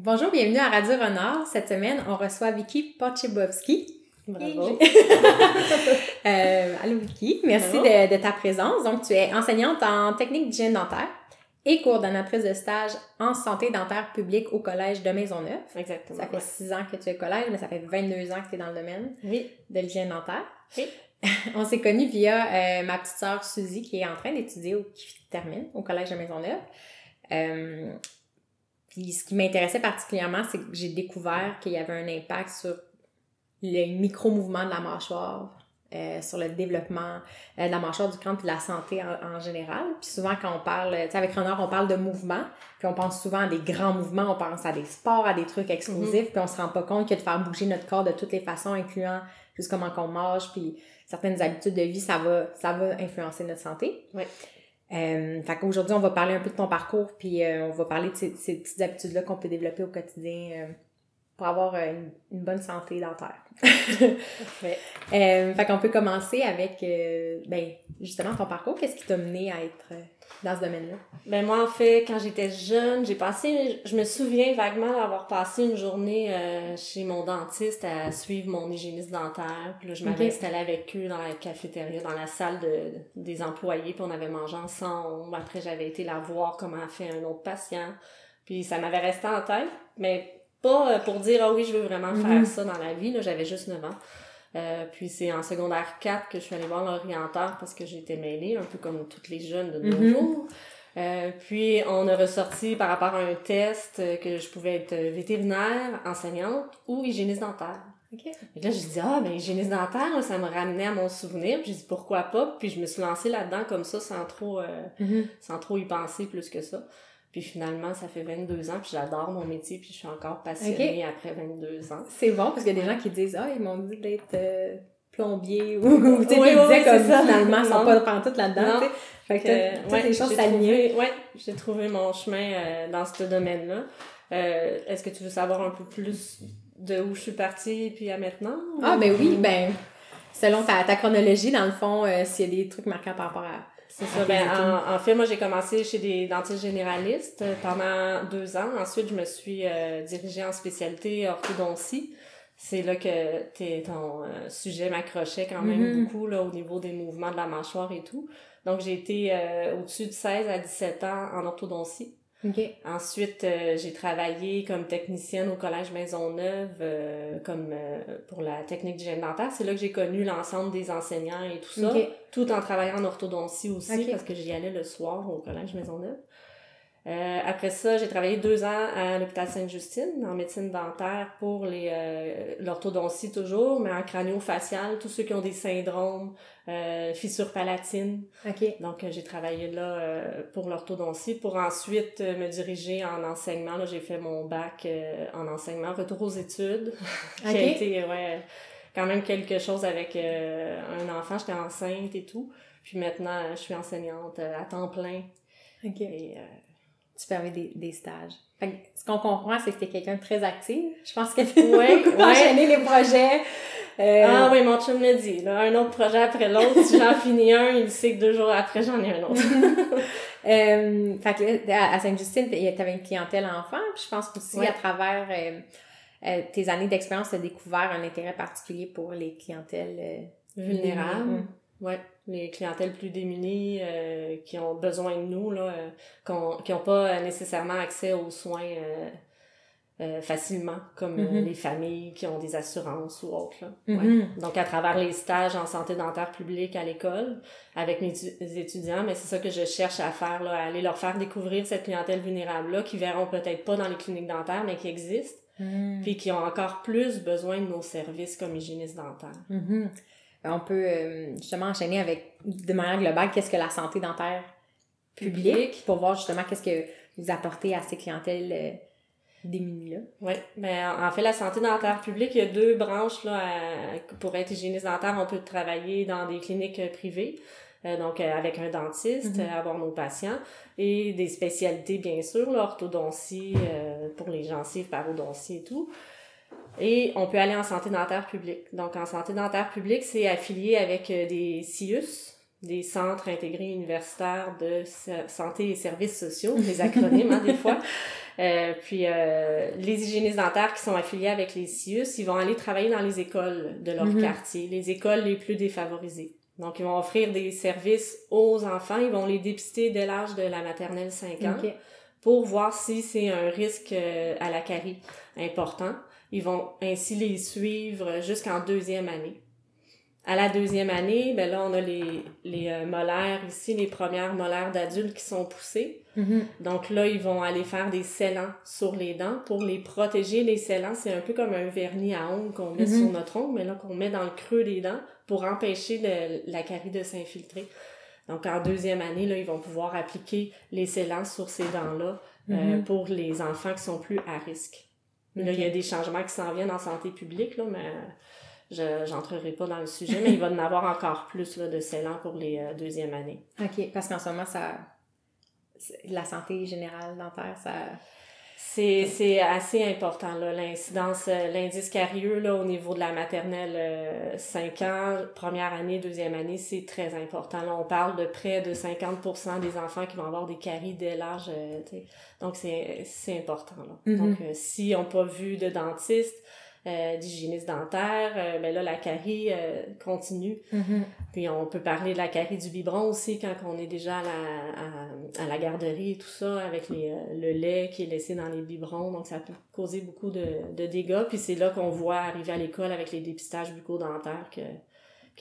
Bonjour, bienvenue à Radio Renard. Cette semaine, on reçoit Vicky Pochibowski. Bravo. euh, allô Vicky, merci de, de, ta présence. Donc, tu es enseignante en technique d'hygiène dentaire et coordonnatrice de stage en santé dentaire publique au Collège de Maisonneuve. Exactement. Ça fait six ans que tu es au collège, mais ça fait 22 ans que tu es dans le domaine oui. de l'hygiène dentaire. Oui. on s'est connus via euh, ma petite sœur Suzy qui est en train d'étudier ou qui termine au Collège de Maisonneuve. Euh, puis ce qui m'intéressait particulièrement, c'est que j'ai découvert qu'il y avait un impact sur les micro-mouvements de la mâchoire, euh, sur le développement euh, de la mâchoire, du crâne, puis de la santé en, en général. Puis souvent, quand on parle, tu sais, avec Renard, on parle de mouvement, puis on pense souvent à des grands mouvements, on pense à des sports, à des trucs explosifs, Mhm. puis on se rend pas compte que de faire bouger notre corps de toutes les façons, incluant juste comment qu'on mange, puis certaines habitudes de vie, ça va, ça va influencer notre santé. Oui. Euh, fait on va parler un peu de ton parcours, puis euh, on va parler de ces, ces petites habitudes-là qu'on peut développer au quotidien euh, pour avoir euh, une, une bonne santé dentaire. Parfait. Euh, fait qu'on peut commencer avec, euh, ben, justement, ton parcours. Qu'est-ce qui t'a mené à être dans ce domaine-là? Ben moi, en fait, quand j'étais jeune, j'ai passé, je me souviens vaguement d'avoir passé une journée euh, chez mon dentiste à suivre mon hygiéniste dentaire. Puis là, je m'avais Ok. installée avec eux dans la cafétéria, dans la salle de, des employés, puis on avait mangé ensemble. Après, j'avais été la voir comment a fait un autre patient. Puis ça m'avait resté en tête, mais pas euh, pour dire, ah oui, je veux vraiment Mhm. faire ça dans la vie. Là, j'avais juste 9 ans. Euh, puis c'est en secondaire 4 que je suis allée voir l'orienteur parce que j'étais mêlée, un peu comme toutes les jeunes de nos Mhm. jours. Euh, puis on a ressorti par rapport à un test euh, que je pouvais être vétérinaire, enseignante ou hygiéniste dentaire. OK. Et là, j'ai dit, ah, ben, hygiéniste dentaire, là, ça me ramenait à mon souvenir. J'ai dit, pourquoi pas? Puis je me suis lancée là-dedans comme ça, sans trop, euh, sans trop y penser plus que ça. Puis finalement, ça fait 22 ans, puis j'adore mon métier, puis je suis encore passionnée après 22 ans. C'est bon, parce qu'il y a des gens qui disent « Ah, ils m'ont dit d'être euh, plombier » ou tu sais, Oui, ils oui, disaient oui, comme ça. finalement, ils sont pas pantoute là-dedans. Fait que Euh, toutes ouais, les choses j'ai s'alignaient. trouvé- Ouais, j'ai trouvé mon chemin euh, dans ce domaine-là. Euh, Est-ce que tu veux savoir un peu plus de où je suis partie puis à maintenant? ou- Ah, ben oui, ben, selon ta, ta chronologie, dans le fond, s'il y a des trucs marquants par rapport à... C'est ça. Ben, en, en fait, moi, j'ai commencé chez des dentistes généralistes euh, pendant deux ans. Ensuite, je me suis euh, dirigée en spécialité orthodontie. C'est là que t'es- ton euh, sujet m'accrochait quand même Mhm. beaucoup là, au niveau des mouvements de la mâchoire et tout. Donc, j'ai été euh, au-dessus de 16 à 17 ans en orthodontie. OK. Ensuite, euh, j'ai travaillé comme technicienne au Collège Maisonneuve euh, comme euh, pour la technique d'hygiène dentaire. C'est là que j'ai connu l'ensemble des enseignants et tout ça, tout en travaillant en orthodontie aussi parce que j'y allais le soir au Collège Maisonneuve. Euh, après ça, j'ai travaillé deux ans à l'hôpital Sainte-Justine en médecine dentaire pour les euh, l'orthodontie toujours, mais en crânio-facial, tous ceux qui ont des syndromes, euh, fissures palatines, OK. donc, euh, j'ai travaillé là euh, pour l'orthodontie pour ensuite euh, me diriger en enseignement. Là, j'ai fait mon bac euh, en enseignement, retour aux études, qui a été ouais, quand même quelque chose avec euh, un enfant. J'étais enceinte et tout. Puis maintenant, je suis enseignante à temps plein. OK. Et, Tu permets des, des stages. Fait que ce qu'on comprend, c'est que t'es quelqu'un de très actif. Je pense que tu Ouais, enchaîner les projets. Euh, Ah oui, mon chum me dit, là, un autre projet après l'autre. Si j'en finis un, il sait que deux jours après, j'en ai un autre. Euh, fait que là, à Sainte-Justine, tu avais une clientèle enfant, puis je pense aussi Ouais. à travers euh, euh, tes années d'expérience, tu as découvert un intérêt particulier pour les clientèles euh, vulnérables. Ouais, les clientèles plus démunies euh, qui ont besoin de nous, là, euh, qui n'ont pas nécessairement accès aux soins euh, euh, facilement, comme Mhm. les familles qui ont des assurances ou autres. Là. Mhm. Ouais. Donc, à travers les stages en santé dentaire publique à l'école, avec mes étu- étudiants, mais c'est ça que je cherche à faire, là, à aller leur faire découvrir cette clientèle vulnérable-là, qui verront peut-être pas dans les cliniques dentaires, mais qui existent, Mhm. puis qui ont encore plus besoin de nos services comme hygiéniste dentaire. Ben, On peut euh, justement enchaîner avec, de manière globale, qu'est-ce que la santé dentaire publique, pour voir justement qu'est-ce que vous apportez à ces clientèles euh, démunies-là. Oui, ben en fait, la santé dentaire publique, il y a deux branches là, à- pour être hygiéniste dentaire. On peut travailler dans des cliniques euh, privées, euh, donc euh, avec un dentiste, euh, avoir nos patients, et des spécialités, bien sûr, l'orthodontie pour les gencives, parodontie et tout. Et on peut aller en santé dentaire publique. Donc, en santé dentaire publique, c'est affilié avec euh, des CIUS, des centres intégrés universitaires de santé et services sociaux, les acronymes hein, des fois. Euh, puis euh, les hygiénistes dentaires qui sont affiliés avec les CIUS, ils vont aller travailler dans les écoles de leur mm-hmm. quartier, les écoles les plus défavorisées. Donc, ils vont offrir des services aux enfants, ils vont les dépister dès l'âge de la maternelle 5 ans pour voir si c'est un risque euh, à la carie important. Ils vont ainsi les suivre jusqu'en deuxième année. À la deuxième année, ben là, on a les, les euh, molaires ici, les premières molaires d'adultes qui sont poussées. Mm-hmm. Donc là, ils vont aller faire des scellants sur les dents pour les protéger. Les scellants, c'est un peu comme un vernis à ongles qu'on met mm-hmm. sur notre ongle, mais là, qu'on met dans le creux des dents pour empêcher la carie de s'infiltrer. Donc, en deuxième année, là, ils vont pouvoir appliquer les scellants sur ces dents-là euh, mm-hmm. pour les enfants qui sont plus à risque. Là, il y a des changements qui s'en viennent en santé publique, là, mais je n'entrerai pas dans le sujet, mais il va en avoir encore plus là, de scellants pour les euh, deuxièmes années. OK, parce qu'en ce moment, ça la santé générale dentaire, ça c'est assez important, là, l'incidence, euh, l'indice carieux, là, au niveau de la maternelle 5 euh, ans, première année, deuxième année, c'est très important. Là, on parle de près de 50% des enfants qui vont avoir des caries dès l'âge, euh, donc c'est important, là. Mm-hmm. Donc, si on n'a pas vu de dentiste, euh, d'hygiéniste dentaire, euh, ben là, la carie euh, continue. Mm-hmm. Puis on peut parler de la carie du biberon aussi quand on est déjà à la, à, la garderie et tout ça, avec les, le lait qui est laissé dans les biberons. Donc ça peut causer beaucoup de, de dégâts. Puis c'est là qu'on voit arriver à l'école avec les dépistages bucco-dentaires que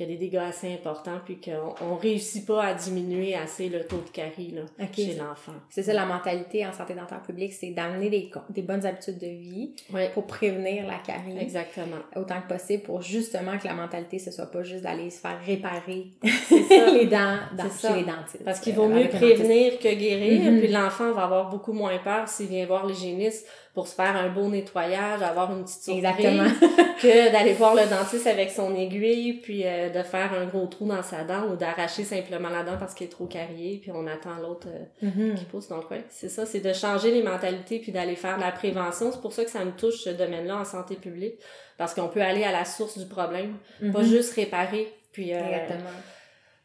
a des dégâts assez importants, puis qu'on ne réussit pas à diminuer assez le taux de carie là, chez l'enfant. C'est ça la mentalité en santé dentaire publique, c'est d'amener des, des bonnes habitudes de vie pour prévenir la carie. Exactement. Autant que possible pour justement que la mentalité, ce soit pas juste d'aller se faire réparer les dents dans, chez les dentistes. Parce qu'il vaut mieux prévenir que guérir, mm-hmm. puis l'enfant va avoir beaucoup moins peur s'il vient voir l'hygiéniste pour se faire un beau nettoyage, avoir une petite surprise, Exactement. que d'aller voir le dentiste avec son aiguille, puis euh, de faire un gros trou dans sa dent ou d'arracher simplement la dent parce qu'il est trop carrié, puis on attend l'autre euh, mm-hmm. qui pousse. Donc ouais, c'est ça, c'est de changer les mentalités puis d'aller faire de la prévention. C'est pour ça que ça me touche ce domaine-là en santé publique, parce qu'on peut aller à la source du problème, pas mm-hmm. juste réparer. Puis, euh, Exactement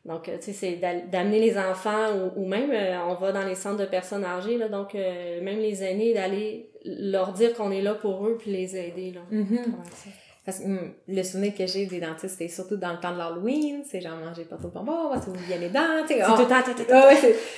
donc, euh, tu sais, c'est d'amener les enfants ou, même, euh, on va dans les centres de personnes âgées, là, donc euh, même les aînés, d'aller leur dire qu'on est là pour eux puis les aider. Là, mm-hmm. Parce que hum, le souvenir que j'ai des dentistes, c'était surtout dans le temps de l'Halloween, c'est genre manger pas trop de bonbons, parce que vous bien les dents, tu sais. C'est tout le temps, tout, tout,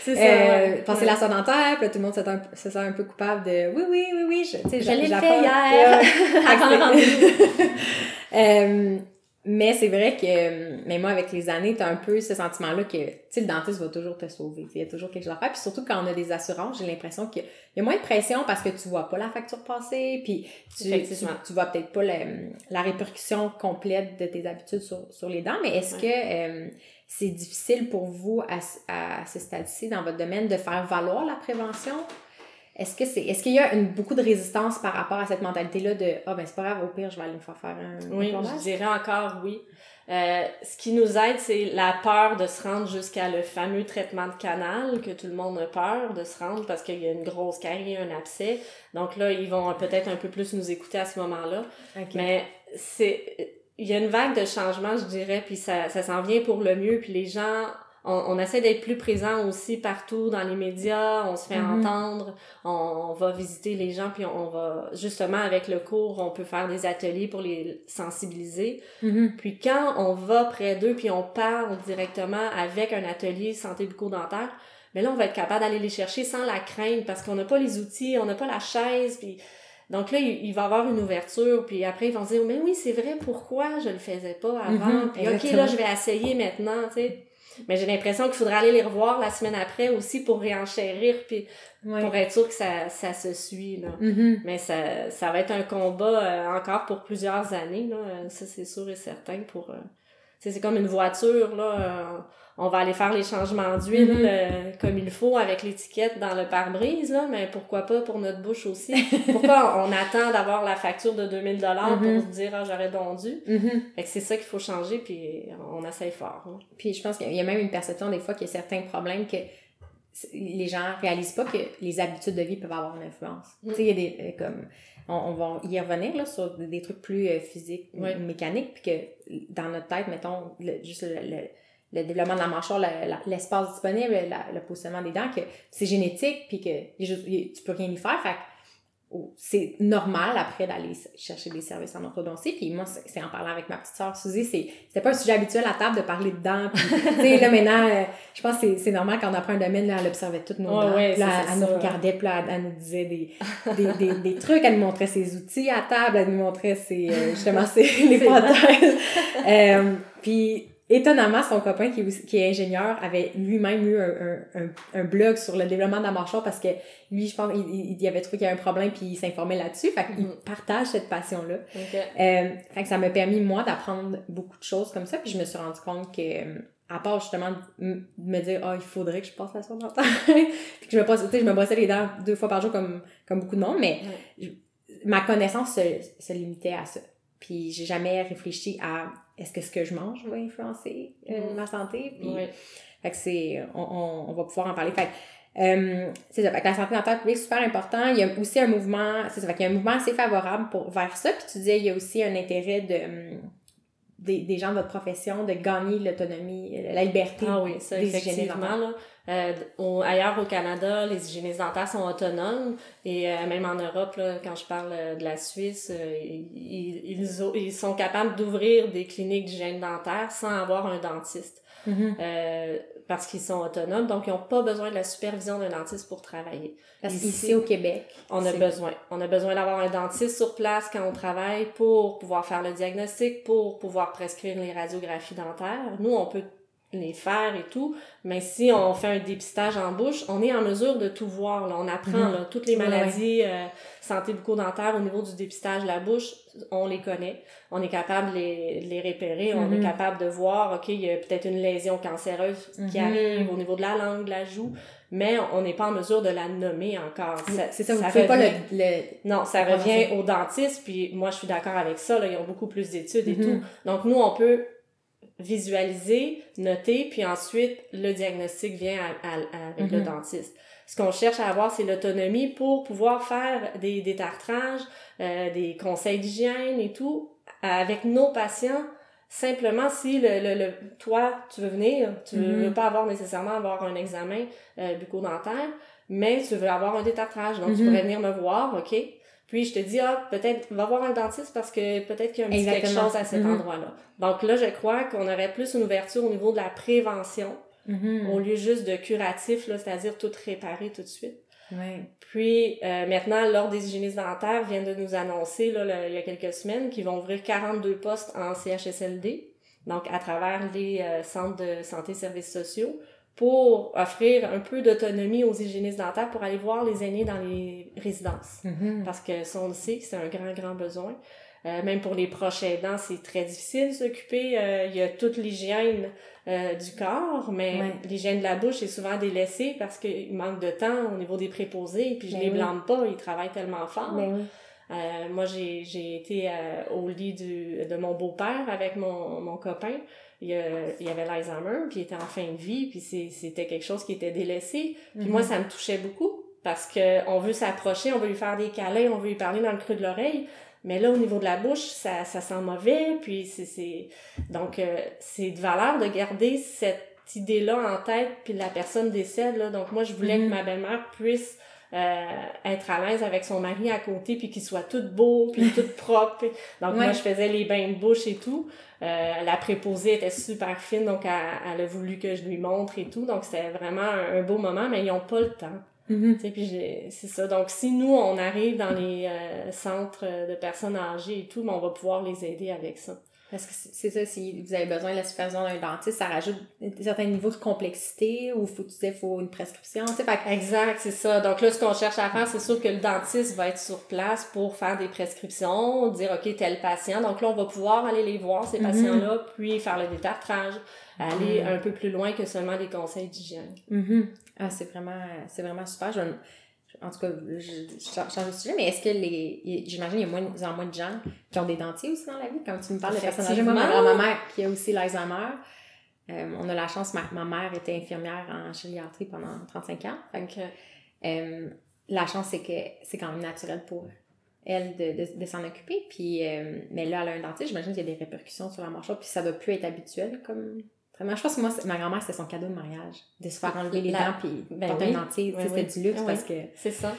c'est ça. passer la soie dentaire, puis tout le monde se sent un, peu coupable de oui, oui, oui, oui, je, tu sais, je l'ai fait hier, le rendez-vous. Mais c'est vrai que, mais moi, avec les années, t'as un peu ce sentiment-là que, tu sais, le dentiste va toujours te sauver. Il y a toujours quelque chose à faire. Puis surtout quand on a des assurances, j'ai l'impression qu'il y a moins de pression parce que tu vois pas la facture passer, puis tu, tu, vois peut-être pas la, répercussion complète de tes habitudes sur, sur les dents. Mais est-ce que euh, c'est difficile pour vous à, à ce stade-ci dans votre domaine de faire valoir la prévention? Est-ce que c'est est-ce qu'il y a une, beaucoup de résistance par rapport à cette mentalité-là de Ah ben c'est pas grave, au pire, je vais aller me faire faire un. Oui, je dirais encore oui. Euh, ce qui nous aide, c'est la peur de se rendre jusqu'à le fameux traitement de canal, que tout le monde a peur de se rendre parce qu'il y a une grosse carie, un abcès. Donc là, ils vont peut-être un peu plus nous écouter à ce moment-là. Mais c'est il y a une vague de changement, je dirais, puis ça, ça s'en vient pour le mieux, puis les gens on, essaie d'être plus présent aussi partout dans les médias, on se fait mm-hmm. entendre, on, va visiter les gens, puis on, va justement avec le cours, on peut faire des ateliers pour les sensibiliser. Mm-hmm. Puis quand on va près d'eux, puis on parle directement avec un atelier santé bucco-dentaire, mais là on va être capable d'aller les chercher sans la crainte parce qu'on n'a pas les outils, on n'a pas la chaise, puis donc là, il, va y avoir une ouverture, puis après, ils vont se dire, mais oui, c'est vrai, pourquoi je le faisais pas avant? Mm-hmm. puis ok, là, je vais essayer maintenant, tu sais. Mais j'ai l'impression qu'il faudra aller les revoir la semaine après aussi pour réenchérir puis pour être sûr que ça, ça se suit. Là. Mm-hmm. Mais ça, ça va être un combat euh, encore pour plusieurs années. Là. Ça, c'est sûr et certain. pour euh, C'est comme une voiture. Là. Euh, on va aller faire les changements d'huile mm-hmm. euh, comme il faut avec l'étiquette dans le pare-brise, là, mais pourquoi pas pour notre bouche aussi? Pourquoi on attend d'avoir la facture de 2000 dollars pour mm-hmm. se dire, ah, j'aurais dondu? Mm-hmm. Fait que c'est ça qu'il faut changer, puis on essaye fort. Hein. Puis je pense qu'il y a même une perception des fois qu'il y a certains problèmes que les gens réalisent pas que les habitudes de vie peuvent avoir une influence. Mm. Tu sais, il y a des, euh, comme, on, va y revenir, là, sur des trucs plus euh, physiques, mécaniques, puis que dans notre tête, mettons, juste le le développement de la mâchoire, l'espace disponible, le positionnement des dents, que c'est génétique, puis que tu peux rien y faire. Fait c'est normal après d'aller chercher des services en orthodontie. Puis moi, c'est en parlant avec ma petite soeur Suzy, c'était pas un sujet habituel à table de parler de dents. tu sais, là, maintenant, euh, je pense que c'est normal quand on apprend un domaine, là, elle observait toutes nos dents. puis là, elle, nous regardait, puis là, elle, nous disait des, des, des, des, trucs, elle nous montrait ses outils à table, elle nous montrait ses, euh, justement, ses, les prothèses. euh, puis étonnamment, son copain qui est, qui est ingénieur avait lui-même eu un, un, un, blog sur le développement de la mâchoire parce que lui, je pense, il, il avait trouvé qu'il y avait un problème puis il s'informait là-dessus. Fait qu'il mm-hmm. partage cette passion-là. Euh, fait que ça m'a permis, moi, d'apprendre beaucoup de choses comme ça. Puis je me suis rendu compte que, à part justement de me dire, ah, oh, il faudrait que je passe la soirée dentaire. puis que je me, passe, je me brossais les dents deux fois par jour comme, comme beaucoup de monde, mais ma connaissance se, se limitait à ça. Puis j'ai jamais réfléchi à est-ce que ce que je mange va influencer euh, mm. ma santé? Puis, Fait que c'est, on, on, va pouvoir en parler. Fait euh, c'est ça, fait que la santé dentaire publique, super important. Il y a aussi un mouvement, c'est ça, fait qu'il y a un mouvement assez favorable pour, vers ça. Puis tu disais, il y a aussi un intérêt de, des, des gens de votre profession de gagner l'autonomie, la liberté. Ah oui, ça, effectivement. Là, euh, ailleurs au Canada, les hygiénistes dentaires sont autonomes et euh, même en Europe, là, quand je parle euh, de la Suisse, euh, ils, ils, ils, sont capables d'ouvrir des cliniques d'hygiène dentaire sans avoir un dentiste. Mm-hmm. euh, parce qu'ils sont autonomes, donc ils n'ont pas besoin de la supervision d'un dentiste pour travailler. Parce qu'ici au Québec, on a besoin. On a besoin d'avoir un dentiste sur place quand on travaille pour pouvoir faire le diagnostic, pour pouvoir prescrire les radiographies dentaires. Nous, on peut les faire et tout. Mais si on fait un dépistage en bouche, on est en mesure de tout voir. Là. On apprend mhm. toutes les maladies euh, santé bucco-dentaire au niveau du dépistage de la bouche, on les connaît. On est capable de les, les repérer. On est mhm. capable de voir, OK, il y a peut-être une lésion cancéreuse qui mhm. arrive au niveau de la langue, de la joue, mais on n'est pas en mesure de la nommer encore. C'est ça, vous ne pas le, le, Non, ça revient au dentiste, puis moi, je suis d'accord avec ça. Là, ils ont beaucoup plus d'études et tout. Donc, nous, on peut visualiser, noter, puis ensuite le diagnostic vient avec le mhm. dentiste. Ce qu'on cherche à avoir, c'est l'autonomie pour pouvoir faire des détartrages, euh, des conseils d'hygiène et tout avec nos patients. Simplement, si le, le, toi, tu veux venir, tu veux, mhm. pas avoir nécessairement avoir un examen euh, bucco-dentaire, mais tu veux avoir un détartrage. Donc, tu mhm. pourrais venir me voir, OK? Puis je te dis, ah, peut-être, va voir un dentiste parce que peut-être qu'il y a un petit quelque chose à cet mm-hmm. endroit-là. Donc là, je crois qu'on aurait plus une ouverture au niveau de la prévention, mm-hmm. au lieu juste de curatif, c'est-à-dire tout réparer tout de suite. Ouais. Puis euh, maintenant, l'Ordre des hygiénistes dentaires vient de nous annoncer, là, il y a quelques semaines, qu'ils vont ouvrir 42 postes en CHSLD, donc à travers les euh, centres de santé et services sociaux pour offrir un peu d'autonomie aux hygiénistes dentaires pour aller voir les aînés dans les résidences. Mm-hmm. Parce que ça, on le sait, c'est un grand, grand besoin. Euh, même pour les proches aidants, c'est très difficile de s'occuper. Euh, il y a toute l'hygiène euh, du corps, mais l'hygiène de la bouche est souvent délaissée parce qu'il manque de temps au niveau des préposés. Puis je ben les blâme pas, ils travaillent tellement fort. Ben euh, moi, j'ai, j'ai été au lit du, de mon beau-père avec mon, mon copain il y, avait l'Alzheimer, puis il était en fin de vie, puis c'était quelque chose qui était délaissé. Puis moi, mhm. ça me touchait beaucoup, parce que on veut s'approcher, on veut lui faire des câlins, on veut lui parler dans le creux de l'oreille, mais là, au niveau de la bouche, ça, ça sent mauvais, puis c'est... Donc, euh, c'est de valeur de garder cette idée-là en tête, puis la personne décède, là. Donc, moi, je voulais que mhm. ma belle-mère puisse euh, être à l'aise avec son mari à côté, puis qu'il soit tout beau, puis tout propre. Donc, moi, je faisais les bains de bouche et tout. Euh, la préposée était super fine, donc elle, a voulu que je lui montre et tout. Donc, c'était vraiment un, beau moment, mais ils n'ont pas le temps. Puis c'est ça. Donc, si nous, on arrive dans les euh, centres de personnes âgées et tout, ben, on va pouvoir les aider avec ça. Parce que c'est ça, si vous avez besoin de la supervision d'un dentiste, ça rajoute un certain niveau de complexité ou faut, tu sais, faut une prescription, tu sais. Exact, c'est ça. Donc là, ce qu'on cherche à faire, c'est sûr que le dentiste va être sur place pour faire des prescriptions, dire, OK, tel patient. Donc là, on va pouvoir aller les voir, ces mhm. patients-là, puis faire le détartrage, aller mhm. un peu plus loin que seulement des conseils d'hygiène. Mhm. Ah, c'est vraiment, c'est vraiment super. Je, en tout cas, je, change de sujet, mais est-ce que les. J'imagine qu'il y a moins en moins de gens qui ont des dentiers aussi dans la vie? Quand tu me parles de personnes moi, ma, mère qui a aussi l'Alzheimer, euh, on a la chance, ma, ma, mère était infirmière en chiriatrie pendant 35 ans. Donc, euh, la chance, c'est que c'est quand même naturel pour elle de, de, s'en occuper. Puis, euh, mais là, elle a un dentiste, j'imagine qu'il y a des répercussions sur la mâchoire, puis ça doit plus être habituel comme Vraiment, je pense que moi, ma grand-mère, c'était son cadeau de mariage. De se faire enlever les La- dents puis Ben porter oui. un dentier. Oui, oui. C'était du luxe Oui. parce que. C'est ça.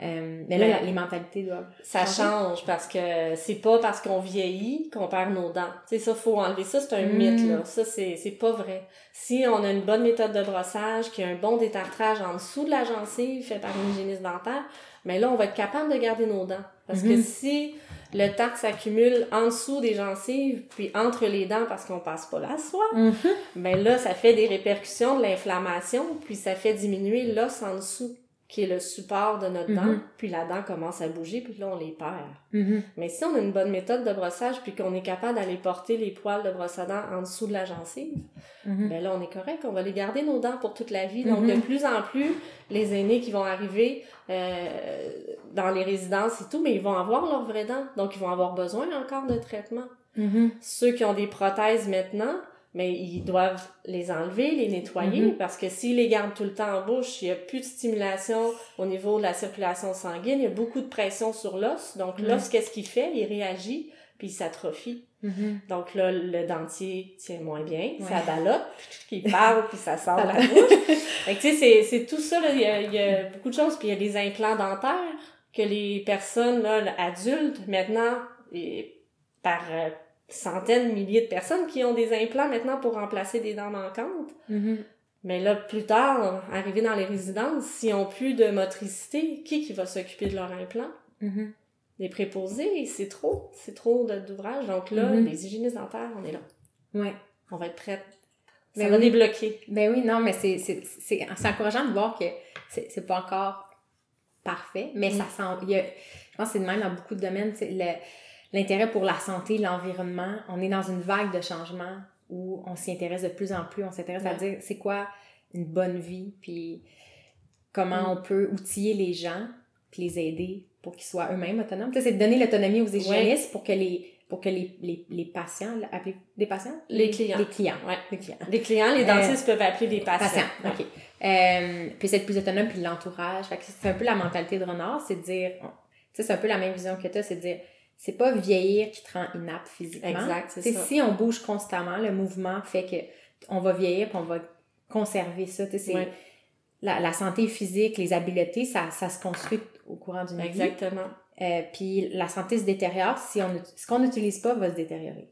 euh, mais là, Mais- les mentalités doivent. Ça change parce que c'est pas parce qu'on vieillit qu'on perd nos dents. Tu sais, ça, faut enlever ça, c'est un Mm. mythe, là. Ça, c'est, c'est pas vrai. Si on a une bonne méthode de brossage, qu'il y a un bon détartrage en dessous de la gencive fait par une hygiéniste dentaire, mais là, on va être capable de garder nos dents. Parce que Mhm. si le tartre s'accumule en dessous des gencives, puis entre les dents parce qu'on passe pas la soie, Mhm. ben là, ça fait des répercussions de l'inflammation, puis ça fait diminuer l'os en dessous, qui est le support de notre dent, Mhm. puis la dent commence à bouger, puis là, on les perd. Mhm. Mais si on a une bonne méthode de brossage, puis qu'on est capable d'aller porter les poils de brosse à dents en dessous de la gencive, Mhm. ben là, on est correct, on va les garder nos dents pour toute la vie. Donc, de plus en plus, les aînés qui vont arriver euh, dans les résidences et tout, mais ils vont avoir leurs vraies dents, donc ils vont avoir besoin encore de traitement. Ceux qui ont des prothèses maintenant, mais ils doivent les enlever, les nettoyer, Mhm. parce que s'ils les gardent tout le temps en bouche, il n'y a plus de stimulation au niveau de la circulation sanguine, il y a beaucoup de pression sur l'os. Donc l'os, qu'est-ce qu'il fait? Il réagit, puis il s'atrophie. Mhm. Donc là, le dentier tient moins bien, Ouais. ça ballotte, puis il parle, puis ça sort de la bouche. Fait tu sais, c'est- tout ça, là, il y a, il y a beaucoup de choses, puis il y a des implants dentaires que les personnes là, adultes, maintenant, et par euh, centaines, milliers de personnes qui ont des implants maintenant pour remplacer des dents manquantes. Mhm. Mais là, plus tard, arrivé dans les résidences, s'ils ont plus de motricité, qui qui va s'occuper de leur implant? Mhm. Les préposés, c'est trop, c'est trop d'ouvrage. Donc là, Mhm. les hygiénistes dentaires, on est là. Ouais. On va être prête. Ça Mais va oui. débloquer. Ben oui, non, mais c'est, encourageant de voir que c'est, pas encore parfait, mais ça Mm. sent. il y a- je pense que c'est de même dans beaucoup de domaines. c'est le- l'intérêt pour la santé, l'environnement. On est dans une vague de changement où on s'y intéresse de plus en plus. On s'intéresse à dire c'est quoi une bonne vie, puis comment Mm. on peut outiller les gens, puis les aider pour qu'ils soient eux-mêmes autonomes. C'est de donner l'autonomie aux hygiénistes pour que les pour que les, les, les patients, appeler des patients? Les clients. Les clients. Ouais. Les clients. Les clients, les dentistes peuvent appeler des patients. Patient, Ouais. ok. Euh, puis c'est être plus autonome, puis l'entourage. Fait que c'est un peu la mentalité de renard, c'est de dire, tu sais, c'est un peu la même vision que toi, c'est de dire, c'est pas vieillir qui te rend inapte physiquement. Exact, c'est ça. Si on bouge constamment, le mouvement fait que on va vieillir, puis on va conserver ça. C'est Ouais. la, la santé physique, les habiletés, ça, ça se construit au courant d'une vie. Exactement. Euh, puis la santé se détériore si on ce qu'on n'utilise pas va se détériorer.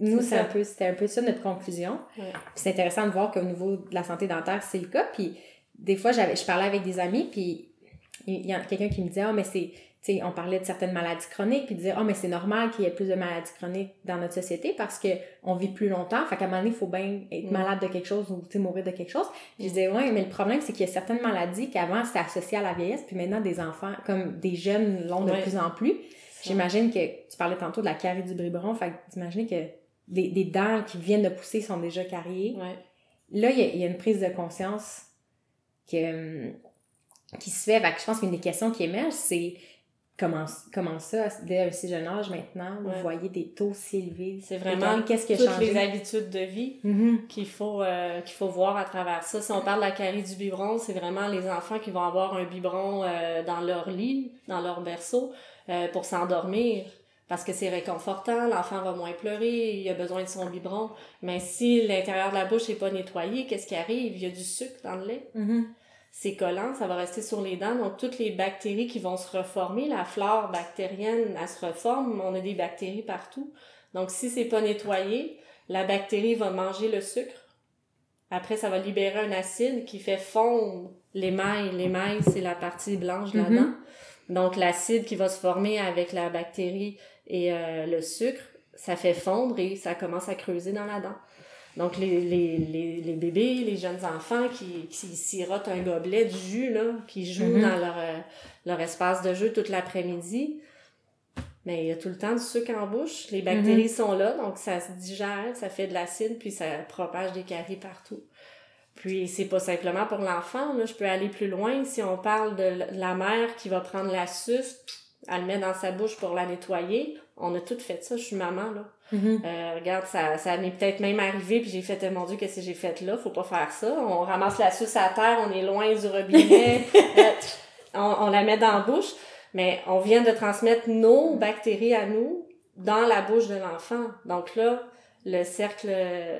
Nous, C'est un peu c'était un peu ça notre conclusion. Ouais. C'est intéressant de voir qu'au niveau de la santé dentaire, c'est le cas. Puis des fois, j'avais, je parlais avec des amis, puis il y a quelqu'un qui me disait, ah, mais c'est, on parlait de certaines maladies chroniques, puis dire, ah, mais c'est normal qu'il y ait plus de maladies chroniques dans notre société parce que on vit plus longtemps. Fait qu'à un moment donné, il faut bien être Mm. malade de quelque chose ou, mourir de quelque chose. Je disais, ouais, mais le problème, c'est qu'il y a certaines maladies qu'avant, c'était associé à la vieillesse, puis maintenant, des enfants, comme des jeunes l'ont de Ouais. plus en plus. J'imagine que tu parlais tantôt de la carie du biberon, fait que t'imagines que des, des dents qui viennent de pousser sont déjà cariées. Ouais. Là, il y, a- il y a une prise de conscience que, hum, qui se fait. Fait que je pense qu'une des questions qui émerge, c'est comment, comment ça, dès un si jeune âge maintenant, Ouais. vous voyez des taux si élevés? C'est vraiment qu'est-ce qui a toutes changé? les habitudes de vie Mhm. qu'il faut, euh, qu'il faut voir à travers ça. Si on parle de la carie du biberon, c'est vraiment les enfants qui vont avoir un biberon euh, dans leur lit, dans leur berceau, euh, pour s'endormir. Parce que c'est réconfortant, l'enfant va moins pleurer, il a besoin de son biberon. Mais si l'intérieur de la bouche n'est pas nettoyé, qu'est-ce qui arrive? Il y a du sucre dans le lait. Mhm. C'est collant, ça va rester sur les dents. Donc, toutes les bactéries qui vont se reformer, la flore bactérienne, elle se reforme. On a des bactéries partout. Donc, si c'est pas nettoyé, la bactérie va manger le sucre. Après, ça va libérer un acide qui fait fondre l'émail. L'émail, c'est la partie blanche de la Mhm. dent. Donc, l'acide qui va se former avec la bactérie et euh, le sucre, ça fait fondre et ça commence à creuser dans la dent. Donc, les, les, les, les bébés, les jeunes enfants qui, qui sirotent un gobelet de jus, là, qui jouent Mhm. dans leur, leur espace de jeu toute l'après-midi, mais il y a tout le temps du sucre en bouche. Les bactéries sont là, donc ça se digère, ça fait de l'acide, puis ça propage des caries partout. Puis c'est pas simplement pour l'enfant, je peux aller plus loin. Si on parle de la mère qui va prendre la suce, elle le met dans sa bouche pour la nettoyer, on a tout fait ça, je suis maman, là. Mhm. Euh, regarde, ça, ça m'est peut-être même arrivé, puis j'ai fait, Eh, mon Dieu, qu'est-ce que j'ai fait là? Faut pas faire ça. On ramasse la suce à terre, on est loin du robinet, euh, on, on la met dans la bouche, mais on vient de transmettre nos bactéries à nous dans la bouche de l'enfant. Donc là, le cercle euh,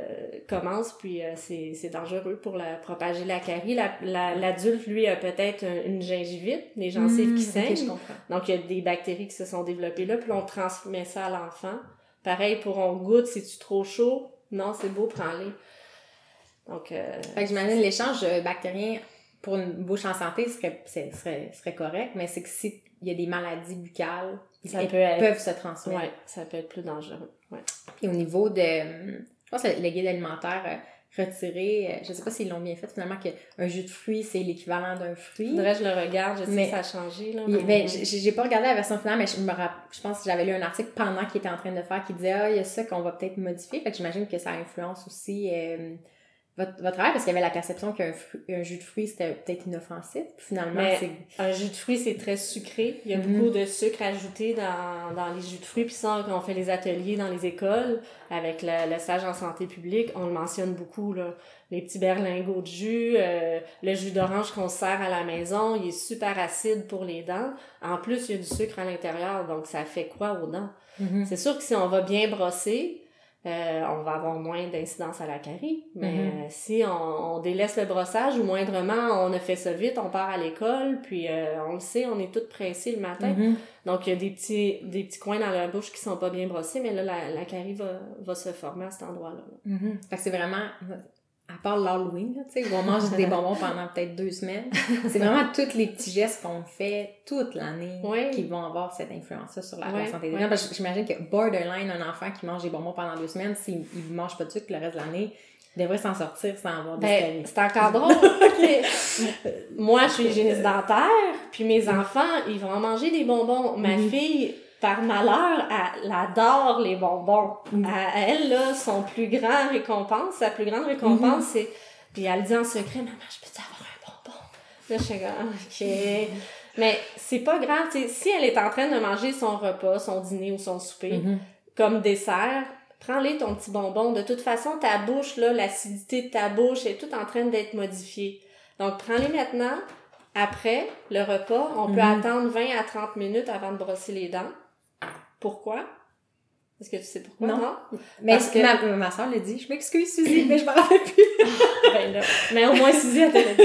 commence, puis euh, c'est c'est dangereux pour la, propager la carie. L'adulte, la, l'adulte lui, a peut-être une gingivite, les gencives qui Hmm, ok, je saignent. comprends. Donc, il y a des bactéries qui se sont développées là, puis on transmet ça à l'enfant. Pareil pour on goûte, c'est-tu trop chaud? Non, c'est beau, prends-les. Donc, euh, Fait que j'imagine l'échange bactérien pour une bouche en santé serait, serait, serait correct, mais c'est que s'il y a des maladies buccales, Ça peut être- peuvent se transmettre. ouais, ça peut être plus dangereux. Ouais. Puis au niveau de, je pense que le guide alimentaire euh, retiré, euh, je sais pas s'ils l'ont bien fait finalement, qu'un jus de fruits, c'est l'équivalent d'un fruit. Faudrait que je le regarde, je sais Mais- que ça a changé, là. Mais- ben, j'ai pas regardé la version finale, mais je, me rapp- je pense que j'avais lu un article pendant qu'il était en train de faire qui disait Ah, il y a ça qu'on va peut-être modifier. Fait que j'imagine que ça influence aussi euh, votre, votre parce qu'il y avait la perception qu'un jus de fruits c'était peut-être inoffensif. Finalement, c'est. Un jus de fruits, c'est très sucré. Il y a Mhm. beaucoup de sucre ajouté dans, dans les jus de fruits. Puis ça, quand on fait les ateliers dans les écoles, avec le, le stage en santé publique, on le mentionne beaucoup, là. Les petits berlingots de jus, euh, le jus d'orange qu'on sert à la maison, il est super acide pour les dents. En plus, il y a du sucre à l'intérieur, donc ça fait quoi aux dents? Mhm. C'est sûr que si on va bien brosser, euh, on va avoir moins d'incidence à la carie. Mais Mhm. euh, si on, on délaisse le brossage ou moindrement on a fait ça vite, on part à l'école, puis euh, on le sait, on est toutes pressées le matin. Mhm. Donc il y a des petits, des petits coins dans la bouche qui sont pas bien brossés, mais là la, la carie va, va se former à cet endroit-là. Mhm. Fait que c'est vraiment, à part l'Halloween, tu sais, où on mange des bonbons pendant peut-être deux semaines, c'est vraiment tous les petits gestes qu'on fait toute l'année Oui. qui vont avoir cette influence sur la, santé des gens. Parce que j'imagine que borderline, un enfant qui mange des bonbons pendant deux semaines, s'il ne mange pas de sucre le reste de l'année, il devrait s'en sortir sans avoir des Ben, c'est encore drôle. Moi, je suis hygiéniste dentaire, puis mes enfants, ils vont manger des bonbons. Ma fille, par malheur, elle, adore les bonbons. Mhm. Elle, elle, là, son plus grand récompense, sa plus grande récompense, c'est... Puis elle dit en secret, « Maman, je peux-tu avoir un bonbon? » Là, je suis comme, OK. Mais c'est pas grave, si elle est en train de manger son repas, son dîner ou son souper, Mhm. comme dessert, prends-les ton petit bonbon. De toute façon, ta bouche, là, l'acidité de ta bouche est tout en train d'être modifiée. Donc, prends-les maintenant. Après le repas, on peut Mhm. attendre 20 à 30 minutes avant de brosser les dents. Pourquoi? Est-ce que tu sais pourquoi? Non. Non? Mais Parce que- ma, ma soeur l'a dit, je m'excuse Suzy, mais je m'en rappelle plus. Ben là, mais au moins, Suzy, elle dit.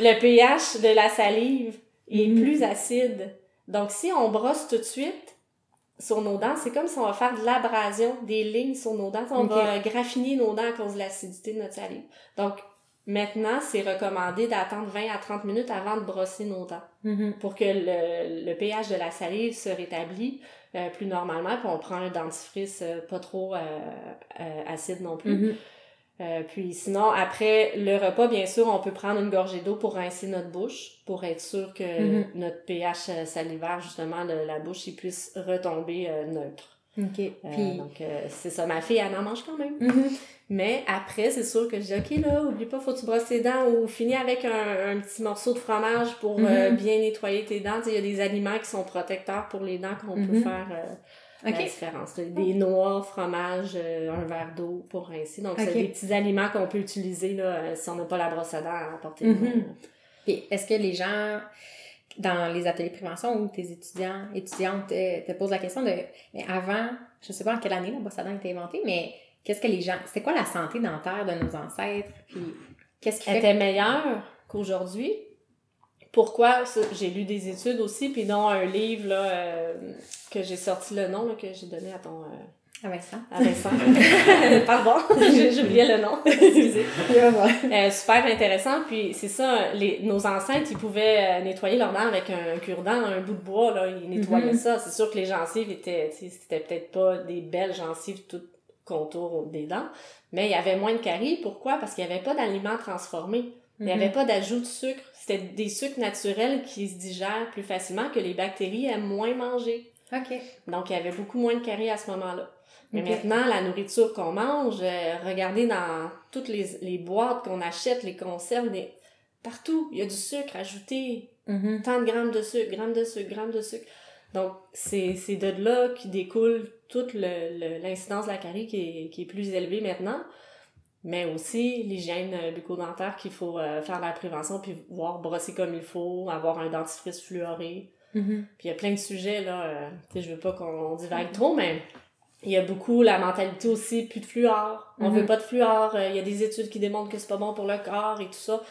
Le pH de la salive est Mhm. plus acide. Donc, si on brosse tout de suite sur nos dents, c'est comme si on va faire de l'abrasion, des lignes sur nos dents. On va graffiner nos dents à cause de l'acidité de notre salive. Donc, maintenant, c'est recommandé d'attendre 20 à 30 minutes avant de brosser nos dents Mhm. pour que le, le pH de la salive se rétablit euh, plus normalement, puis on prend un dentifrice euh, pas trop euh, acide non plus. Mhm. Puis sinon, après le repas, bien sûr, on peut prendre une gorgée d'eau pour rincer notre bouche, pour être sûr que Mhm. notre pH salivaire, justement, de la bouche, il puisse retomber neutre. OK. Euh, Puis... donc, euh, c'est ça. Ma fille, elle en mange quand même. Mhm. Mais après, c'est sûr que je dis, OK, là, oublie pas, faut que tu brosses tes dents ou finis avec un, un petit morceau de fromage pour euh, Mhm. bien nettoyer tes dents. Il y a des aliments qui sont protecteurs pour les dents qu'on peut Mhm. faire euh, la OK. différence. Des noix, fromage, euh, un verre d'eau pour rincer. Donc, c'est des petits aliments qu'on peut utiliser là, si on n'a pas la brosse à dents à portée. Puis est-ce que les gens, dans les ateliers de prévention ou tes étudiants, étudiantes te, te posent la question de, mais avant, je sais pas en quelle année la brosse à dents a été inventée, mais qu'est-ce que les gens, c'est quoi la santé dentaire de nos ancêtres? Puis qu'est-ce qui fait était meilleure qu'aujourd'hui. Pourquoi? J'ai lu des études aussi, puis dont un livre là, euh, que j'ai sorti le nom, là, que j'ai donné à ton... euh, avec ça? à Vincent. Pardon, j'ai j'ai oublié le nom. Excusez. Euh, super intéressant. Puis c'est ça, les, nos ancêtres, ils pouvaient euh, nettoyer leurs dents avec un cure-dent, un bout de bois, là, ils nettoyaient Mhm. ça. C'est sûr que les gencives étaient, c'était peut-être pas des belles gencives toutes contour des dents, mais il y avait moins de caries. Pourquoi? Parce qu'il n'y avait pas d'aliments transformés. Il n'y avait pas d'ajout de sucre. C'était des sucres naturels qui se digèrent plus facilement que les bactéries aiment moins manger. OK. Donc, il y avait beaucoup moins de caries à ce moment-là. Mais maintenant, la nourriture qu'on mange, euh, regardez dans toutes les, les boîtes qu'on achète, les conserves, les- partout, il y a du sucre ajouté. Mhm. Tant de grammes de sucre, grammes de sucre, grammes de sucre. Donc, c'est de là qui découle toute le- le- l'incidence de la carie qui est, qui est plus élevée maintenant. Mais aussi l'hygiène euh, bucco-dentaire qu'il faut euh, faire la prévention, puis voir brosser comme il faut, avoir un dentifrice fluoré. Mhm. Puis il y a plein de sujets, là. euh, tu sais, je veux pas qu'on divague trop, mais Il y a beaucoup la mentalité aussi, plus de fluor. On Mhm. veut pas de fluor. Euh, Il y a des études qui démontrent que c'est pas bon pour le corps et tout ça.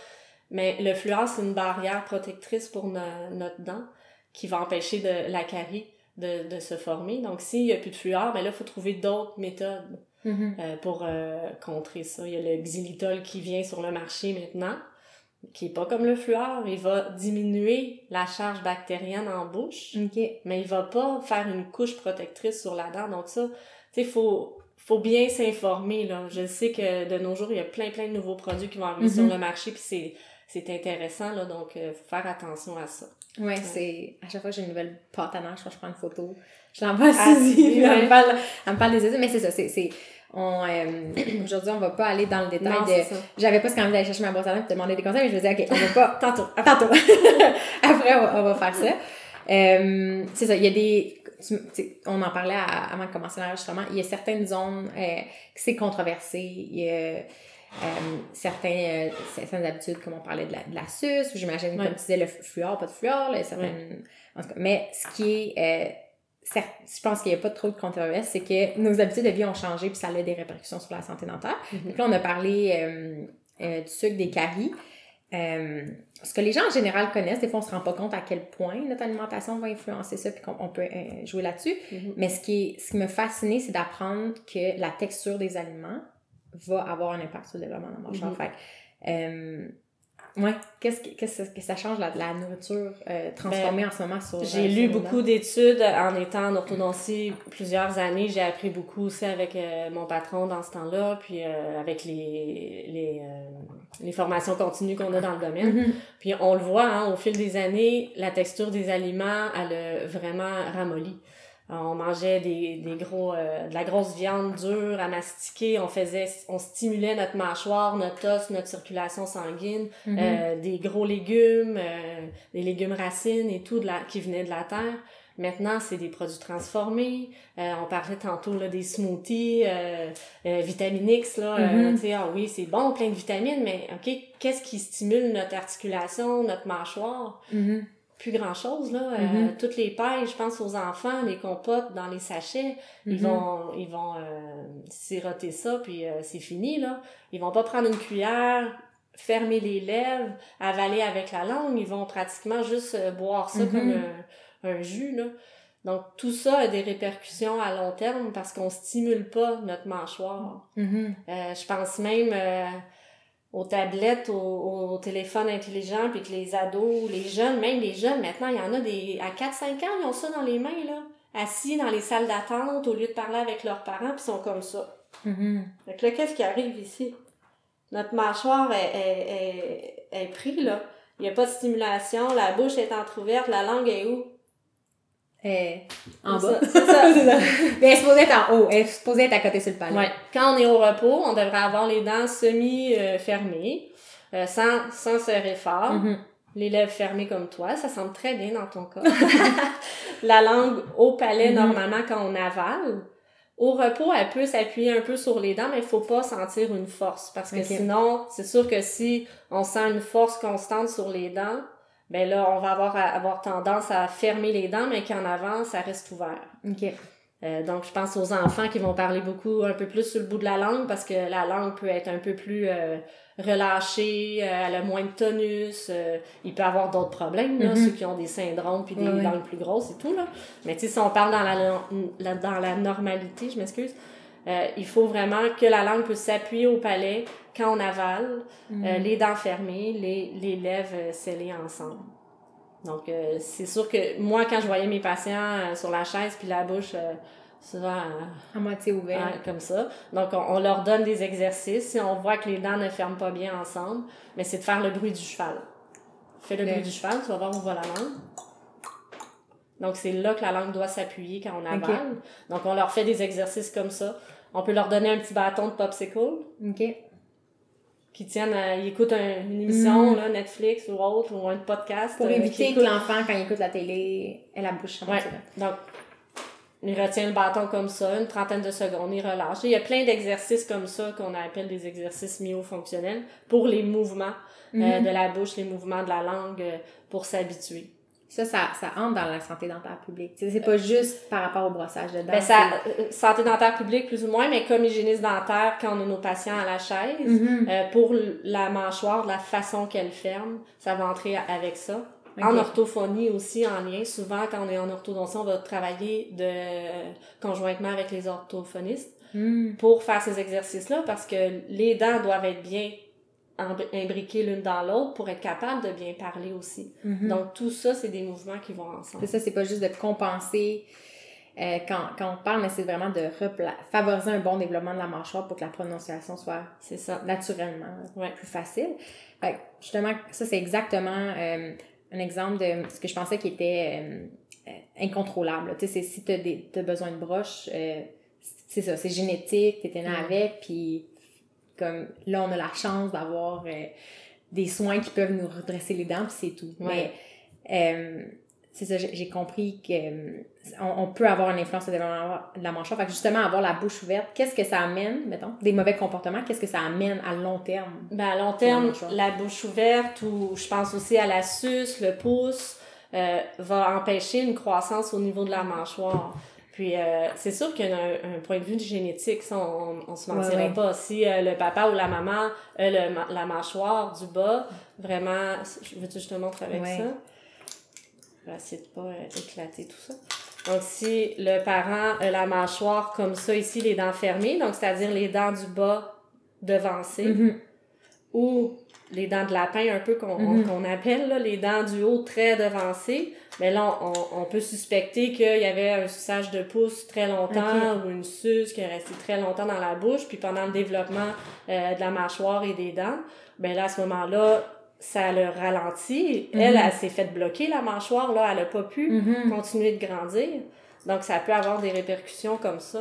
Mais le fluor, c'est une barrière protectrice pour no- notre dent qui va empêcher de, la carie de, de se former. Donc, s'il y a plus de fluor, ben là, il faut trouver d'autres méthodes Mhm. euh, pour euh, contrer ça. Il y a le xylitol qui vient sur le marché maintenant, qui est pas comme le fluor. Il va diminuer la charge bactérienne en bouche, mais il va pas faire une couche protectrice sur la dent. Donc ça, tu sais, faut faut bien s'informer là. Je sais que de nos jours, il y a plein plein de nouveaux produits qui vont arriver Mhm. sur le marché puis c'est c'est intéressant là, donc euh, faut faire attention à ça. Ouais, c'est. À chaque fois que j'ai une nouvelle pâte à neige, je prends une photo. Je l'envoie à Ah, Suzy. oui, puis elle, ouais. me parle, elle me parle des études, mais c'est ça. C'est. Euh, aujourd'hui, on va pas aller dans le détail Non, de. J'avais pas ce envie d'aller chercher ma brosse à dents et te demander des conseils, mais je me disais, OK, on va pas. Tantôt. Tantôt. Après, on va, on va faire ça. Euh, c'est ça, il y a des. tu- on en parlait à- avant de commencer l'enregistrement. Il y a certaines zones euh, que c'est controversé. Il y a euh, certains, euh, certaines habitudes, comme on parlait de la, de la suce, ou j'imagine, Ouais. comme tu disais, le fluor, pas de fluor. Là, certaines, en tout cas, mais ce qui est. euh, certes, je pense qu'il n'y a pas trop de controverse, c'est que nos habitudes de vie ont changé puis ça a des répercussions sur la santé dentaire. Mhm. Donc là, on a parlé euh, euh, du sucre des caries. Euh, ce que les gens en général connaissent, des fois on se rend pas compte à quel point notre alimentation va influencer ça puis qu'on on peut euh, jouer là-dessus. Mhm. Mais ce qui, est, ce qui m'a fasciné, c'est d'apprendre que la texture des aliments va avoir un impact sur le développement de la mâchoire. Mhm. Fait euh, ouais, qu'est-ce que, qu'est-ce que ça change la, la nourriture euh, transformée en ce moment sur Ben, euh, J'ai lu beaucoup d'études en étant en orthodontie plusieurs années. J'ai appris beaucoup aussi avec euh, mon patron dans ce temps-là, puis euh, avec les, les, euh, les formations continues qu'on a dans le domaine. Mhm. Puis on le voit, hein, au fil des années, la texture des aliments, elle a vraiment ramolli. On mangeait des, des gros, euh, de la grosse viande dure à mastiquer, on faisait, on stimulait notre mâchoire, notre os, notre circulation sanguine, Mhm. euh, des gros légumes, euh, des légumes racines et tout de la, qui venaient de la terre. Maintenant, c'est des produits transformés. Euh, on parlait tantôt là, des smoothies, euh, euh, Vitamine X, là. euh, Mhm. tu sais, ah oui, c'est bon, plein de vitamines, mais OK, qu'est-ce qui stimule notre articulation, notre mâchoire? Mhm. Plus grand-chose, là. Euh, Mhm. toutes les pailles, je pense aux enfants, les compotes dans les sachets, ils Mhm. vont, ils vont euh, siroter ça, puis euh, c'est fini, là. Ils vont pas prendre une cuillère, fermer les lèvres, avaler avec la langue, ils vont pratiquement juste euh, boire ça comme un, un jus, là. Donc, tout ça a des répercussions à long terme parce qu'on stimule pas notre mâchoire. Euh, je pense même euh, aux tablettes, aux, aux téléphones intelligents, puis que les ados, les jeunes, même les jeunes, maintenant, il y en a des... À 4-5 ans, ils ont ça dans les mains, là. Assis dans les salles d'attente, au lieu de parler avec leurs parents, puis ils sont comme ça. Mhm. Fait que là, qu'est-ce qui arrive ici? Notre mâchoire est, est, est, est pris, là. Il n'y a pas de stimulation, la bouche est entrouverte, la langue est où? Euh, en bas. ça, c'est ça. Mais elle est supposée être en haut. Elle est supposée être à côté sur le palais. Ouais. Quand on est au repos, on devrait avoir les dents semi-fermées, euh, sans, sans serrer fort. Mhm. Les lèvres fermées comme toi, ça semble très bien dans ton cas. la langue au palais, Mhm. normalement, quand on avale. Au repos, elle peut s'appuyer un peu sur les dents, mais il faut pas sentir une force. Parce que sinon, c'est sûr que si on sent une force constante sur les dents, ben là, on va avoir, avoir tendance à fermer les dents, mais qu'en avant, ça reste ouvert. OK. Euh, donc, je pense aux enfants qui vont parler beaucoup, un peu plus sur le bout de la langue, parce que la langue peut être un peu plus euh, relâchée, euh, elle a moins de tonus, il peut avoir d'autres problèmes, là, Mhm. ceux qui ont des syndromes puis des langues plus grosses et tout, là. Mais tu sais, si on parle dans la, la- dans la normalité, je m'excuse, euh, il faut vraiment que la langue puisse s'appuyer au palais quand on avale, euh, les dents fermées, les, les lèvres euh, scellées ensemble. Donc, euh, c'est sûr que moi, quand je voyais mes patients sur la chaise puis la bouche souvent À moitié ouvert. ouais, comme ça, donc on, on leur donne des exercices. Si on voit que les dents ne ferment pas bien ensemble, mais c'est de faire le bruit du cheval. Fais le Le- bruit du cheval, tu vas voir où va la langue. Donc, c'est là que la langue doit s'appuyer quand on avale. Donc, on leur fait des exercices comme ça. On peut leur donner un petit bâton de popsicle OK. qui tiennent, à- ils écoutent un- une émission, Mm. là, Netflix ou autre, ou un podcast. Pour euh, éviter que l'enfant, quand il écoute la télé, ait la bouche Ouais. Donc, il retient le bâton comme ça, une trentaine de secondes, il relâche. Il y a plein d'exercices comme ça qu'on appelle des exercices myofonctionnels pour les mouvements euh, Mhm. de la bouche, les mouvements de la langue, euh, pour s'habituer. Ça, ça, ça entre dans la santé dentaire publique. C'est pas juste par rapport au brossage de dents. Ben, ça, euh, santé dentaire publique, plus ou moins, mais comme hygiéniste dentaire, quand on a nos patients à la chaise, Mhm. euh, pour la mâchoire, la façon qu'elle ferme, ça va entrer avec ça. En orthophonie aussi, en lien. Souvent, quand on est en orthodontie, on va travailler de, conjointement avec les orthophonistes Mhm. pour faire ces exercices-là parce que les dents doivent être bien imbriquées l'une dans l'autre pour être capable de bien parler aussi. Mhm. Donc, tout ça, c'est des mouvements qui vont ensemble. C'est ça, c'est pas juste de compenser euh, quand, quand on parle, mais c'est vraiment de favoriser un bon développement de la mâchoire pour que la prononciation soit C'est ça. naturellement Ouais. plus facile. Justement, ça, c'est exactement euh, un exemple de ce que je pensais qui était euh, incontrôlable. Tu sais, si tu as, besoin de broche, c'est ça, c'est génétique, tu étais né avec, puis comme là, on a la chance d'avoir euh, des soins qui peuvent nous redresser les dents, puis c'est tout. Ouais. Mais euh, c'est ça, j'ai compris que euh, on, peut avoir une influence de la mâchoire. Fait que justement, avoir la bouche ouverte, qu'est-ce que ça amène, mettons, des mauvais comportements, qu'est-ce que ça amène à long terme? Ben, à long terme, la bouche ouverte ou je pense aussi à la suce, le pouce, euh, va empêcher une croissance au niveau de la mâchoire. Puis euh, c'est sûr qu'il y a un, un point de vue génétique, ça on, on se mentira Ouais, ouais. pas. Si euh, le papa ou la maman a le ma- la mâchoire du bas, vraiment, je veux-tu que je te montre avec Ouais. ça? Je vais essayer de pas euh, éclater tout ça. Donc si le parent a la mâchoire comme ça ici, les dents fermées, donc c'est-à-dire les dents du bas devancées, Mhm. ou les dents de lapin un peu qu'on Mhm. qu'on appelle, là, les dents du haut très devancées, mais là, on, on peut suspecter qu'il y avait un suçage de pouce très longtemps ou une suce qui est restée très longtemps dans la bouche, puis pendant le développement euh, de la mâchoire et des dents, ben là, à ce moment-là, ça le ralentit. Elle, Mhm. elle s'est fait bloquer la mâchoire, là, elle a pas pu Mhm. continuer de grandir. Donc, ça peut avoir des répercussions comme ça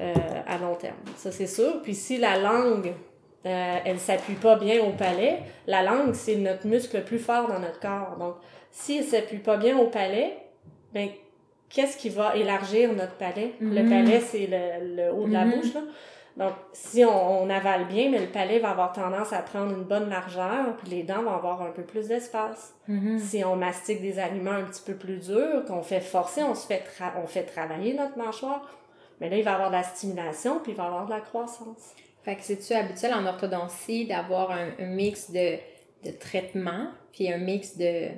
euh, à long terme. Ça, c'est sûr. Puis, si la langue, euh, elle s'appuie pas bien au palais, la langue, c'est notre muscle le plus fort dans notre corps. Donc, si elle s'appuie pas bien au palais, ben, qu'est-ce qui va élargir notre palais? Le Mhm. palais, c'est le, le haut de la Mhm. bouche, là. Donc, si on, on avale bien, mais le palais va avoir tendance à prendre une bonne largeur, puis les dents vont avoir un peu plus d'espace. Mhm. Si on mastique des aliments un petit peu plus durs, qu'on fait forcer, on se fait, tra- on fait travailler notre mâchoire, mais là, il va y avoir de la stimulation, puis il va y avoir de la croissance. Fait que c'est-tu habituel en orthodontie d'avoir un, un mix de, de traitement, puis un mix de,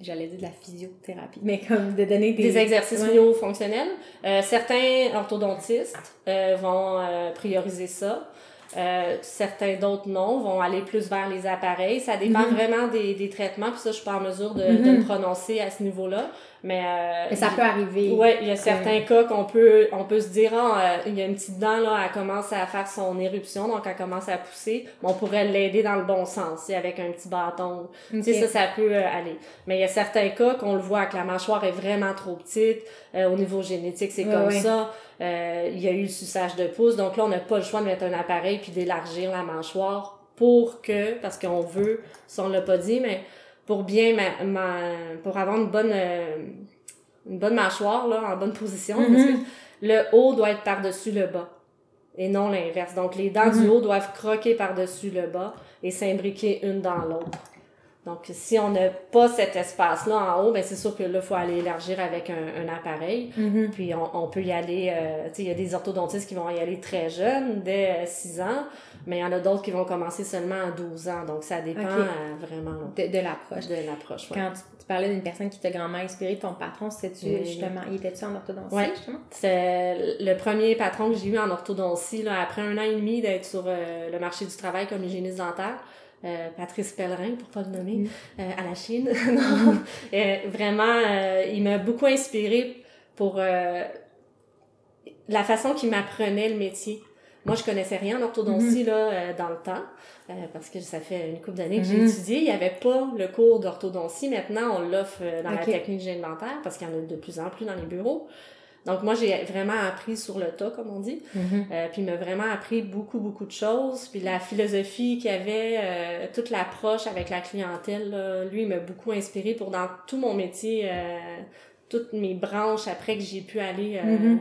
j'allais dire de la physiothérapie, mais comme de donner des... Des exercices myofonctionnels. Euh, certains orthodontistes euh, vont euh, prioriser ça. Euh, certains d'autres non, vont aller plus vers les appareils. Ça dépend Mhm. vraiment des, des traitements, puis ça, je suis pas en mesure de, de Mhm. me prononcer à ce niveau-là. Mais, euh, Mais ça peut arriver. Ouais, il y a certains cas qu'on peut, on peut se dire, euh, il y a une petite dent, là, elle commence à faire son éruption, donc elle commence à pousser. Mais on pourrait l'aider dans le bon sens, avec un petit bâton. Tu sais, ça, ça peut euh, aller. Mais il y a certains cas qu'on le voit que la mâchoire est vraiment trop petite. euh, au niveau génétique, c'est comme ça. Euh, il y a eu le suçage de pouce. Donc là, on n'a pas le choix de mettre un appareil puis d'élargir la mâchoire pour que, parce qu'on veut, si on l'a pas dit, mais pour bien, ma, ma- pour avoir une bonne, euh, une bonne mâchoire, là, en bonne position, Mhm. parce que le haut doit être par-dessus le bas et non l'inverse. Donc, les dents du Mhm. haut doivent croquer par-dessus le bas et s'imbriquer une dans l'autre. Donc, si on n'a pas cet espace-là en haut, ben c'est sûr que là, il faut aller élargir avec un, un appareil. Mhm. Puis, on, on peut y aller, euh, tu sais, il y a des orthodontistes qui vont y aller très jeunes, dès euh, 6 ans, mais il y en a d'autres qui vont commencer seulement à 12 ans. Donc, ça dépend euh, vraiment De, de l'approche. de l'approche. ouais. Quand tu, tu parlais d'une personne qui t'a grandement inspiré, ton patron, c'était-tu Oui. justement, il était-tu en orthodontie, Ouais. justement? C'est le premier patron que j'ai eu en orthodontie, là, après un an et demi d'être sur euh, le marché du travail comme hygiéniste dentaire. Euh, Patrice Pellerin, pour pas le nommer, Mm. euh, à la Chine. Non. Euh, vraiment, il m'a beaucoup inspiré pour la façon qu'il m'apprenait le métier. Moi, je connaissais rien en orthodontie là, euh, dans le temps, parce que ça fait une couple d'années que j'ai Mhm. étudié. Il n'y avait pas le cours d'orthodontie. Maintenant, on l'offre dans la technique dentaire, parce qu'il y en a de plus en plus dans les bureaux. Donc, moi, j'ai vraiment appris sur le tas, comme on dit. Mhm. Euh, puis il m'a vraiment appris beaucoup, beaucoup de choses. Puis la philosophie qu'il y avait, euh, toute l'approche avec la clientèle, là, lui, il m'a beaucoup inspiré pour dans tout mon métier, euh, toutes mes branches après que j'ai pu aller euh, Mhm.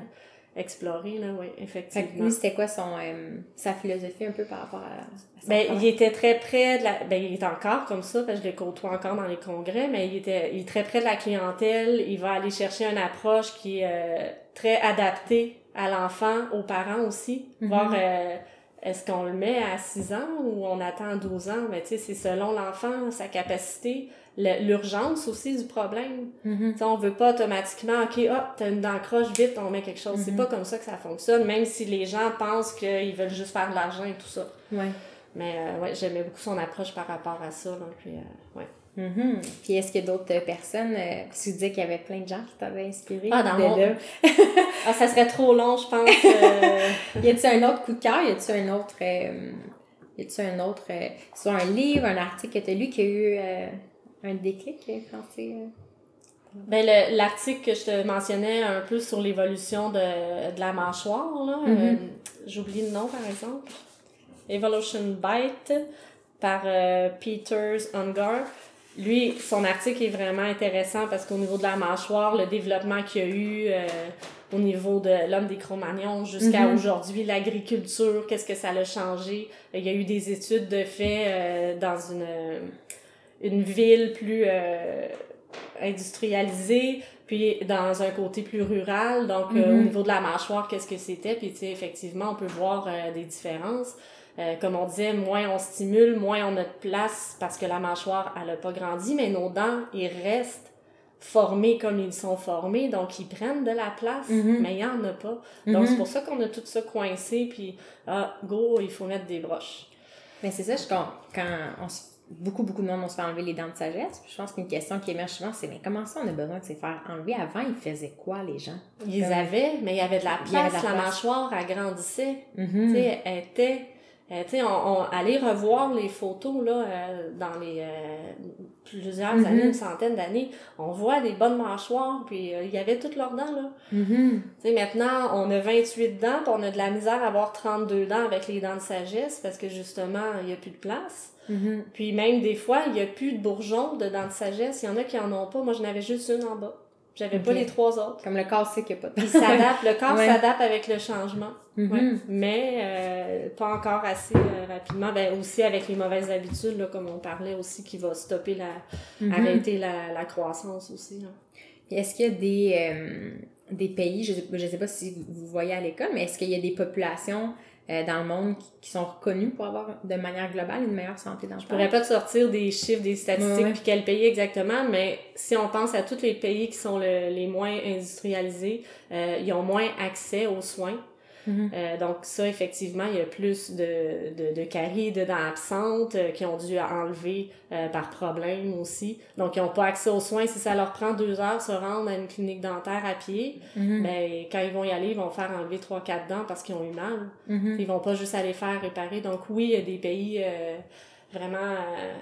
Explorer, là, oui, Fait que effectivement. lui, c'était quoi son, euh, sa philosophie un peu par rapport à, Ben, il était très près de la. Ben, il est encore comme ça, parce que je le côtoie encore dans les congrès, mais il était il est très près de la clientèle. Il va aller chercher une approche qui est euh, très adaptée à l'enfant, aux parents aussi. Mhm. Voir euh, est-ce qu'on le met à 6 ans ou on attend 12 ans? Mais tu sais, c'est selon l'enfant, sa capacité, l'urgence aussi du problème. Tu sais, on veut pas automatiquement, OK, hop, t'as une dent croche, vite, on met quelque chose. C'est Mhm. pas comme ça que ça fonctionne, même si les gens pensent qu'ils veulent juste faire de l'argent et tout ça. Ouais. Mais euh, ouais, j'aimais beaucoup son approche par rapport à ça. Puis, euh, ouais. Mhm. Puis est-ce qu'il y a d'autres euh, personnes, euh, parce que tu disais qu'il y avait plein de gens qui t'avaient inspiré. Ah, dans mon-. Ah, ça serait trop long, je pense. euh, Y a-tu un autre coup de cœur? Y a-tu un autre. euh, y a-tu un autre. euh, soit un livre, un article que tu as lu qui a eu euh, un déclic euh, ben, le- l'article que je te mentionnais un peu sur l'évolution de, de la mâchoire, là, Mhm. euh, j'oublie le nom par exemple. Evolution Bite par Peters Ungar. Lui, son article est vraiment intéressant parce qu'au niveau de la mâchoire, le développement qu'il y a eu euh, au niveau de l'homme des Cro-Magnons jusqu'à Mhm. aujourd'hui, l'agriculture, qu'est-ce que ça a changé? Il y a eu des études de fait euh, dans une, une ville plus euh, industrialisée, puis dans un côté plus rural. Donc, euh, Mhm. au niveau de la mâchoire, qu'est-ce que c'était? Puis, tu sais, effectivement, on peut voir euh, des différences. Euh, comme on disait, moins on stimule, moins on a de place parce que la mâchoire, elle a pas grandi, mais nos dents, ils restent formés comme ils sont formés, donc ils prennent de la place, Mhm. mais il y en a pas. Donc, Mhm. c'est pour ça qu'on a tout ça coincé, puis, ah, go, il faut mettre des broches. Mais c'est ça, je, quand, quand on se- beaucoup, beaucoup de monde on se fait enlever les dents de sagesse, puis je pense qu'une question qui émerge souvent, c'est mais comment ça on a besoin de se faire enlever? Avant, ils faisaient quoi, les gens? Ils Comme- avaient, mais il y avait de la place, de la la, place. mâchoire agrandissait. Mhm. Tu sais, elle était. Euh, tu sais, on, on allait revoir les photos là, euh, dans les euh, plusieurs Mhm. années, une centaine d'années. On voit des bonnes mâchoires, puis euh, il y avait toutes leurs dents. là. Mhm. Tu sais, maintenant, on a 28 dents, puis on a de la misère à avoir 32 dents avec les dents de sagesse parce que justement, il n'y a plus de place. Mhm. Puis même des fois, il n'y a plus de bourgeons de dents de sagesse. Il y en a qui en ont pas. Moi, j'en avais juste une en bas. J'avais pas les trois autres. Comme le corps sait qu'il n'y a pas de Il s'adapte, le corps Ouais. s'adapte avec le changement. Ouais. Mais euh, pas encore assez euh, rapidement. Ben, aussi avec les mauvaises habitudes, là, comme on parlait aussi, qui va stopper la. Mhm. arrêter la, la croissance aussi. Est-ce qu'il y a des, euh, des pays, je ne sais pas si vous voyez à l'école, mais est-ce qu'il y a des populations euh, dans le monde qui, qui sont reconnues pour avoir de manière globale une meilleure santé dans le Je pourrais pas te sortir des chiffres, des statistiques, ouais. puis quel pays exactement, mais si on pense à tous les pays qui sont le- les moins industrialisés, euh, ils ont moins accès aux soins. Mhm. Euh, donc ça, effectivement, il y a plus de, de, de caries, de dents absentes euh, qui ont dû enlever euh, par problème aussi. Donc, ils n'ont pas accès aux soins. Si ça leur prend deux heures se rendre à une clinique dentaire à pied, Mhm. ben, quand ils vont y aller, ils vont faire enlever trois, quatre dents parce qu'ils ont eu mal. Mhm. Ils vont pas juste aller faire réparer. Donc oui, il y a des pays euh, vraiment euh,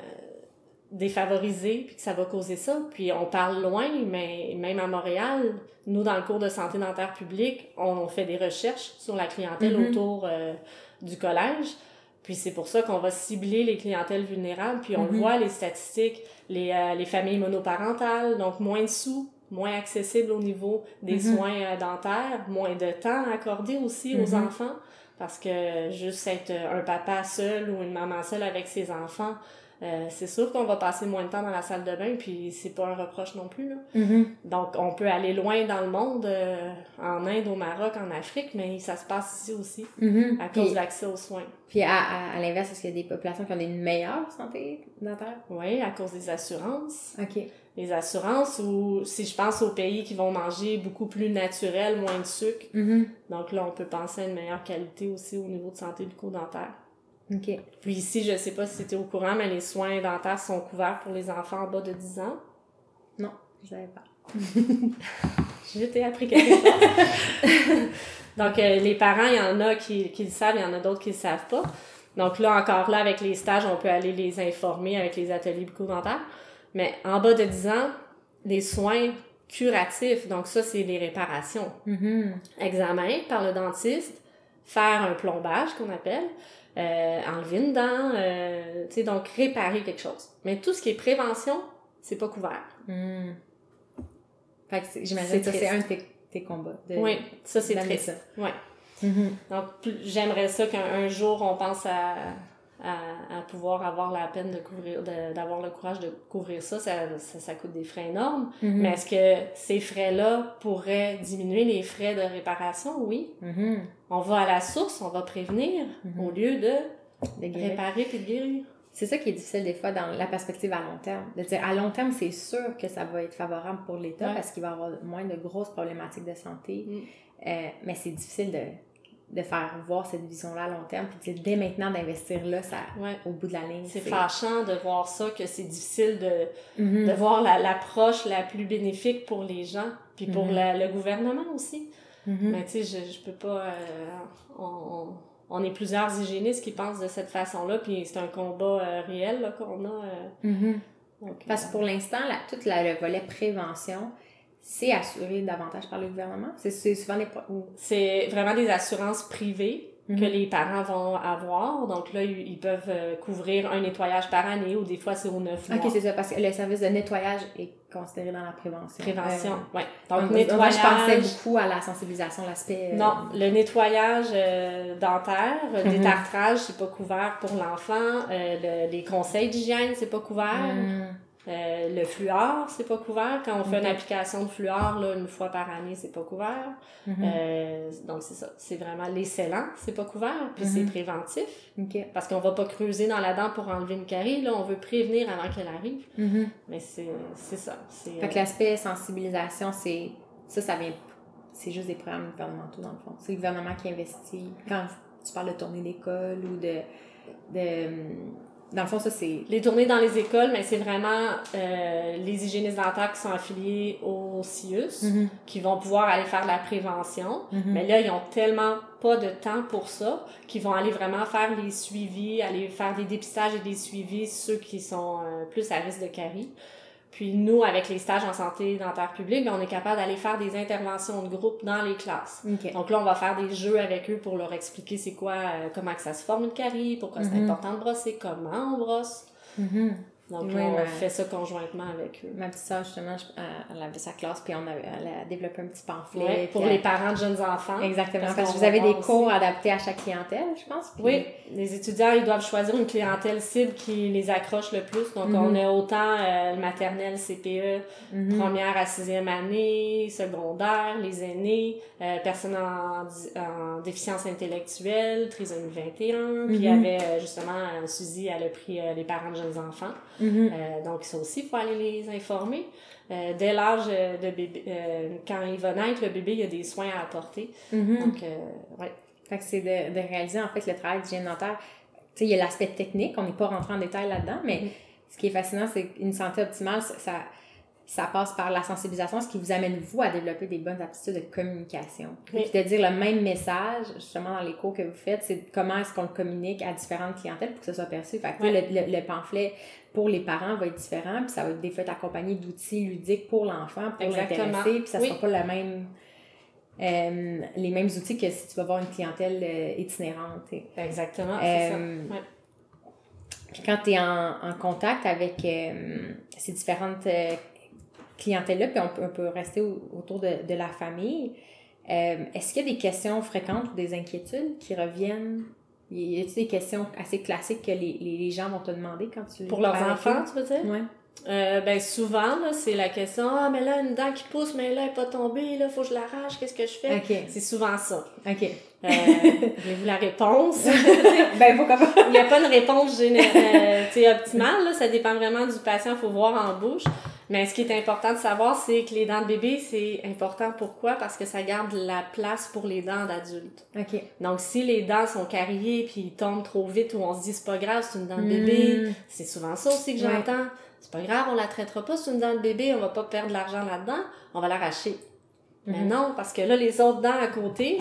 défavorisés puis que ça va causer ça. Puis on parle loin, mais même à Montréal, nous dans le cours de santé dentaire publique, on fait des recherches sur la clientèle Mhm. autour euh, du collège. Puis c'est pour ça qu'on va cibler les clientèles vulnérables. Puis on Mhm. voit, les statistiques, les, euh, les familles monoparentales, donc moins de sous, moins accessible au niveau des Mhm. soins euh, dentaires, moins de temps accordé aussi aux enfants. Parce que juste être un papa seul ou une maman seule avec ses enfants, euh, c'est sûr qu'on va passer moins de temps dans la salle de bain, puis c'est pas un reproche non plus. Là. Mhm. Donc, on peut aller loin dans le monde, euh, en Inde, au Maroc, en Afrique, mais ça se passe ici aussi, Mhm. à cause Puis, de l'accès aux soins. puis à, à, à l'inverse, est-ce qu'il y a des populations qui ont une meilleure santé dentaire? Oui, à cause des assurances. OK. Les assurances, ou si je pense aux pays qui vont manger beaucoup plus naturel, moins de sucre, Mhm. donc là, on peut penser à une meilleure qualité aussi au niveau de santé bucco-dentaire. OK. Puis ici, je sais pas si c'était au courant, mais les soins dentaires sont couverts pour les enfants en bas de 10 ans. Non, je savais pas. J'ai été appris quelque chose. Donc, euh, les parents, il y en a qui, qui le savent, il y en a d'autres qui le savent pas. Donc là, encore là, avec les stages, on peut aller les informer avec les ateliers bucco-dentaires. Mais en bas de 10 ans, les soins curatifs, donc ça, c'est les réparations. Mhm. Examen par le dentiste, faire un plombage qu'on appelle, euh, enlever une dent, euh, tu sais, donc réparer quelque chose. Mais tout ce qui est prévention, c'est pas couvert. Mhm. Fait que j'imagine que ça, c'est un de tes, tes combats. De, oui, ça c'est triste. ça. Ouais. Mhm. Donc, j'aimerais ça qu'un un jour, on pense à, à, à pouvoir avoir la peine de couvrir, d'avoir le courage de couvrir ça. Ça, ça, ça coûte des frais énormes. Mhm. Mais est-ce que ces frais-là pourraient diminuer les frais de réparation? Oui. Mhm. On va à la source, on va prévenir Mhm. au lieu de réparer puis de guérir. C'est ça qui est difficile des fois dans la perspective à long terme. De dire à long terme, c'est sûr que ça va être favorable pour l'État Ouais. parce qu'il va y avoir moins de grosses problématiques de santé. Mm. Euh, mais c'est difficile de, de faire voir cette vision-là à long terme. Puis dès maintenant d'investir là, ça, Ouais. au bout de la ligne. C'est fâchant de voir ça, que c'est difficile de, Mhm. de voir la- l'approche la, plus bénéfique pour les gens, puis pour Mhm. la- le gouvernement aussi. Mhm. Mais tu sais, je, je peux pas. euh, on, on, on est plusieurs hygiénistes qui pensent de cette façon-là, puis c'est un combat euh, réel qu'on a. euh, donc, Parce que pour l'instant, la- tout la- le volet prévention, c'est assuré davantage par le gouvernement? C'est souvent des... c'est vraiment des assurances privées Mhm. que les parents vont avoir. Donc là, ils, peuvent euh, couvrir un nettoyage par année ou des fois c'est aux neuf mois. Ok, c'est ça, parce que le service de nettoyage est considéré dans la prévention. Prévention, ouais. Donc, Donc, moi, nettoyage. je pensais beaucoup à la sensibilisation, l'aspect... euh, Non, le nettoyage euh, dentaire, le Mhm. détartrage, c'est pas couvert pour l'enfant. Euh, le- les conseils d'hygiène, c'est pas couvert. Mhm. Euh, le fluor, c'est pas couvert. Quand on fait une application de fluor, là, une fois par année, c'est pas couvert. Mhm. Euh, donc, c'est ça. C'est vraiment les scellants, c'est pas couvert. Puis Mhm. c'est préventif. Ok. Parce qu'on va pas creuser dans la dent pour enlever une carie. Là, on veut prévenir avant qu'elle arrive. Mhm. Mais c'est c'est ça. Fait que l'aspect sensibilisation, c'est... Ça, ça vient... C'est juste des programmes gouvernementaux, dans le fond. C'est le gouvernement qui investit. Quand tu parles de tournée d'école ou de... de... Dans le fond, ça, c'est... Les tournées dans les écoles, mais c'est vraiment euh, les hygiénistes dentaires qui sont affiliés au CIUS, Mhm. qui vont pouvoir aller faire de la prévention. Mhm. Mais là, ils ont tellement pas de temps pour ça qu'ils vont aller vraiment faire les suivis, aller faire des dépistages et des suivis, ceux qui sont euh, plus à risque de carie. Puis nous, avec les stages en santé dentaire publique, ben, on est capable d'aller faire des interventions de groupe dans les classes. Donc là, on va faire des jeux avec eux pour leur expliquer c'est quoi, euh, comment que ça se forme une carie, pourquoi c'est Mhm. important de brosser, comment on brosse. Mhm. Donc Oui, on ben- fait ça conjointement avec eux. Ma petite soeur, justement, je- elle avait sa classe, puis on avait, elle a développé un petit pamphlet. Ouais, pour les parents de jeunes enfants. Exactement, Parce que vous avez des cours aussi. adaptés à chaque clientèle, je pense. puis- Oui, les étudiants, ils doivent choisir une clientèle cible qui les accroche le plus. Donc, Mhm. on a autant euh, le maternel, CPE, Mhm. première à sixième année, secondaire, les aînés, euh, personnes en, en déficience intellectuelle, trisomie 21. Puis il y Mhm. avait euh, justement, euh, Suzy, elle a pris euh, les parents de jeunes enfants. Mhm. Euh, donc, ça aussi, il faut aller les informer. Euh, dès l'âge euh, de bébé, euh, quand il va naître, le bébé, il y a des soins à apporter. Mhm. Donc, euh, ouais. Fait que c'est de, de réaliser en fait le travail d'hygiène dentaire. Tu sais, il y a l'aspect technique, on n'est pas rentré en détail là-dedans, mais Mhm. ce qui est fascinant, c'est qu'une santé optimale, ça, ça, ça passe par la sensibilisation, ce qui vous amène, vous, à développer des bonnes aptitudes de communication. Oui. Puis de dire le même message, justement, dans les cours que vous faites, c'est comment est-ce qu'on le communique à différentes clientèles pour que ce soit perçu. Fait que Oui. le, le, le pamphlet pour les parents va être différent, puis ça va être des fois accompagné d'outils ludiques pour l'enfant, pour l'intéresser, puis ça Oui. sera pas le même... euh, les mêmes outils que si tu vas voir une clientèle euh, itinérante. Exactement, c'est ça. Euh, Ouais. Puis quand tu es en, en contact avec ces différentes clientèles-là, puis on peut, on peut rester au- autour de, de la famille, euh, est-ce qu'il y a des questions fréquentes ou des inquiétudes qui reviennent? Y a-t-il des questions assez classiques que les, les, gens vont te demander quand tu Pour leurs enfants, tu veux dire? Ouais. Euh, ben souvent, là, c'est la question Ah, mais là, une dent qui pousse, mais là, elle n'est pas tombée, là, faut que je l'arrache, qu'est-ce que je fais? OK. C'est souvent ça. OK. Euh, Avez-vous la réponse? ben, pourquoi pas? Il n'y a pas de réponse géné- euh, optimale, là, ça dépend vraiment du patient, il faut voir en bouche. Mais ce qui est important de savoir, c'est que les dents de bébé, c'est important. Pourquoi? Parce que ça garde la place pour les dents d'adultes. OK. Donc, si les dents sont carriées puis ils tombent trop vite ou on se dit c'est pas grave, c'est une dent de bébé, Mm. c'est souvent ça aussi que Ouais. j'entends. C'est pas grave, on la traitera pas, c'est une dent de bébé, on va pas perdre de l'argent là-dedans, on va l'arracher. Mais Mhm. non, parce que là, les autres dents à côté.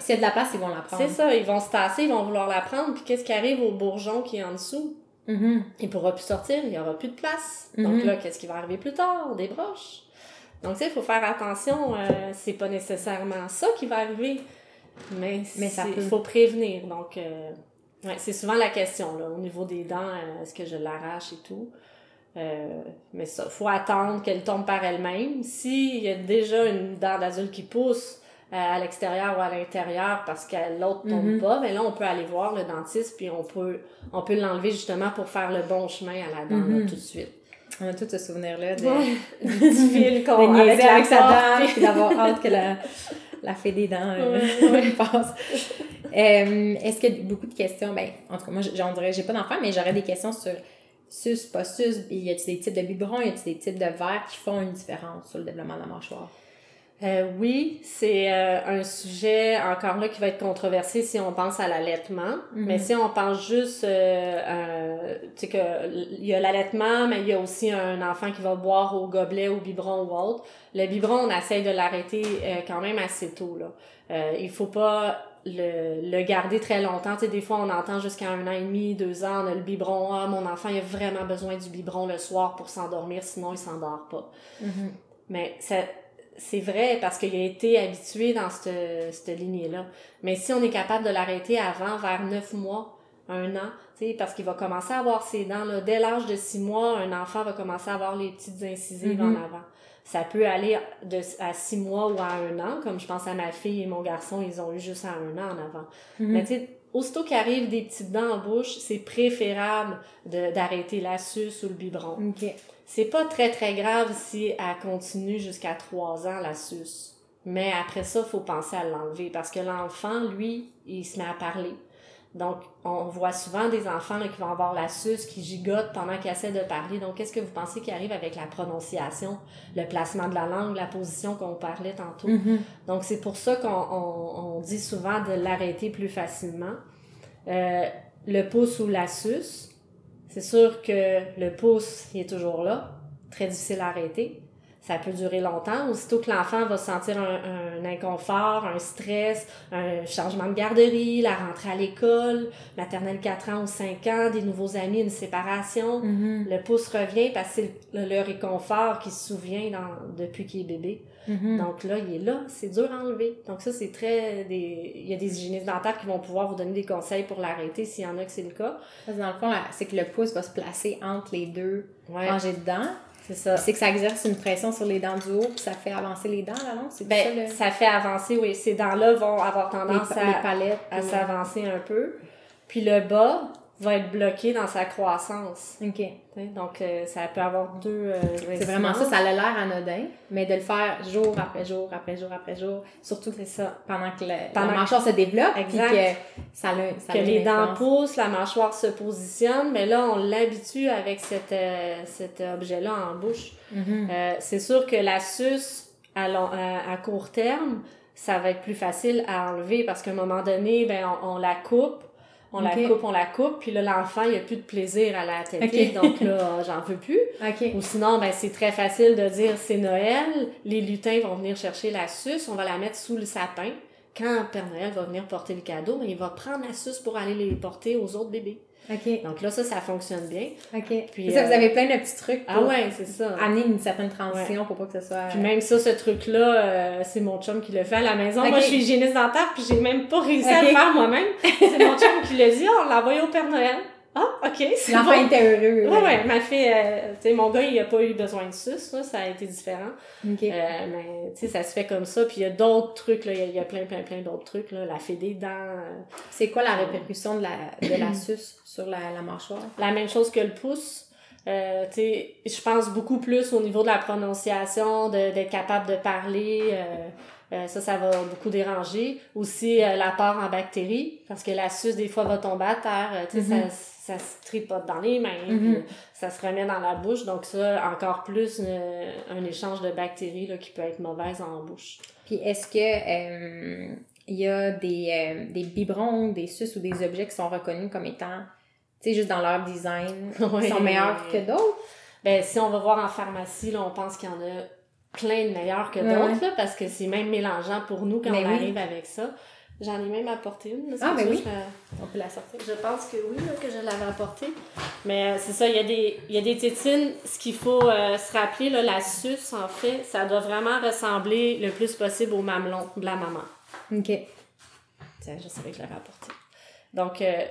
S'il y a de la place, ils vont la prendre. c'est ça, ils vont se tasser, ils vont vouloir la prendre, puis qu'est-ce qui arrive au bourgeon qui est en dessous? Mhm. Il pourra plus sortir, il y aura plus de place. Donc là, qu'est-ce qui va arriver plus tard? Des broches. Donc, tu sais, il faut faire attention, euh, c'est pas nécessairement ça qui va arriver, mais, il faut prévenir. Donc, euh, ouais, c'est souvent la question, là, au niveau des dents, euh, est-ce que je l'arrache et tout? Euh, mais ça, faut attendre qu'elle tombe par elle-même. S'il y a déjà une dent d'adulte qui pousse à l'extérieur ou à l'intérieur parce que l'autre tombe Mhm. pas, mais là, on peut aller voir le dentiste puis on peut, on peut l'enlever justement pour faire le bon chemin à la dent là, Mhm. tout de suite. On a tout ce souvenir-là de, Ouais. Du petit fil qu'on la avec sa dent, puis- d'avoir hâte que la, la fée des dents euh, Ouais, ouais. passe. Euh, Est-ce que beaucoup de questions, ben, en tout cas, moi, j'en dirais, j'ai pas d'enfant, mais j'aurais des questions sur sus, pas sus. Y a-t-il des types de biberons, y a-t-il des types de verres qui font une différence sur le développement de la mâchoire? Euh, oui, c'est euh, un sujet encore là qui va être controversé si on pense à l'allaitement. Mhm. Mais si on pense juste, euh, euh, tu sais que il y a l'allaitement, mais il y a aussi un enfant qui va boire au gobelet, au biberon ou autre. Le biberon, on essaye de l'arrêter euh, quand même assez tôt là. Euh, il faut pas le, le garder très longtemps. Tu sais, des fois, on entend jusqu'à un an et demi, deux ans, on a le biberon. Ah, mon enfant, il a vraiment besoin du biberon le soir pour s'endormir, sinon il s'endort pas. Mais ça, c'est vrai parce qu'il a été habitué dans cette, cette lignée-là. Mais si on est capable de l'arrêter avant, vers neuf mois, un an, tu sais, parce qu'il va commencer à avoir ses dents, là, dès l'âge de six mois, un enfant va commencer à avoir les petites incisives en avant. Ça peut aller de, à six mois ou à un an, comme je pense à ma fille et mon garçon, ils ont eu juste à un an en avant. Mhm. Mais tu sais, aussitôt qu'il arrive des petites dents en bouche, c'est préférable d'arrêter la suce ou le biberon. OK. C'est pas très très grave si elle continue jusqu'à 3 ans la suce. Mais après ça, faut penser à l'enlever parce que l'enfant, lui, il se met à parler. Donc, on voit souvent des enfants là, qui vont avoir la suce, qui gigotent pendant qu'ils essaient de parler. Donc, qu'est-ce que vous pensez qui arrive avec la prononciation, le placement de la langue, la position qu'on parlait tantôt? Mhm. Donc, c'est pour ça qu'on on, on dit souvent de l'arrêter plus facilement. Euh, le pouce ou la suce, c'est sûr que le pouce, il est toujours là, très difficile à arrêter. Ça peut durer longtemps. Aussitôt que l'enfant va sentir un, un inconfort, un stress, un changement de garderie, la rentrée à l'école, maternelle 4 ans ou 5 ans, des nouveaux amis, une séparation, Mhm. le pouce revient parce que c'est le, le réconfort qui se souvient dans, depuis qu'il est bébé. Mhm. Donc là, il est là, c'est dur à enlever. Donc ça, c'est très... Des... Il y a des hygiénistes dentaires qui vont pouvoir vous donner des conseils pour l'arrêter s'il y en a que c'est le cas. Parce que dans le fond, c'est que le pouce va se placer entre les deux Ouais, rangées de dents. c'est ça. C'est que ça exerce une pression sur les dents du haut, puis ça fait avancer les dents, là, non? C'est ça, Ben, le... ça fait avancer, oui. Ces dents-là vont avoir tendance les à, palettes. à s'avancer un peu. Puis le bas va être bloqué dans sa croissance. OK. Donc, euh, ça peut avoir deux... euh, C'est vraiment ça, ça a l'air anodin, mais de le faire jour après jour, après jour, après jour, surtout C'est ça. pendant que le- Pendant la que- mâchoire se développe, puis Exact. que ça a, ça que les dents poussent, la mâchoire se positionne, mais là, on l'habitue avec cet, euh, cet objet-là en bouche. Euh, c'est sûr que la suce, à, long- à, à court terme, ça va être plus facile à enlever parce qu'à un moment donné, ben, on, on la coupe, on la coupe, on la coupe, puis là, l'enfant, il a plus de plaisir à la téter, Ok. donc là, j'en veux plus. OK. Ou sinon, ben, c'est très facile de dire c'est Noël, les lutins vont venir chercher la suce, on va la mettre sous le sapin. Quand Père Noël va venir porter le cadeau, ben, il va prendre la suce pour aller les porter aux autres bébés. OK. Donc là, ça, ça fonctionne bien. OK. Puis, ça, vous euh, avez plein de petits trucs pour Ah ouais, c'est ça. amener une certaine transition pour pas que ce soit... Puis même ça, ce truc-là, euh, c'est mon chum qui le fait à la maison. Moi, je suis hygiéniste dentaire, puis j'ai même pas réussi à le faire moi-même. C'est mon chum qui l'a dit, on l'a envoyé au Père Noël. Ah, ok, c'est L'enfant bon. était heureux. Ouais, ouais, ma fille, euh, tu sais, mon gars, il a pas eu besoin de suce, là, ça a été différent. OK. Euh, mais, tu sais, ça se fait comme ça. Puis il y a d'autres trucs, là, il y a- il y, a plein, plein, plein d'autres trucs, là. La fée des dents, euh, C'est quoi la répercussion de la, de la suce sur la, la mâchoire? la même chose que le pouce. Euh, je pense beaucoup plus au niveau de la prononciation, de- d'être capable de parler. euh, euh, ça, ça va beaucoup déranger. Aussi, euh, l'apport en bactéries, parce que la suce, des fois, va tomber à terre. euh, tu sais, Mhm. ça, ça se tripote dans les mains, euh, ça se remet dans la bouche. Donc ça, encore plus euh, un échange de bactéries là, qui peut être mauvaise en bouche. Puis est-ce que il y a des, des biberons, des suces ou des objets qui sont reconnus comme étant, tu sais, juste dans leur design, qui sont meilleurs que d'autres? Ben, si on va voir en pharmacie, là, on pense qu'il y en a plein de meilleurs que d'autres, là, parce que c'est même mélangeant pour nous quand on oui. arrive avec ça. J'en ai même apporté une. là, Ah, ben oui. Je, On peut la sortir. je pense que oui, là, que je l'avais apporté. Mais euh, c'est ça, il y, a des, il y a des tétines. Ce qu'il faut euh, se rappeler, là, la suce, en fait, ça doit vraiment ressembler le plus possible au mamelon de la maman. OK. Tiens, je savais que je l'avais apporté. Donc, euh,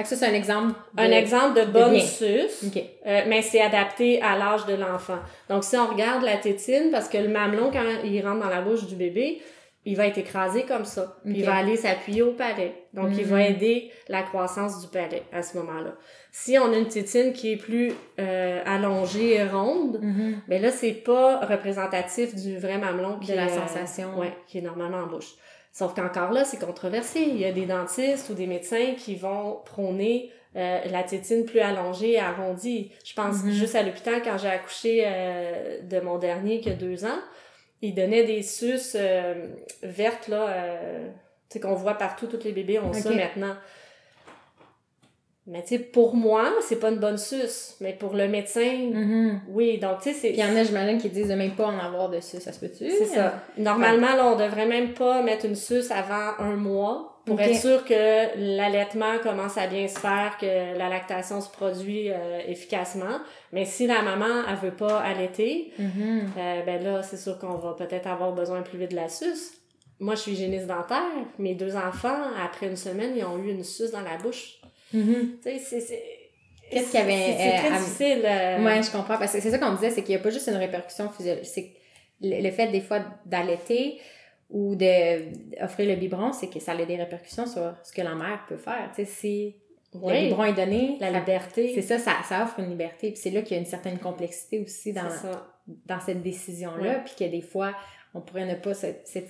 Fait que ça, c'est un exemple Un exemple de bonne suce, euh, mais c'est adapté à l'âge de l'enfant. Donc, si on regarde la tétine, parce que le mamelon, quand il rentre dans la bouche du bébé, il va être écrasé comme ça. Puis Il va aller s'appuyer au palais. Donc, il va Mhm. aider la croissance du palais à ce moment-là. Si on a une tétine qui est plus euh, allongée et ronde, mais là, c'est pas représentatif du vrai mamelon qui De la est, euh, sensation. ouais, qui est normalement en bouche. Sauf qu'encore là, c'est controversé. Il y a des dentistes ou des médecins qui vont prôner euh, la tétine plus allongée et arrondie. Je pense Mhm. juste à l'hôpital quand j'ai accouché euh, de mon dernier qui a deux ans, ils donnaient des suces euh, vertes là, euh, tu sais qu'on voit partout tous les bébés ont ça maintenant. Mais tu sais, pour moi, c'est pas une bonne suce. Mais pour le médecin, Mhm. oui. Donc, tu sais, c'est... Puis il y en a, j'imagine, qui disent de même pas en avoir dessus. Ça se peut-tu? C'est ça. Normalement, là, on devrait même pas mettre une suce avant un mois pour être sûr que l'allaitement commence à bien se faire, que la lactation se produit euh, efficacement. Mais si la maman, elle veut pas allaiter, Mhm. euh, ben là, c'est sûr qu'on va peut-être avoir besoin plus vite de la suce. Moi, je suis hygiéniste dentaire. Mes deux enfants, après une semaine, ils ont eu une suce dans la bouche. Tu sais, c'est... c'est- Qu'est-ce qu'il y avait, C'est c'est euh, très à- difficile. euh, Ouais, je comprends. Parce que c'est ça qu'on disait, c'est qu'il n'y a pas juste une répercussion physiologique. C'est le, le fait, des fois, d'allaiter ou d'offrir le biberon, c'est que ça a des répercussions sur ce que la mère peut faire. Tu sais, si le biberon est donné, la liberté. c'est ça, ça, ça offre une liberté. Puis c'est là qu'il y a une certaine complexité aussi dans, dans cette décision-là. Puis que des fois, on pourrait ne pas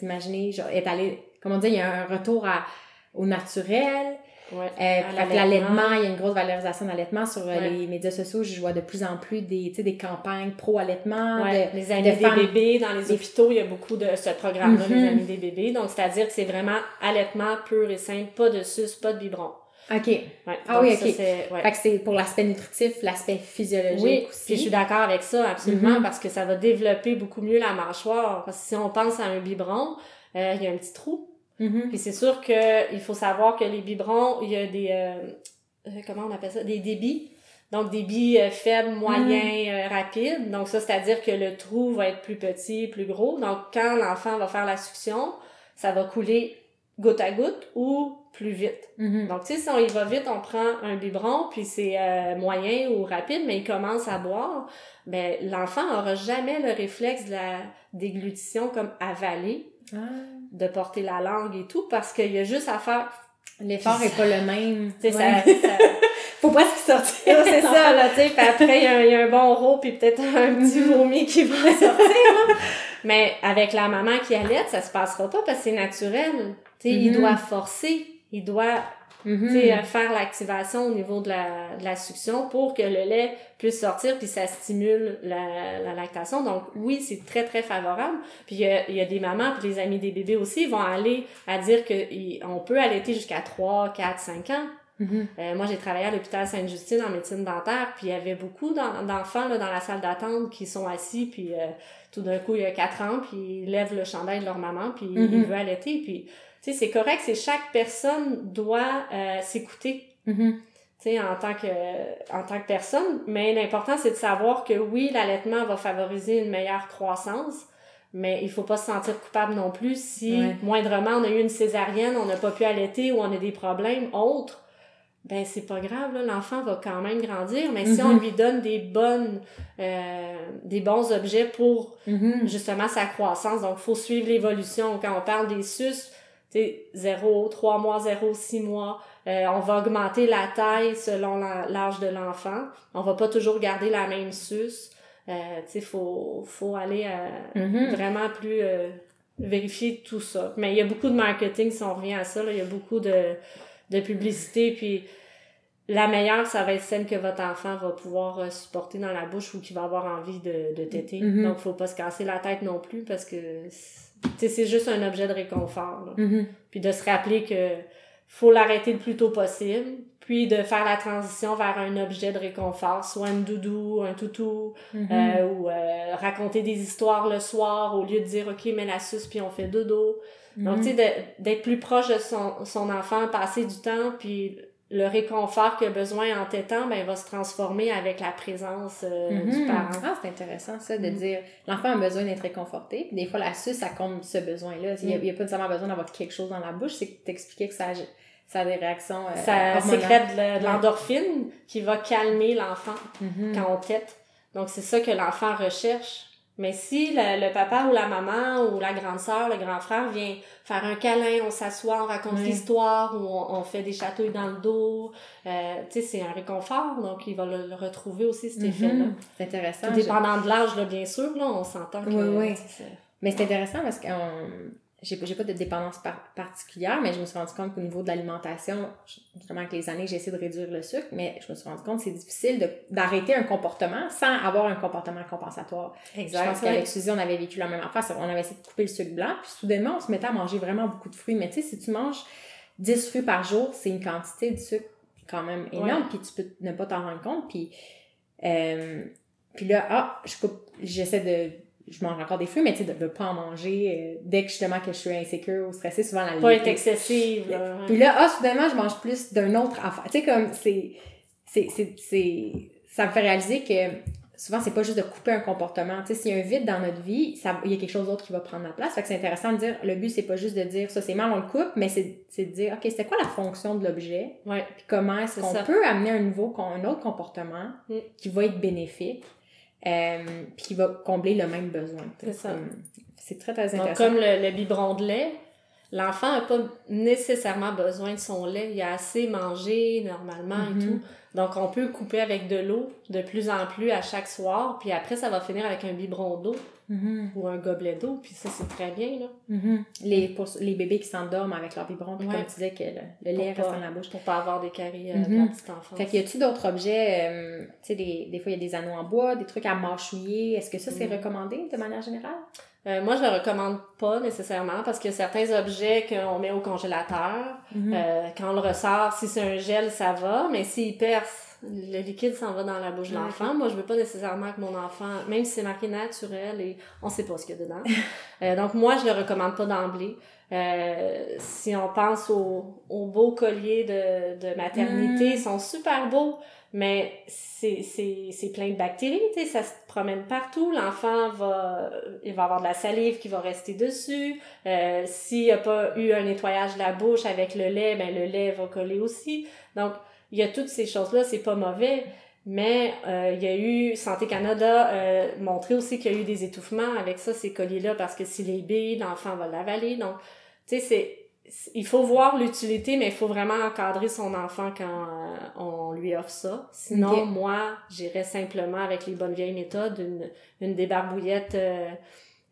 imaginé, genre, être allé, comme on dit, il y a un retour à, au naturel. Ouais. Euh, l'allaitement. il y a une grosse valorisation de l'allaitement sur euh, Ouais. les médias sociaux. Je vois de plus en plus des, tu sais, des campagnes pro-allaitement. Ouais, de- les de des femmes- bébés, dans les hôpitaux, il y a beaucoup de ce programme-là, Mhm. les amis des bébés. Donc, c'est-à-dire que c'est vraiment allaitement pur et simple, pas de suce, pas de biberon. OK. Ouais. Ah Donc, oui, ça, ok. ouais. Fait que c'est pour l'aspect nutritif, l'aspect physiologique Oui, aussi. puis je suis d'accord avec ça, absolument, Mhm. parce que ça va développer beaucoup mieux la mâchoire. Parce que si on pense à un biberon, euh, il y a un petit trou. Mhm. Puis c'est sûr que il faut savoir que les biberons, il y a des euh, euh, comment on appelle ça, des débits. Donc débit euh, faible, moyen, euh, rapide. Donc ça c'est-à-dire que le trou va être plus petit, plus gros. Donc quand l'enfant va faire la succion, ça va couler goutte à goutte ou plus vite. Mhm. Donc tu sais si on y va vite, on prend un biberon puis c'est euh, moyen ou rapide mais il commence à boire, ben l'enfant aura jamais le réflexe de la déglutition comme avaler Ah. De porter la langue et tout parce qu'il y a juste à faire L'effort est pas le même. tu sais Ouais. ça, ça- Faut pas se sortir. c'est ça là tu sais puis après il y, a un- il y a un bon rot puis peut-être un petit vomi qui va sortir là. mais avec la maman qui allait ça se passera pas parce que c'est naturel tu sais il Mhm. doit forcer il doit Tu sais, euh, faire l'activation au niveau de la, de la succion pour que le lait puisse sortir puis ça stimule la, la lactation. Donc oui, c'est très très favorable. Puis il y a, y a des mamans puis les amis des bébés aussi vont aller à dire que il- on peut allaiter jusqu'à 3, 4, 5 ans. Mhm. Euh, moi, j'ai travaillé à l'hôpital Sainte-Justine en médecine dentaire, puis il y avait beaucoup d'en- d'enfants là, dans la salle d'attente qui sont assis, puis euh, tout d'un coup, il y a 4 ans, puis ils lèvent le chandail de leur maman, puis Mhm. ils veulent allaiter, puis tu sais, c'est correct, c'est chaque personne doit euh, s'écouter, Mhm. tu sais, en tant que en tant que personne, mais l'important c'est de savoir que oui, l'allaitement va favoriser une meilleure croissance, mais il faut pas se sentir coupable non plus si Ouais. moindrement on a eu une césarienne, on n'a pas pu allaiter ou on a des problèmes autres. Ben c'est pas grave l'enfant va quand même grandir, mais si on Mhm. lui donne des bonnes euh, des bons objets pour Mhm. justement sa croissance. Donc, il faut suivre l'évolution. Quand on parle des tu sais, 0, 3 mois, 0, 6 mois, euh, on va augmenter la taille selon l'âge de l'enfant. On va pas toujours garder la même sus. Euh, tu sais, faut, faut aller à Mhm. vraiment plus euh, vérifier tout ça. Mais il y a beaucoup de marketing, si on revient à ça, il y a beaucoup de, de publicité, puis la meilleure, ça va être celle que votre enfant va pouvoir euh, supporter dans la bouche ou qui va avoir envie de, de téter. Mhm. Donc, faut pas se casser la tête non plus parce que c'est- tu sais, c'est juste un objet de réconfort. là. Mhm. Puis de se rappeler que faut l'arrêter le plus tôt possible, puis de faire la transition vers un objet de réconfort, soit une doudou, un toutou, Mhm. euh, ou euh, raconter des histoires le soir au lieu de dire ok mets la suce puis on fait dodo donc Mhm. tu sais d'être plus proche de son, son enfant passer du temps puis le réconfort qu'il a besoin en tétant ben il va se transformer avec la présence euh, du Mhm. parent Ah, c'est intéressant ça, de Mhm. dire l'enfant a besoin d'être réconforté. Puis des fois, la suce, ça compte ce besoin-là. Il n'y y a pas nécessairement besoin d'avoir quelque chose dans la bouche, c'est que t'expliquais que ça, ça a des réactions. Euh, ça sécrète de, de l'endorphine qui va calmer l'enfant Mhm. quand on tète. Donc, c'est ça que l'enfant recherche. Mais si le, le papa ou la maman ou la grande sœur, le grand frère vient faire un câlin, on s'assoit, on raconte l'histoire ou on, on fait des chatouilles dans le dos, euh, tu sais, c'est un réconfort. Donc, il va le, le retrouver aussi, cet Mhm. effet-là. C'est intéressant. Tout dépendant de l'âge, là, bien sûr, là, on s'entend que... Oui, oui. Mais c'est intéressant parce que euh, j'ai j'ai pas de dépendance par- particulière, mais je me suis rendu compte qu'au niveau de l'alimentation, justement avec les années, j'ai essayé de réduire le sucre, mais je me suis rendu compte que c'est difficile de- d'arrêter un comportement sans avoir un comportement compensatoire. Je pense qu'avec Suzy, on avait vécu la même affaire. On avait essayé de couper le sucre blanc, puis soudainement, on se mettait à manger vraiment beaucoup de fruits. Mais tu sais, si tu manges 10 fruits par jour, c'est une quantité de sucre quand même énorme, puis tu peux ne pas t'en rendre compte. Puis, euh, puis là, ah, je coupe, j'essaie de. Je mange encore des fruits, mais tu sais, de ne pas en manger euh, dès que justement que je suis insécure ou stressée, souvent la Pas être excessive, là. ouais. Puis là, ah, soudainement, je mange plus d'un autre affaire. Tu sais, comme, c'est, c'est, c'est, c'est, ça me fait réaliser que souvent, c'est pas juste de couper un comportement. Tu sais, s'il y a un vide dans notre vie, ça, il y a quelque chose d'autre qui va prendre la place. Fait que c'est intéressant de dire, le but, c'est pas juste de dire, ça, c'est mal, on le coupe, mais c'est, c'est de dire, OK, c'était quoi la fonction de l'objet? Ouais. Puis comment est-ce qu'on ça. peut amener un nouveau, un autre comportement Mm. qui va être bénéfique, euh, puis qui va combler le même besoin. C'est ça. C'est très, très Donc, intéressant. comme le, le biberon de lait, l'enfant n'a pas nécessairement besoin de son lait. Il a assez mangé normalement et Mhm. tout. Donc, on peut couper avec de l'eau de plus en plus à chaque soir. Puis après, ça va finir avec un biberon d'eau Mhm. ou un gobelet d'eau. Puis ça, c'est très bien, là. Mhm. les, pour les bébés qui s'endorment avec leur biberon, puis Ouais. comme tu disais que le, le lait reste dans la bouche. Pour pas avoir des caries euh, Mhm. la petite enfance. Fait qu'il y a-tu d'autres objets, euh, tu sais, des, des fois il y a des anneaux en bois, des trucs à mâchouiller. Est-ce que ça c'est Mhm. recommandé de manière générale? Euh, moi, je le recommande pas nécessairement parce a certains objets qu'on met au congélateur. Euh, quand on le ressort, si c'est un gel, ça va, mais s'il perce, le liquide s'en va dans la bouche de l'enfant. Moi, je veux pas nécessairement que mon enfant, même si c'est marqué naturel et on sait pas ce qu'il y a dedans. Euh, donc, moi, je le recommande pas d'emblée. Euh, si on pense aux, aux beaux colliers de, de maternité, Mm. ils sont super beaux, mais c'est, c'est, c'est plein de bactéries, tu sais, ça se promène partout. L'enfant va, il va avoir de la salive qui va rester dessus. Euh, s'il n'y a pas eu un nettoyage de la bouche avec le lait, ben le lait va coller aussi. Donc, il y a toutes ces choses-là, c'est pas mauvais. Mais euh, il y a eu, Santé Canada euh, montré aussi qu'il y a eu des étouffements avec ça, ces colliers-là, parce que si les billes, l'enfant va l'avaler. Donc, tu sais, c'est il faut voir l'utilité, mais il faut vraiment encadrer son enfant quand euh, on lui offre ça. Sinon, moi, j'irais simplement avec les bonnes vieilles méthodes, une, une débarbouillette euh,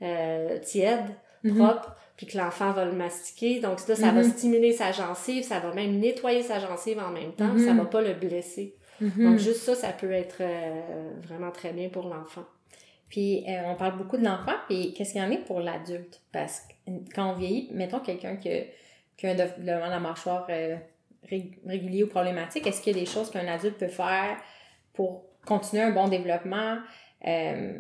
euh, tiède, Mhm. propre, puis que l'enfant va le mastiquer. Donc là, ça va Mhm. stimuler sa gencive, ça va même nettoyer sa gencive en même temps, Mhm. ça va pas le blesser. Mhm. Donc juste ça, ça peut être euh, vraiment très bien pour l'enfant. Puis euh, on parle beaucoup de l'enfant, puis qu'est-ce qu'il y en est pour l'adulte? Parce que quand on vieillit, mettons quelqu'un qui, a- qui a un développement de la mâchoire euh, ré- régulier ou problématique, est-ce qu'il y a des choses qu'un adulte peut faire pour continuer un bon développement? Euh,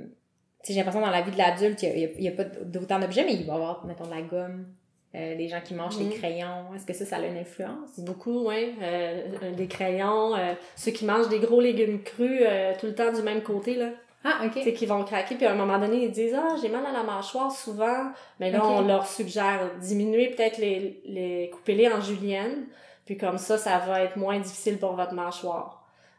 j'ai l'impression que dans la vie de l'adulte, il n'y a, il y a pas d'autant d'objets, mais il va y avoir, mettons, de la gomme, euh, les gens qui mangent Mhm. des crayons. Est-ce que ça, ça a une influence? Beaucoup, oui. Euh, euh, des crayons, euh, ceux qui mangent des gros légumes crus euh, tout le temps du même côté, là. Ah, ok. sais, qui vont craquer, puis à un moment donné, ils disent « Ah, j'ai mal à la mâchoire souvent. » Mais là, on leur suggère diminuer peut-être les, les... couper-les en julienne, puis comme ça, ça va être moins difficile pour votre mâchoire.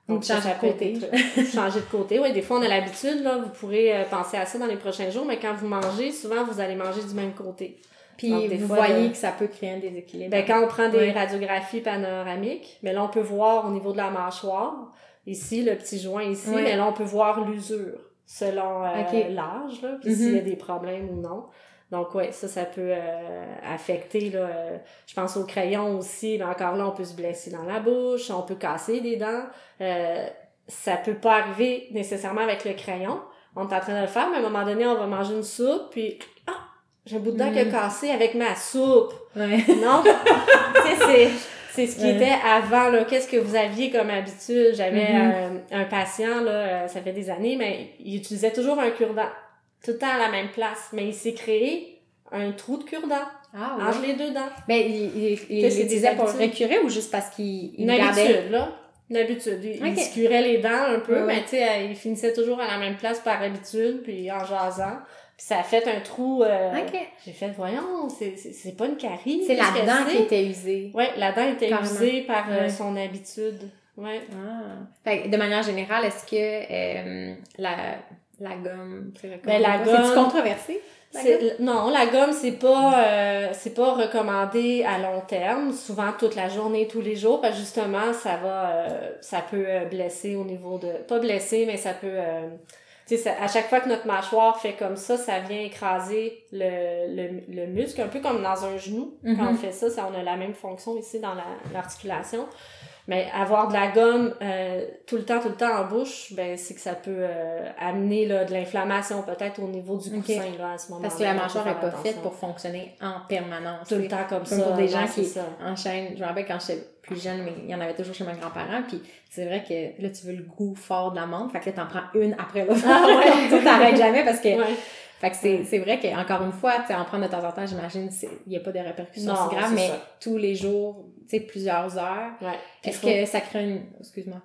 Donc, ça, changer ça de côté. changer de côté, oui. Des fois, on a l'habitude, là, vous pourrez euh, penser à ça dans les prochains jours, mais quand vous mangez, souvent, vous allez manger du même côté. Puis Donc, vous fois, voyez que ça peut créer un déséquilibre. Ben, quand on prend des radiographies panoramiques, mais là, on peut voir au niveau de la mâchoire, ici, le petit joint ici, mais là, on peut voir l'usure selon euh, l'âge, là, puis Mhm. s'il y a des problèmes ou non. Donc, ouais, ça, ça peut euh, affecter, là, euh, je pense au crayon aussi, mais encore là, on peut se blesser dans la bouche, on peut casser des dents. Euh, ça peut pas arriver nécessairement avec le crayon. On est en train de le faire, mais à un moment donné, on va manger une soupe, puis, ah, j'ai un bout de dent qui a Mhm. cassé avec ma soupe. Ouais. Non, tu sais, c'est, c'est ce qui Ouais. était avant, là. Qu'est-ce que vous aviez comme habitude? J'avais Mhm. un, un patient, là, euh, ça fait des années, mais il utilisait toujours un cure-dent. Tout le temps à la même place. Mais il s'est créé un trou de cure-dent Ah, ouais. entre les deux dents. Ben, il, il, il, l'utilisait pour récurer ou juste parce qu'il il Une gardait... habitude, là. Une habitude. Il, il se curait les dents un peu, mais tu sais, il finissait toujours à la même place par habitude, puis en jasant. Puis ça a fait un trou. euh, OK. J'ai fait, voyons, c'est- c'est c'est pas une carie. C'est la dent qui était usée. Ouais, la dent était Carrément. usée par euh, Ouais. son habitude. Ouais. Ah. Fait que de manière générale, est-ce que euh, la, la gomme, c'est Ben, la pas? gomme- C'est-tu controversé? C'est- Non, la gomme, c'est pas, euh, c'est pas recommandé à long terme, souvent toute la journée, tous les jours, parce que justement, ça va, euh, ça peut euh, blesser au niveau de, pas blesser, mais ça peut, euh, tu sais, à chaque fois que notre mâchoire fait comme ça, ça vient écraser le, le, le muscle, un peu comme dans un genou. Quand on Mhm. fait ça, ça, on a la même fonction ici dans la- l'articulation. Mais avoir de la gomme euh, tout le temps, tout le temps en bouche, ben c'est que ça peut euh, amener là, de l'inflammation peut-être au niveau du coussin là, à ce moment-là. Parce que la mâchoire n'est pas faite pour fonctionner en permanence. tout le temps comme, Comme ça. pour des gens qui ça. enchaînent. Je me rappelle quand j'étais plus jeune, mais il y en avait toujours chez mes grands-parents. Puis c'est vrai que là, tu veux le goût fort de la menthe. Fait que là, t'en prends une après l'autre. Ah ouais. tu t'arrêtes jamais parce que. Ouais. Fait que c'est, c'est vrai qu'encore une fois, tu en prendre de temps en temps, j'imagine, il n'y a pas de répercussions Non, si graves, mais ça. tous les jours, sais, plusieurs heures. Ouais. Est-ce faut- que ça crée une. Excuse-moi.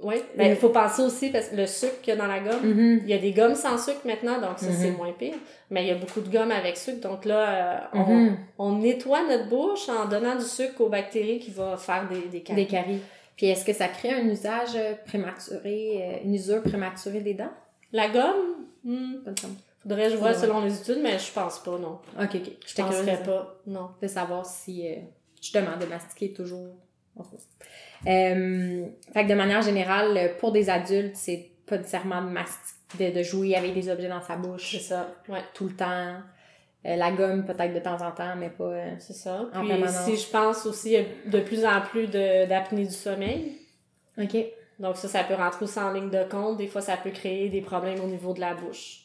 Oui, ben, il faut penser aussi, parce que le sucre qu'il y a dans la gomme, Mhm. il y a des gommes sans sucre maintenant, donc ça, c'est Mhm. moins pire. Mais il y a beaucoup de gommes avec sucre, donc là, euh, on, Mhm. on nettoie notre bouche en donnant du sucre aux bactéries qui va faire des, des caries. Des caries. Puis est-ce que ça crée un usage euh, prématuré, euh, une usure prématurée des dents? La gomme, hmm, Pas de somme. faudrait que je vois Faudrait. selon les études, mais je pense pas, non. Ok, ok. Je curieuse penserais pas, non. de savoir si, euh, justement, de mastiquer toujours. Euh, fait que de manière générale, pour des adultes, c'est pas nécessairement de, mastiquer, de, de jouer avec des objets dans sa bouche C'est ça, ouais. tout le temps. Euh, la gomme, peut-être de temps en temps, mais pas. euh, C'est ça. En Puis permanence. si je pense aussi, il y a de plus en plus d'apnée du sommeil. Ok. Donc ça, ça peut rentrer aussi en ligne de compte. Des fois, ça peut créer des problèmes au niveau de la bouche.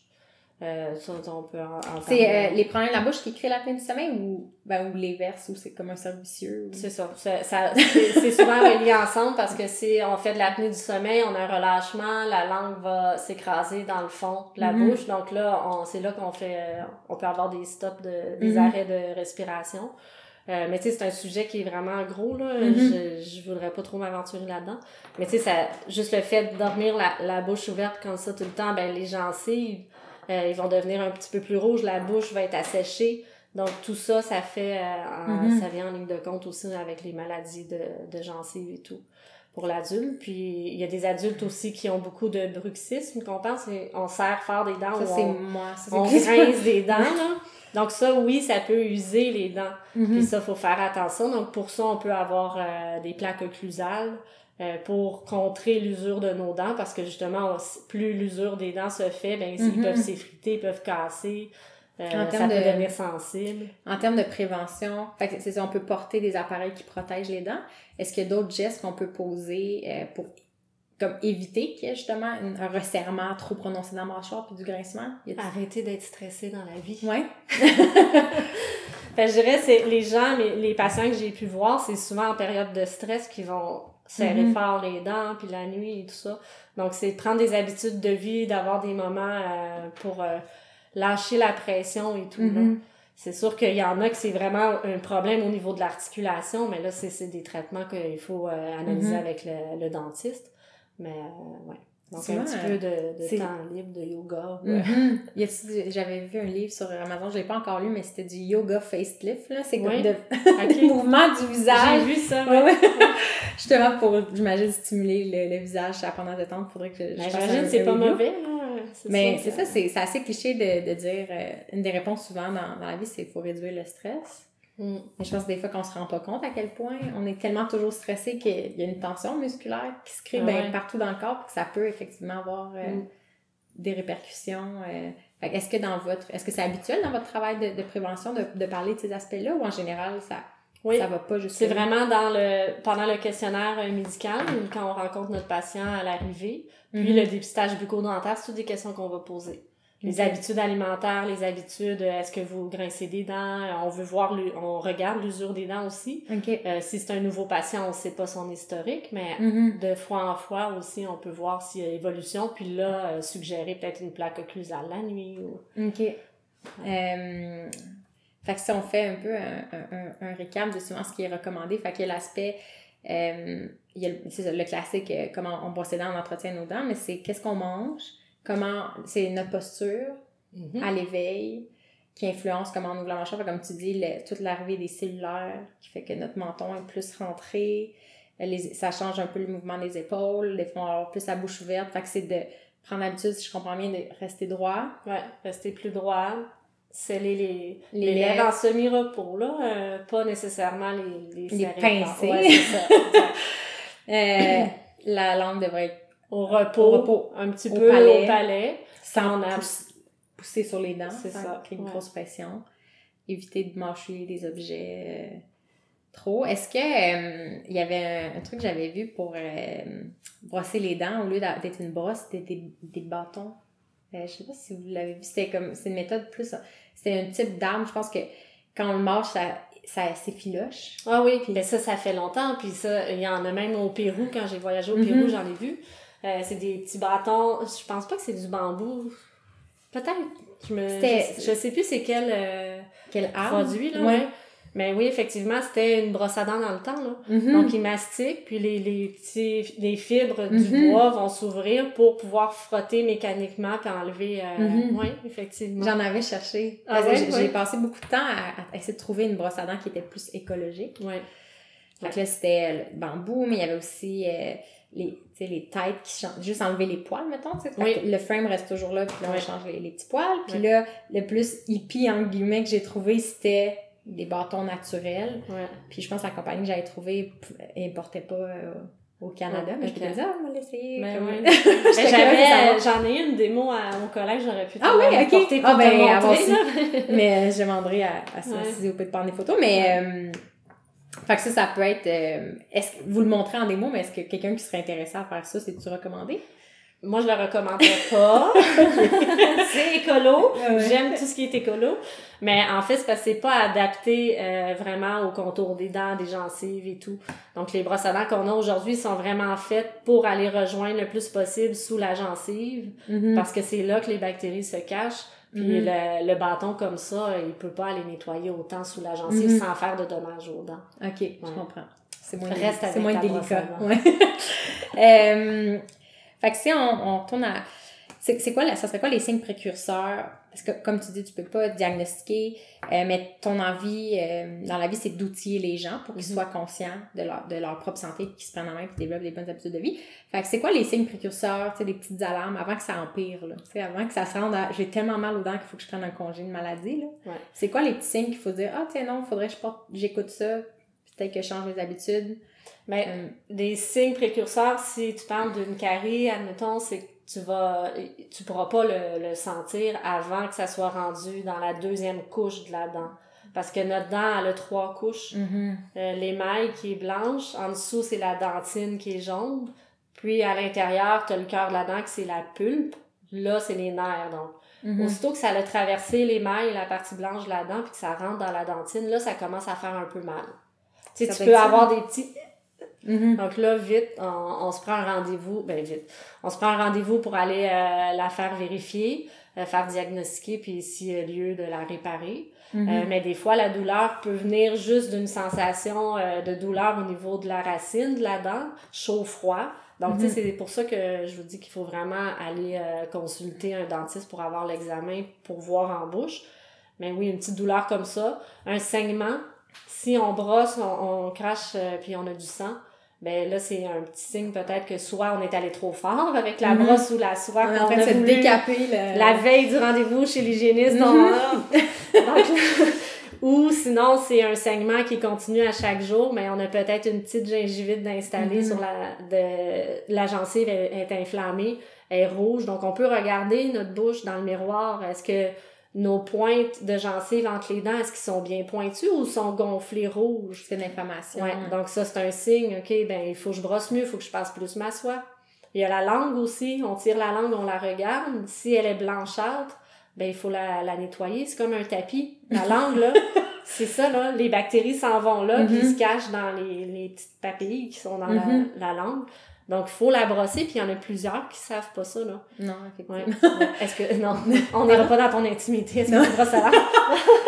Euh, on peut en, en C'est euh, les problèmes de la bouche qui créent l'apnée du sommeil ou, ben, ou l'inverse, ou c'est comme un cercle vicieux? ou- C'est ça. Ça- ça- c'est souvent relié ensemble parce que si on fait de l'apnée du sommeil, on a un relâchement, la langue va s'écraser dans le fond de la Mhm. bouche. Donc là, on, c'est là qu'on fait, euh, on peut avoir des stops, de, des Mhm. arrêts de respiration. Euh, mais tu sais, c'est un sujet qui est vraiment gros, là. Mhm. Je, je voudrais pas trop m'aventurer là-dedans. Mais tu sais, ça, juste le fait de dormir la, la bouche ouverte comme ça tout le temps, ben les gencives, euh, ils vont devenir un petit peu plus rouges, la bouche va être asséchée. Donc tout ça, ça fait, euh, Mhm. ça vient en ligne de compte aussi avec les maladies de, de gencives et tout pour l'adulte. Puis il y a des adultes aussi qui ont beaucoup de bruxisme, qu'on pense, on serre fort des dents Ça, on, moi. Ça, on grince des dents, là. Donc ça, oui, ça peut user les dents. Puis Mhm. ça, faut faire attention. Donc, pour ça, on peut avoir euh, des plaques occlusales euh, pour contrer l'usure de nos dents parce que justement, on- plus l'usure des dents se fait, ben, ils Mhm. peuvent s'effriter, ils peuvent casser. euh, En ça termes peut de- devenir sensible. En termes de prévention, fait que c'est ça, on peut porter des appareils qui protègent les dents. Est-ce qu'il y a d'autres gestes qu'on peut poser euh, pour comme éviter qu'il y ait justement un resserrement trop prononcé dans la mâchoire puis du grincement? Arrêter d'être stressé dans la vie. Ouais. Fait que je dirais, c'est les gens, les, les patients que j'ai pu voir, c'est souvent en période de stress qu'ils vont serrer Mhm. fort les dents, puis la nuit et tout ça. Donc, c'est prendre des habitudes de vie, d'avoir des moments euh, pour euh, lâcher la pression et tout. là. Mhm. C'est sûr qu'il y en a que c'est vraiment un problème au niveau de l'articulation, mais là, c'est c'est des traitements qu'il faut euh, analyser Mhm. avec le, le dentiste. Mais, euh, ouais. Donc, un petit peu de, de temps libre, de yoga. a-t-il du- J'avais vu un livre sur Amazon, je l'ai pas encore lu, mais c'était du yoga facelift, là. C'est comme Ouais. de mouvement du visage. J'ai vu ça. Ouais, ouais. Justement pour, j'imagine, stimuler le, le visage pendant de temps. Faudrait que je, Ben, J'imagine que c'est pas mauvais, là. Mais c'est ça, c'est c'est assez cliché de, de dire, euh, une des réponses souvent dans, dans la vie, c'est qu'il faut réduire le stress. Mm. Mais je pense des fois qu'on se rend pas compte à quel point on est tellement toujours stressé qu'il y a une tension musculaire qui se crée Ah ben, partout dans le corps, puis que ça peut effectivement avoir euh, Mm. des répercussions. euh. Que Est-ce que dans votre, est-ce que c'est habituel dans votre travail de, de prévention de, de parler de ces aspects-là ou en général ça, Oui, ça va pas jusque c'est vraiment dans le pendant le questionnaire euh, médical, quand on rencontre notre patient à l'arrivée. Puis Mhm. le dépistage bucco-dentaire, c'est toutes des questions qu'on va poser. Les habitudes alimentaires, les habitudes, euh, est-ce que vous grincez des dents? Euh, On veut voir, on regarde l'usure des dents aussi. Euh, si c'est un nouveau patient, on sait pas son historique, mais Mhm. de fois en fois aussi, on peut voir s'il y a évolution, puis là, euh, suggérer peut-être une plaque occlusale la nuit. Ou... OK. Euh, fait que si on fait un peu un, un, un récap de souvent ce qui est recommandé, fait qu'il y a l'aspect, il y a le, ça, le classique, comment on brosse les dents, on entretient nos dents, mais c'est qu'est-ce qu'on mange, comment, c'est notre posture, Mhm. à l'éveil qui influence comment on ouvre la mâchoire. Comme tu dis, le- toute l'arrivée des cellulaires qui fait que notre menton est plus rentré. Les, ça change un peu le mouvement des épaules. Des fois, on va avoir plus la bouche ouverte. Fait que c'est de prendre l'habitude, si je comprends bien, de rester droit. Ouais, rester plus droit, sceller les, Les les lèvres lèvres. en semi-repos, là, euh, pas nécessairement les, les. Ouais, ça. Euh, la langue devrait être Au repos, Au repos. un petit Au peu palais. au palais. sans pousser sur les dents. C'est ça, créer une ouais. grosse pression. Éviter de mâcher des objets euh, trop. Est-ce que euh, il y avait un, un truc que j'avais vu pour euh, brosser les dents, au lieu d'être une brosse, c'était des, des bâtons. Je sais pas si vous l'avez vu. C'était comme c'est une méthode plus. C'était un type d'arme. Je pense que quand on le mâche, ça, ça s'effiloche. Ah oui, puis ben ça, ça fait longtemps. Puis ça, il y en a même au Pérou. Quand j'ai voyagé au Mhm. Pérou, j'en ai vu. Euh, c'est des petits bâtons. Je pense pas que c'est du bambou. Peut-être. Je me. Je, je sais plus c'est quel euh, arme? produit, là. Ouais. Mais oui, effectivement, c'était une brosse à dents dans le temps, là. Mhm. Donc, ils mastiquent, puis les, les, petits, les fibres du Mhm. bois vont s'ouvrir pour pouvoir frotter mécaniquement puis enlever. Euh... Mhm. Oui, effectivement. J'en avais cherché. Ah j'ai passé beaucoup de temps à, à essayer de trouver une brosse à dents qui était plus écologique. Que là, c'était le bambou, mais il y avait aussi euh, les, les têtes qui changent, juste enlever les poils, mettons, tu sais. Fait Oui. Le frame reste toujours là, puis là, on Ouais. change les, les petits poils. Puis Ouais. là, le plus hippie, entre guillemets, que j'ai trouvé, c'était des bâtons naturels. Ouais. Puis je pense que la compagnie que j'avais trouvée importait pas euh, au Canada, Ouais, mais je me disais, ah, on va l'essayer. Ben ouais. Ben, j'avais, j'en ai eu une démo à, au collège, j'aurais pu te Ah oui, la ok. porter pour Ah, ben, te montrer, mais euh, je demanderai à, à Suzy au peut de prendre des photos. Mais, euh, fait que ça, ça peut être. euh, est-ce que vous le montrez en démo, mais est-ce que quelqu'un qui serait intéressé à faire ça, c'est-tu recommandé? Moi, je le recommanderais pas. c'est écolo. Ouais. J'aime tout ce qui est écolo. Mais en fait, c'est parce que c'est pas adapté euh, vraiment au contour des dents, des gencives et tout. Donc, les brosses à dents qu'on a aujourd'hui sont vraiment faites pour aller rejoindre le plus possible sous la gencive. Parce que c'est là que les bactéries se cachent. Puis Mhm. le, le bâton comme ça, il peut pas aller nettoyer autant sous la gencive Mhm. sans faire de dommages aux dents. Ok, je comprends. C'est moins, Reste avec moins ta délicat. Ouais. Euh, fait que si on, on retourne à. C'est c'est quoi, ça serait quoi les signes précurseurs? Parce que, comme tu dis, tu peux pas diagnostiquer, euh, mais ton envie euh, dans la vie, c'est d'outiller les gens pour qu'ils Mhm. soient conscients de leur, de leur propre santé, qu'ils se prennent en main et développent des bonnes habitudes de vie. Fait que c'est quoi les signes précurseurs, tu sais, des petites alarmes avant que ça empire, là? Tu sais, avant que ça se rende à j'ai tellement mal aux dents qu'il faut que je prenne un congé de maladie, là? Ouais. C'est quoi les petits signes qu'il faut dire, ah, tiens, non, faudrait que je porte, j'écoute ça, peut-être que je change mes habitudes? Mais Euh, des signes précurseurs, si tu parles d'une carie, admettons, c'est tu vas, tu pourras pas le, le sentir avant que ça soit rendu dans la deuxième couche de la dent. Parce que notre dent, elle a trois couches. mhm. Euh, l'émail qui est blanche, en dessous, c'est la dentine qui est jaune. Puis à l'intérieur, tu as le cœur de la dent qui c'est la pulpe. Là, c'est les nerfs, donc. Mhm. Aussitôt que ça a traversé l'émail, la partie blanche de la dent, puis que ça rentre dans la dentine, là, ça commence à faire un peu mal. Tu sais, tu peux avoir des petits Mhm. donc là, vite, on, on se prend un rendez-vous, ben vite, on se prend un rendez-vous pour aller euh, la faire vérifier, euh, faire diagnostiquer, puis s'il y a lieu de la réparer. Mhm. Euh, mais des fois, la douleur peut venir juste d'une sensation euh, de douleur au niveau de la racine de la dent, chaud-froid. Donc, tu sais, c'est pour ça que je vous dis qu'il faut vraiment aller consulter un dentiste pour avoir l'examen pour voir en bouche. Mais oui, une petite douleur comme ça, un saignement, si on brosse, on, on crache, euh, puis on a du sang, ben là, c'est un petit signe peut-être que soit on est allé trop fort avec la Mhm. brosse ou la soie On qu'on train de a se décaper le... la veille du rendez-vous chez l'hygiéniste. Mhm. on- Donc, ou sinon, c'est un saignement qui continue à chaque jour, mais on a peut-être une petite gingivite d'installer Mhm. sur la... De, la gencive est, est inflammée, est rouge. Donc, on peut regarder notre bouche dans le miroir. Est-ce que nos pointes de gencive entre les dents, est-ce qu'ils sont bien pointus ou sont gonflés rouges? C'est de l'inflammation. Ouais, donc ça, c'est un signe, OK, ben il faut que je brosse mieux, il faut que je passe plus ma soie. Il y a la langue aussi, on tire la langue, on la regarde. Si elle est blanchâtre, ben il faut la, la nettoyer, c'est comme un tapis. La langue, là, c'est ça, là, les bactéries s'en vont là, puis ils se cachent dans les, les petites papilles qui sont dans la, la langue. Donc, il faut la brosser, puis il y en a plusieurs qui savent pas ça, là. Non, Ouais. effectivement. Est-ce que, non, on n'ira pas dans ton intimité, est-ce que tu brosses langue?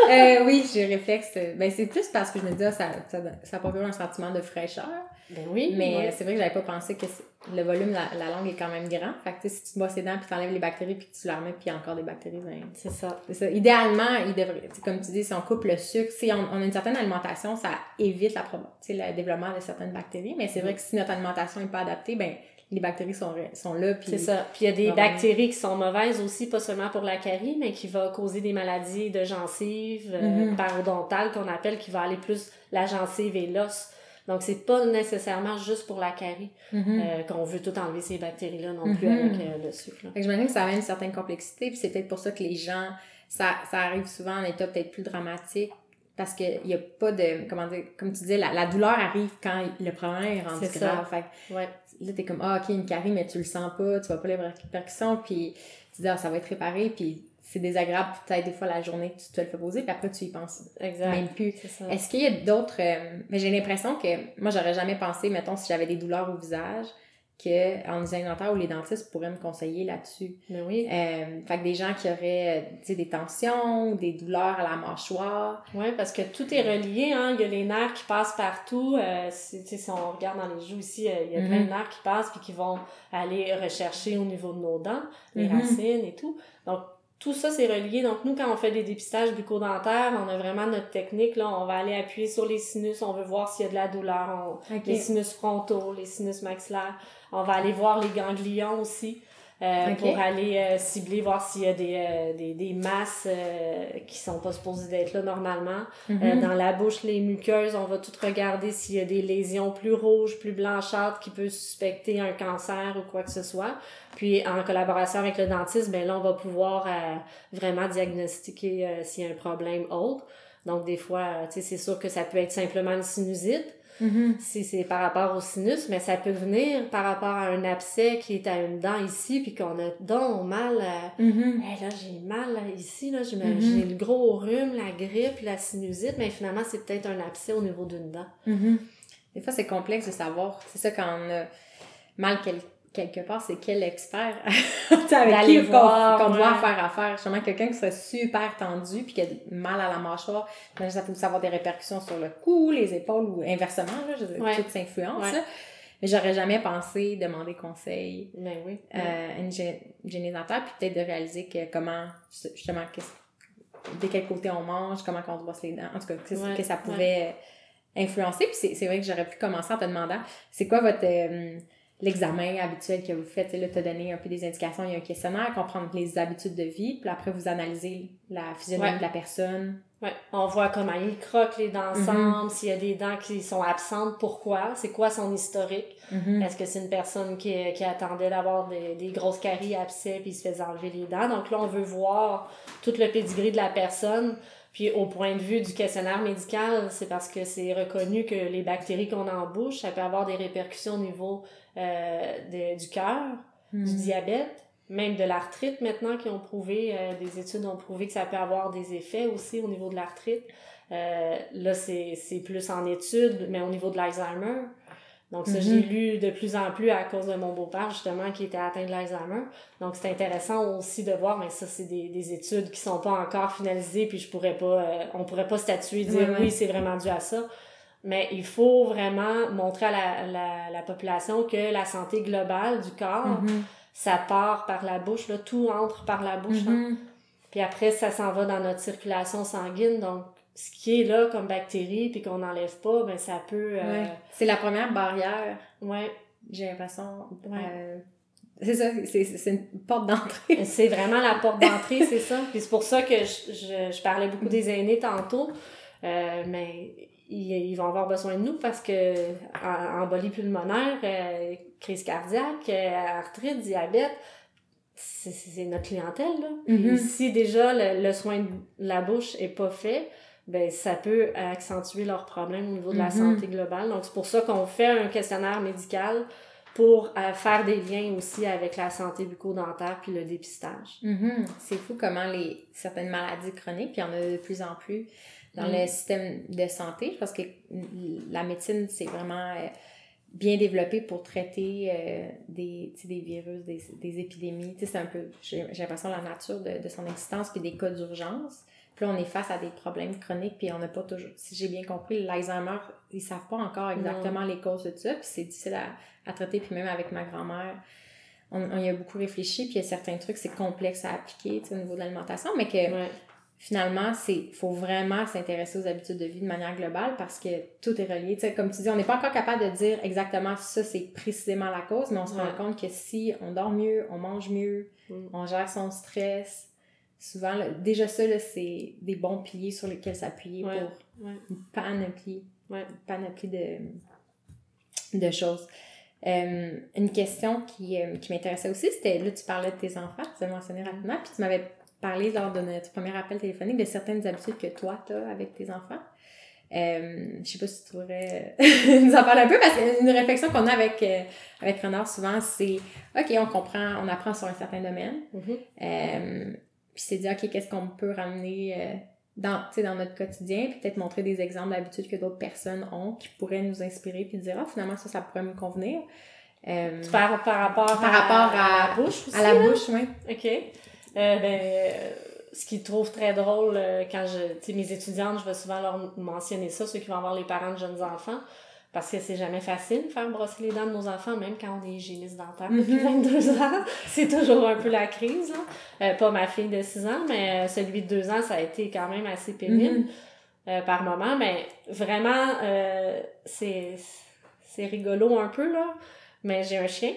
Euh, oui, j'ai réflexe. Ben, c'est plus parce que je me dis, ah, ça, ça, ça procure un sentiment de fraîcheur. Ben oui. Mais c'est vrai que j'avais pas pensé que le volume, la, la, langue est quand même grand. Fait que si tu bosses les dents, puis tu enlèves les bactéries, puis tu la remets, puis il y a encore des bactéries, ben, c'est ça. C'est ça. Idéalement, il devrait, comme tu dis, si on coupe le sucre, si on, a une certaine alimentation, ça évite la, le développement de certaines bactéries. Mais c'est vrai que si notre alimentation n'est pas adaptée, ben les bactéries sont, sont là. C'est ça. Puis il y a des bactéries qui sont mauvaises aussi, pas seulement pour la carie, mais qui va causer des maladies de gencives, euh, mm-hmm. parodontales qu'on appelle, qui va aller plus la gencive et l'os. Donc, c'est pas nécessairement juste pour la carie mm-hmm. euh, qu'on veut tout enlever ces bactéries-là non plus mm-hmm. avec euh, le sucre. Fait que j'imagine que ça amène une certaine complexité, puis c'est peut-être pour ça que les gens, ça, ça arrive souvent en état peut-être plus dramatique, parce qu'il n'y a pas de, comment dire, comme tu disais, la, la, douleur arrive quand le problème est rendu grave. Fait ouais. là, t'es comme, ah, ok, une carie, mais tu le sens pas, tu vois pas les répercussions, puis tu dis, ah, ça va être réparé, puis c'est désagréable peut-être des fois la journée que tu te le fais poser, puis après tu y penses même plus. Est-ce qu'il y a d'autres... Euh, mais j'ai l'impression que moi, j'aurais jamais pensé, mettons, si j'avais des douleurs au visage, qu'en design dentaire ou les dentistes pourraient me conseiller là-dessus. Mais oui. Euh, fait que des gens qui auraient euh, des tensions, des douleurs à la mâchoire. Oui, parce que tout est relié. Hein? Il y a les nerfs qui passent partout. Euh, si, si on regarde dans les joues ici, il y a plein de mhm. nerfs qui passent puis qui vont aller rechercher au niveau de nos dents, les mhm. racines et tout. Donc, tout ça, c'est relié. Donc, nous, quand on fait des dépistages bucco-dentaires, on a vraiment notre technique. Là, on va aller appuyer sur les sinus. On veut voir s'il y a de la douleur. Les sinus frontaux, les sinus maxillaires. On va aller voir les ganglions aussi. Euh, pour aller euh, cibler, voir s'il y a des, euh, des, des masses euh, qui sont pas supposées d'être là normalement. Mhm. dans la bouche, les muqueuses, on va tout regarder s'il y a des lésions plus rouges, plus blanchâtres qui peuvent suspecter un cancer ou quoi que ce soit. Puis en collaboration avec le dentiste, ben là, on va pouvoir vraiment diagnostiquer s'il y a un problème autre. Donc des fois, tu sais, c'est sûr que ça peut être simplement une sinusite. Mm-hmm. Si c'est par rapport au sinus, mais ça peut venir par rapport à un abcès qui est à une dent ici, puis qu'on a donc mal. À... Mm-hmm. là, j'ai mal ici, là, mm-hmm. j'ai le gros rhume, la grippe, la sinusite, mais finalement, c'est peut-être un abcès au niveau d'une dent. Des fois, c'est complexe de savoir. C'est ça quand on a mal quelque quelque part, c'est quel expert? Avec qui qu'on doit faire affaire. Justement, quelqu'un qui serait super tendu puis qui a mal à la mâchoire, ça peut avoir des répercussions sur le cou, les épaules ou inversement, là, je ouais. tout s'influence. Mais j'aurais jamais pensé demander conseil ben oui. à euh, une génisateur puis peut-être de réaliser que comment, justement, de quel côté on mange, comment on se brosse les dents, en tout cas, que, ça pouvait influencer. Puis c'est vrai que j'aurais pu commencer en te demandant, c'est quoi votre... Euh, l'examen habituel que vous faites. Là, tu donné un peu des indications. Il y a un questionnaire, comprendre les habitudes de vie. Puis après, vous analysez la physionomie de la personne. Ouais. On voit comment il croque les dents mhm. ensemble, s'il y a des dents qui sont absentes, pourquoi, c'est quoi son historique? Mhm. Est-ce que c'est une personne qui, qui attendait d'avoir des, des, grosses caries, abcès, puis il se faisait enlever les dents? Donc là, on veut voir tout le pedigree de la personne. Puis au point de vue du questionnaire médical, c'est parce que c'est reconnu que les bactéries qu'on embouche, ça peut avoir des répercussions au niveau euh, du cœur, du hmm. diabète, même de l'arthrite maintenant qui ont prouvé, euh, des études ont prouvé que ça peut avoir des effets aussi au niveau de l'arthrite. Euh, là, c'est plus en études, mais au niveau de l'Alzheimer. Donc ça, j'ai hmm. lu de plus en plus à cause de mon beau-père, justement, qui était atteint de l'Alzheimer. Donc c'est intéressant aussi de voir, mais ça, c'est des, des études qui sont pas encore finalisées, puis je pourrais pas, on pourrait pas statuer, dire oui, c'est vraiment dû à ça. Mais il faut vraiment montrer à la, la, la population que la santé globale du corps, mm-hmm. ça part par la bouche, là, tout entre par la bouche. Mm-hmm. Puis après, ça s'en va dans notre circulation sanguine. Donc, ce qui est là comme bactérie, puis qu'on n'enlève pas, ben ça peut... Euh, c'est la première barrière. Ouais. J'ai l'impression. Euh, c'est ça, c'est une porte d'entrée. c'est vraiment la porte d'entrée, c'est ça. Puis c'est pour ça que je, je, je parlais beaucoup des aînés tantôt. Euh, mais ils, vont avoir besoin de nous parce que embolie pulmonaire, euh, crise cardiaque, euh, arthrite, diabète, c'est notre clientèle. Là. Mm-hmm. si déjà le, soin de la bouche est pas fait, ben ça peut accentuer leurs problèmes au niveau de la mm-hmm. santé globale. Donc c'est pour ça qu'on fait un questionnaire médical pour euh, faire des liens aussi avec la santé bucco-dentaire puis le dépistage. Mm-hmm. C'est fou comment les certaines maladies chroniques, puis il y en a de plus en plus, dans le système de santé. parce que la médecine, c'est vraiment euh, bien développé pour traiter euh, des, des virus, des, des épidémies. C'est un peu, j'ai l'impression, la nature de, de, son existence, puis des cas d'urgence. Puis là, on est face à des problèmes chroniques, puis on n'a pas toujours... Si j'ai bien compris, l'Alzheimer, ils savent pas encore exactement les causes de ça, puis c'est difficile à, à traiter. Puis même avec ma grand-mère, on, on y a beaucoup réfléchi, puis il y a certains trucs, c'est complexe à appliquer, au niveau de l'alimentation, mais que Ouais. finalement, c'est faut vraiment s'intéresser aux habitudes de vie de manière globale parce que tout est relié. Comme tu dis, on n'est pas encore capable de dire exactement ça, c'est précisément la cause, mais on se Ouais. rend compte que si on dort mieux, on mange mieux, Mm. on gère son stress, souvent, là, déjà ça, là, c'est des bons piliers sur lesquels s'appuyer Ouais. pour Ouais. une panoplie, Ouais. une panoplie de, de choses. Euh, une question qui, euh, qui m'intéressait aussi, c'était, là, tu parlais de tes enfants, tu as mentionné rapidement, puis tu m'avais parlé lors de notre premier appel téléphonique de certaines habitudes que toi, tu as avec tes enfants. Euh, je sais pas si tu pourrais nous en parler un peu, parce qu'une réflexion qu'on a avec, euh, avec Renard souvent, c'est, OK, on comprend, on apprend sur un certain domaine, Mhm. euh, puis c'est dire, OK, qu'est-ce qu'on peut ramener euh, dans, dans notre quotidien, puis peut-être montrer des exemples d'habitudes que d'autres personnes ont qui pourraient nous inspirer, puis dire, ah, finalement, ça, ça pourrait me convenir. Euh, Par, par rapport, Par à, rapport à- la bouche aussi. à la là? bouche, oui. OK. Euh, ben, ce qu'ils trouvent très drôle, quand je, tu sais, mes étudiantes, je vais souvent leur mentionner ça, ceux qui vont avoir les parents de jeunes enfants, parce que c'est jamais facile de faire brosser les dents de nos enfants, même quand on est hygiéniste dentaire depuis Mhm. 22 ans. C'est toujours un peu la crise, là. Euh, pas ma fille de 6 ans, mais euh, celui de 2 ans, ça a été quand même assez pénible Mhm. euh, par moment, mais vraiment, euh, c'est c'est rigolo un peu, là. Mais j'ai un chien.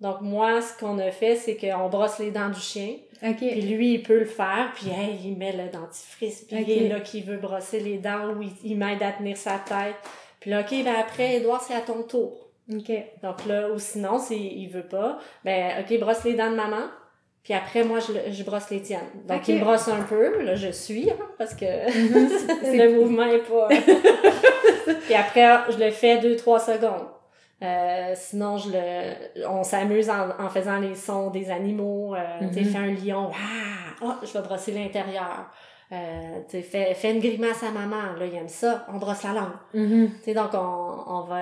Donc, moi, ce qu'on a fait, c'est qu'on brosse les dents du chien. OK. Puis lui, il peut le faire. Puis, hey, il met le dentifrice. Puis, il est là qui veut brosser les dents ou il, il m'aide à tenir sa tête. Puis là, OK, ben après, Edouard, c'est à ton tour. OK. Donc là, ou sinon, s'il il veut pas, ben, OK, brosse les dents de maman. Puis après, moi, je, je brosse les tiennes. Donc, Ok. il me brosse un peu. Là, je suis, hein, parce que C'est- le mouvement est pas... Puis après, je le fais 2-3 secondes. Euh, sinon, je le, on s'amuse en, en faisant les sons des animaux. Euh, Tu sais, Mhm. fais un lion. Ah, oh, je vais brosser l'intérieur. Euh, fais, fais une grimace à maman. Là, il aime ça. On brosse la langue. Mhm. Sais, donc, on, on va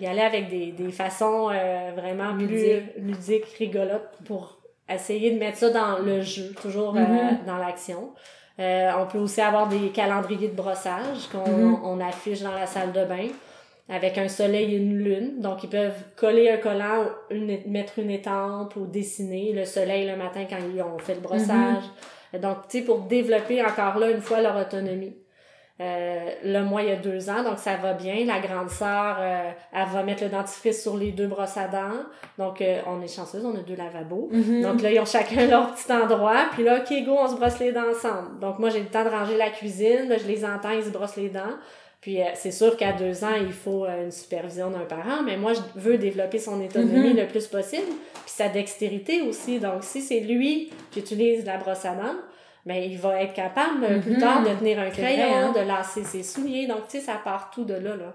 y aller avec des, des façons euh, vraiment Ludiques. ludiques, rigolotes pour essayer de mettre ça dans le jeu, toujours euh, Mhm. dans l'action. Euh, on peut aussi avoir des calendriers de brossage qu'on Mhm. on affiche dans la salle de bain avec un soleil et une lune. Donc, ils peuvent coller un collant, une, mettre une étampe ou dessiner le soleil le matin quand ils ont fait le brossage. Donc, tu sais, pour développer encore là, une fois, leur autonomie. Euh, là, moi, il y a deux ans, donc ça va bien. La grande sœur, euh, elle va mettre le dentifrice sur les deux brosses à dents. Donc, euh, on est chanceuse, on a deux lavabos. Mhm. Donc là, ils ont chacun leur petit endroit. Puis là, OK, go, on se brosse les dents ensemble. Donc moi, j'ai le temps de ranger la cuisine. Là, je les entends, ils se brossent les dents. Puis euh, c'est sûr qu'à deux ans, il faut euh, une supervision d'un parent. Mais moi, je veux développer son autonomie Mhm. le plus possible. Puis sa dextérité aussi. Donc si c'est lui qui utilise la brosse à dents, mais il va être capable euh, plus Mhm. tard de tenir un crayon, vrai, hein? de lasser ses souliers. Donc tu sais, ça part tout de là. là.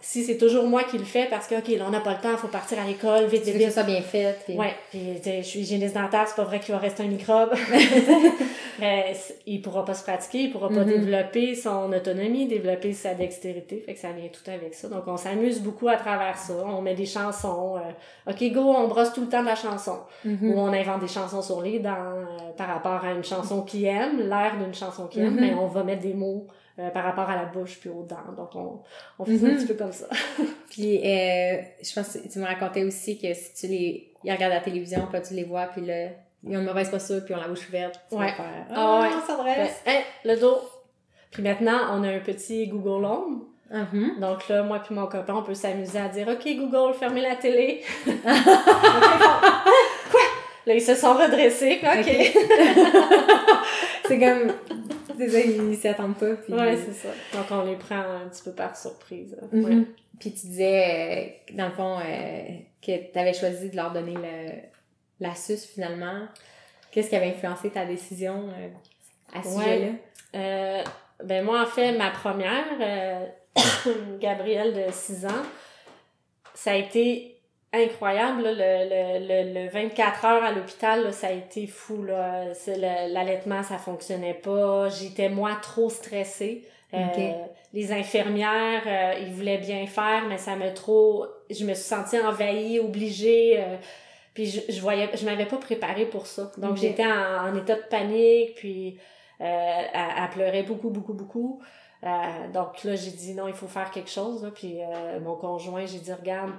Si c'est toujours moi qui le fais parce que, OK, là, on n'a pas le temps, il faut partir à l'école, vite, vite, vite. ça bien fait. puis- Ouais, puis je suis hygiéniste dentaire, c'est pas vrai qu'il va rester un microbe. Mais il pourra pas se pratiquer, il pourra pas Mhm. développer son autonomie, développer sa dextérité, fait que ça vient tout avec ça. Donc on s'amuse beaucoup à travers ça. On met des chansons, euh, OK, go, on brosse tout le temps de la chanson. Mhm. Ou on invente des chansons sur les dents euh, par rapport à une chanson qu'il aime, l'air d'une chanson qu'il aime, mais on va mettre des mots euh, par rapport à la bouche puis aux dents. Donc on, on fait ça un Mhm. petit peu comme ça. Puis, euh, je pense que tu me racontais aussi que si tu les... Ils regardent la télévision, puis tu les vois, puis là, ils ont une mauvaise posture, puis ils ont la bouche ouverte. Ouais. faire, Ah Ah, ouais. hein, le dos. Puis maintenant, on a un petit Google Home. Mhm. Donc là, moi puis mon copain, on peut s'amuser à dire OK Google, fermez la télé. Quoi? Là, ils se sont redressés. OK. Ok. c'est comme... Ça, ils s'y attendent pas. Puis... Ouais, c'est ça. Donc on les prend un petit peu par surprise. Mhm. Ouais. Puis tu disais, euh, dans le fond, euh, que tu avais choisi de leur donner le, la suce finalement. Qu'est-ce qui avait influencé ta décision euh, à ce Ouais. sujet-là? Ben moi, en fait, ma première, Gabrielle de 6 ans, ça a été incroyable. là. Le, le, le, le 24 heures à l'hôpital, là, ça a été fou. là. C'est le- L'allaitement, ça fonctionnait pas. J'étais, moi, trop stressée. Euh. Les infirmières, euh, ils voulaient bien faire, mais ça m'a trop... Je me suis sentie envahie, obligée. euh, puis je, je voyais... Je m'avais pas préparée pour ça. Donc, j'étais en, en état de panique, puis... elle, pleurait beaucoup, beaucoup, beaucoup. donc là, j'ai dit non, il faut faire quelque chose. Puis mon conjoint, j'ai dit regarde,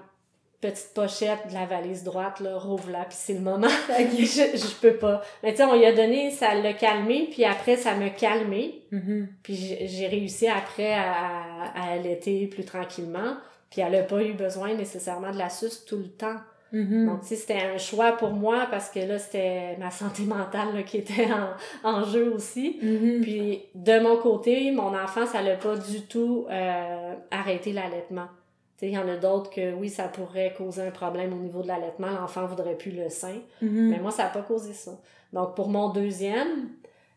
petite pochette de la valise droite, là, rouvre-la, puis c'est le moment. je, je peux pas. Mais tu sais, on lui a donné, ça l'a calmé, puis après, ça m'a calmé. Mm-hmm. Puis j'ai réussi après à, à allaiter plus tranquillement. Puis elle a pas eu besoin nécessairement de la suce tout le temps. Mm-hmm. Donc, tu sais, c'était un choix pour moi parce que là, c'était ma santé mentale là, qui était en, en jeu aussi. Mm-hmm. Puis, de mon côté, mon enfant, ça l'a pas du tout euh, arrêté l'allaitement. Il y en a d'autres que oui, ça pourrait causer un problème au niveau de l'allaitement, l'enfant voudrait plus le sein. Mm-hmm. Mais moi, ça n'a pas causé ça. Donc, pour mon deuxième,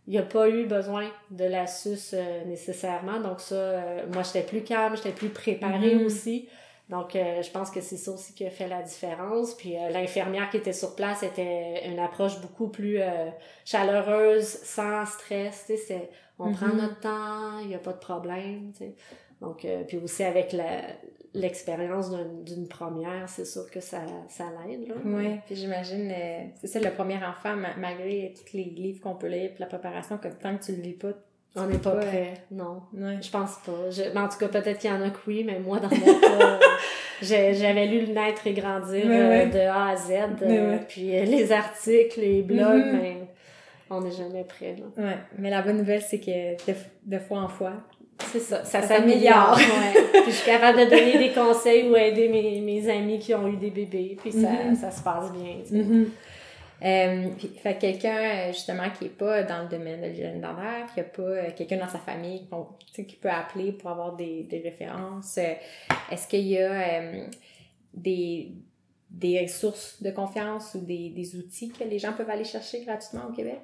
il n'y a pas eu besoin de la suce euh, nécessairement. Donc, ça, euh, moi, j'étais plus calme, j'étais plus préparée mm-hmm. aussi. Donc, euh, je pense que c'est ça aussi qui a fait la différence. Puis, l'infirmière qui était sur place était une approche beaucoup plus chaleureuse, sans stress. On prend mm-hmm. notre temps, il n'y a pas de problème. Donc, puis aussi avec la, l'expérience d'une première, c'est sûr que ça, ça l'aide. Oui, puis j'imagine, euh, c'est ça, le premier enfant, malgré tous les livres qu'on peut lire, puis la préparation, que tant que tu le lis pas, on n'est pas prêt, non. Je pense pas. Je, en tout cas, peut-être qu'il y en a que oui, mais moi, dans mon cas, j'avais lu Le Naître et Grandir euh, de A à Z, euh, puis les articles, les blogs, mm-hmm. mais on n'est jamais prêt. Là. Ouais. Mais la bonne nouvelle, c'est que de fois en fois, c'est ça, ça, s'améliore. Ouais. puis je suis capable de donner des conseils ou aider mes, mes amis qui ont eu des bébés, puis ça, mm-hmm. ça se passe bien. Mm-hmm. Euh, puis, fait quelqu'un euh, justement qui est pas dans le domaine de l'hygiène dentaire, qui a pas euh, quelqu'un dans sa famille qui peut appeler pour avoir des, des références, est-ce qu'il y a des, des ressources de confiance ou des, des outils que les gens peuvent aller chercher gratuitement au Québec?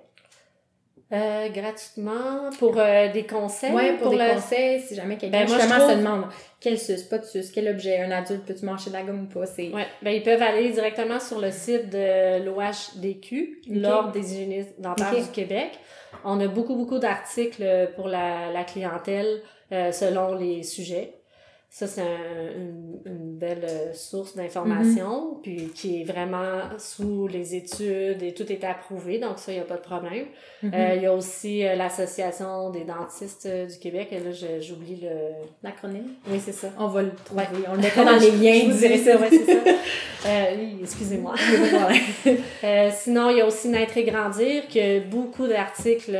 Euh, gratuitement pour euh, des conseils. Oui, pour, des conseils, si jamais quelqu'un ben, justement se demande quel sus, pas de sus, quel objet, un adulte peut-tu manger de la gomme ou pas? C'est... Ouais, ben, ils peuvent aller directement sur le site de l'OHDQ, l'Ordre des hygiénistes dentaires du Québec. On a beaucoup, beaucoup d'articles pour la, la clientèle euh, selon les sujets. Ça, c'est une, une, belle euh, source d'information, mm-hmm. puis qui est vraiment sous les études et tout est approuvé, donc ça, il n'y a pas de problème. Mm-hmm. euh, il y a aussi euh, l'Association des dentistes euh, du Québec, et là, j'oublie le... L'acronyme? Oui, c'est ça. On va le trouver, on le mettra dans les liens. Je vous dirai ça, ouais, c'est ça. oui, excusez-moi. sinon, il y a aussi Naître et Grandir, qui a beaucoup d'articles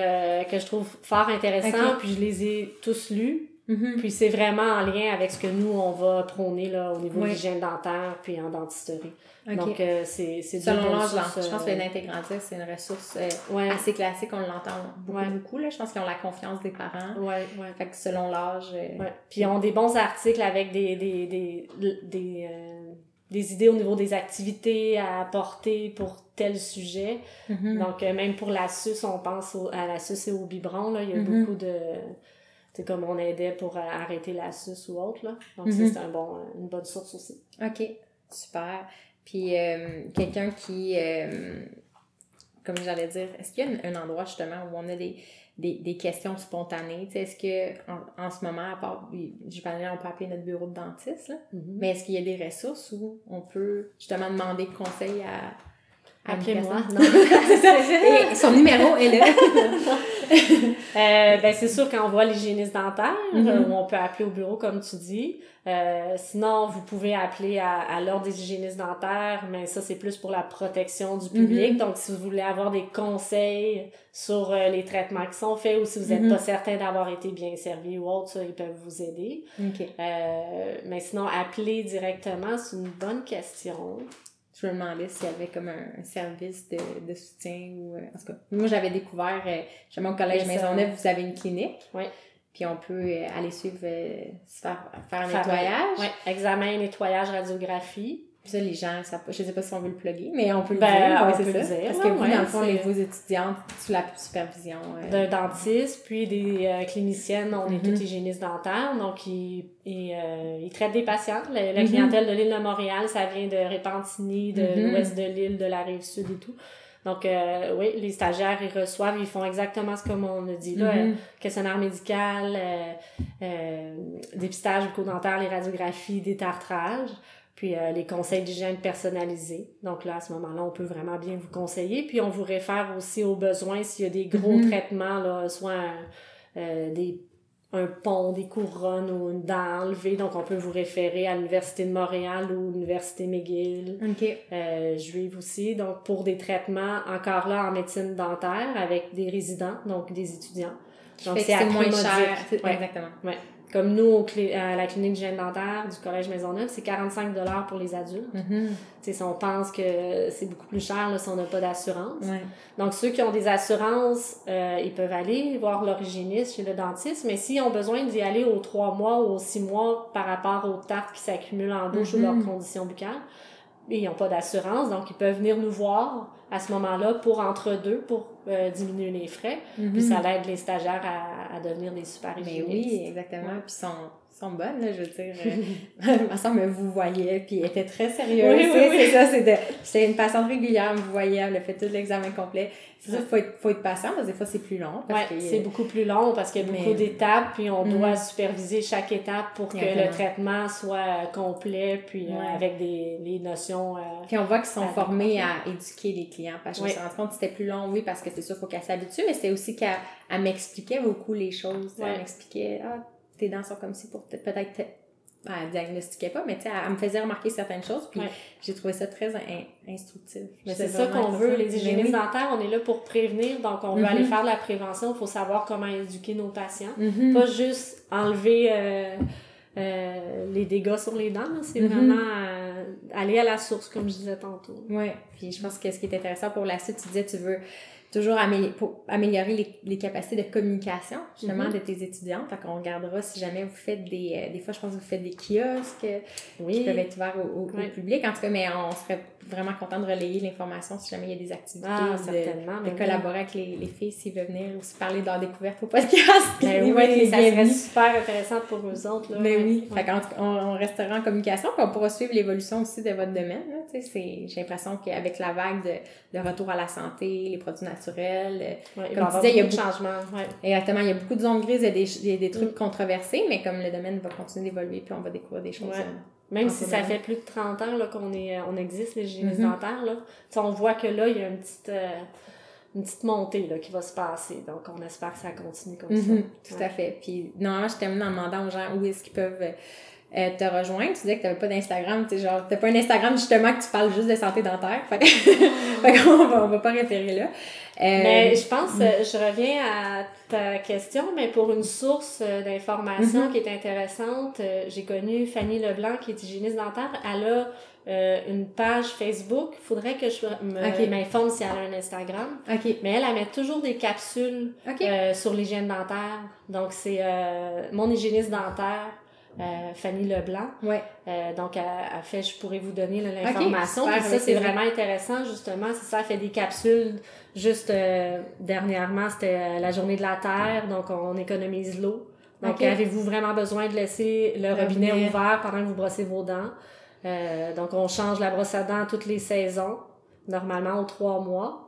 que je trouve fort intéressants, puis je les ai tous lus. Mm-hmm. Puis c'est vraiment en lien avec ce que nous, on va prôner là, au niveau de l'hygiène dentaire puis en dentisterie. Donc, euh, c'est c'est Selon l'âge, je pense que euh, l'intégrantisme, c'est une ressource euh, assez classique. On l'entend beaucoup, beaucoup. Là. Je pense qu'ils ont la confiance des parents. Ouais, ouais. Fait que selon l'âge... Puis ils ont des bons articles avec des, des, des, des, des idées au niveau des activités à apporter pour tel sujet. Mm-hmm. Donc, même pour la suce, on pense à la suce et au biberon. Là. Il y a mm-hmm. beaucoup de c'est comme on aidait pour euh, arrêter la suce ou autre, là. Donc, mhm. c'est un bon, euh, une bonne source aussi. OK, super. Puis, euh, quelqu'un qui, comme j'allais dire, est-ce qu'il y a un, endroit justement où on a des, des, des questions spontanées? Est-ce que en, ce moment, à part, je parlais, on peut appeler notre bureau de dentiste, là, mhm. mais est-ce qu'il y a des ressources où on peut justement demander conseil à, Appelez-moi. Et son numéro est là. euh, ben, c'est sûr qu'on voit l'hygiéniste dentaire, mm-hmm. euh, où on peut appeler au bureau, comme tu dis. Euh, sinon, vous pouvez appeler à, à l'ordre des hygiénistes dentaires, mais ça, c'est plus pour la protection du public. Mm-hmm. Donc, si vous voulez avoir des conseils sur euh, les traitements qui sont faits ou si vous n'êtes mm-hmm. pas certain d'avoir été bien servi ou autre, ça, ils peuvent vous aider. Euh, mais sinon, appeler directement, c'est une bonne question je me demandais s'il y avait comme un, service de, de, soutien ou euh, en tout cas moi j'avais découvert euh, jamais au collège Maisonneuve vous avez une clinique. Oui. Puis on peut euh, aller suivre faire, faire un nettoyage. oui examen nettoyage radiographie ça, les gens, ça, je sais pas si on veut le plugger, mais on peut le ben, dire. on peut le dire. Parce que vous, dans le fond, les, vos étudiantes sous la supervision. Euh, D'un dentiste, puis des euh, cliniciennes, on est mm-hmm. toutes hygiénistes dentaires, donc ils, ils, euh, ils traitent des patients. La, mm-hmm. clientèle de l'île de Montréal, ça vient de Repentigny, de mm-hmm. l'ouest de l'île, de la rive sud et tout. Donc, oui, les stagiaires, ils reçoivent, ils font exactement ce comme on a dit là, questionnaire médical, dépistage bucco-dentaire, les radiographies, des tartrages. Puis euh, les conseils d'hygiène personnalisés. Donc là, à ce moment-là, on peut vraiment bien vous conseiller. Puis on vous réfère aussi aux besoins s'il y a des gros Mhm. traitements, là, soit euh, des un pont, des couronnes ou une dent enlevée. Donc, on peut vous référer à l'Université de Montréal ou l'Université McGill, OK. euh, juive aussi. Donc, pour des traitements, encore là, en médecine dentaire avec des résidents, donc des étudiants. Donc, c'est moins cher. Ouais. Comme nous, au clé- à la clinique d'hygiène dentaire du Collège Maisonneuve, c'est 45 pour les adultes. Mhm. Si on pense que c'est beaucoup plus cher là, si on n'a pas d'assurance. Ouais. Donc, ceux qui ont des assurances, euh, ils peuvent aller voir l'origéniste chez le dentiste, mais s'ils ont besoin d'y aller aux trois mois ou aux six mois par rapport aux tartes qui s'accumulent en bouche ou Mhm. leurs conditions buccales, ils n'ont pas d'assurance, donc ils peuvent venir nous voir à ce moment-là pour entre deux, pour euh, diminuer les frais. Puis Mhm. ça l'aide les stagiaires à, à devenir des super Mais oui, exactement. Puis sont, sont bonnes, là, je veux dire. euh, ma soeur me vous voyait, puis elle était très sérieuse. Oui, oui, oui. C'est ça. J'étais une patiente régulière, elle me voyait, elle a fait tout l'examen complet. C'est ça, il faut être, faut être patient, parce que des fois, c'est plus long. Que, c'est beaucoup plus long parce qu'il y a Mais- beaucoup d'étapes, puis on doit superviser chaque étape pour que Exactement. le traitement soit euh, complet, puis euh, avec des les notions. euh, Puis on voit qu'ils sont formés à éduquer les clients. Parce que je me Oui. suis rendu compte que c'était plus long, oui, parce que c'est sûr, il faut qu'elle s'habitue, mais c'est aussi qu'elle elle m'expliquait beaucoup les choses. Ouais. Elle m'expliquait, ah, tes dents sont comme ci pour peut- peut-être. te- Ben, elle diagnostiquait pas, mais tu sais, elle, elle me faisait remarquer certaines choses, puis Ouais. j'ai trouvé ça très in- instructif. Mais c'est ça qu'on veut, les hygiénistes oui. dentaires, on est là pour prévenir, donc on veut Mhm. aller faire de la prévention, il faut savoir comment éduquer nos patients. Mhm. Pas juste enlever euh, euh, les dégâts sur les dents, c'est Mhm. vraiment euh, aller à la source, comme je disais tantôt. Oui, puis je pense que ce qui est intéressant pour la suite, tu disais, tu veux toujours améliorer, pour améliorer les, les capacités de communication, justement, Mhm. de tes étudiants. Fait qu'on regardera si jamais vous faites des... euh, des fois, je pense que vous faites des kiosques qui Oui, peuvent être ouverts au, au- public. En tout cas, mais on serait vraiment content de relayer l'information si jamais il y a des activités. ah, de- certainement. de oui. collaborer avec les, les filles s'ils veulent venir aussi parler de leur découverte au podcast. Ben oui, les ça serait super intéressant pour eux autres. Là, Mais ouais. oui, fait qu'en tout cas, on, on restera en communication, puis on pourra suivre l'évolution aussi de votre domaine. là. Tu sais, c'est- J'ai l'impression qu'avec la vague de, de retour à la santé, les produits naturels, euh, Ouais, il Comme tu disais, il y a beaucoup de changements. Ouais. exactement, il y a beaucoup de zones grises, il y a des, trucs Mm. controversés, mais comme le domaine va continuer d'évoluer, puis on va découvrir des choses. Euh, Même si ça fait plus de 30 ans là, qu'on est, euh, on existe, les hygiénistes Mhm. dentaires, là, on voit que là, il y a une petite, euh, une petite montée là, qui va se passer. Donc, on espère que ça continue comme ça. Tout Ouais. à fait. Puis normalement, je termine en demandant aux gens où est-ce qu'ils peuvent euh, te rejoindre. Tu disais que tu n'avais pas d'Instagram, tu sais, genre, t'as pas un Instagram justement que tu parles juste de santé dentaire. Fait, fait qu'on va, on va pas référer là. Euh, Mais je pense, euh, je reviens à ta question, mais pour une source euh, d'information Mhm. qui est intéressante, euh, j'ai connu Fanny Leblanc, qui est hygiéniste dentaire. Elle a euh, une page Facebook. Il faudrait que je m'informe si elle a un Instagram. Mais elle, elle met toujours des capsules euh, sur l'hygiène dentaire. Donc, c'est euh, mon hygiéniste dentaire, euh, Fanny Leblanc. ouais. Euh, donc, elle, elle fait, je pourrais vous donner l'information. ça, c'est vraiment intéressant, justement. C'est ça, elle fait des capsules. Juste euh, dernièrement, c'était euh, la journée de la Terre, donc on économise l'eau. Donc, avez-vous vraiment besoin de laisser le robinet robinet. ouvert pendant que vous brossez vos dents? Euh, donc, on change la brosse à dents toutes les saisons, normalement aux trois mois.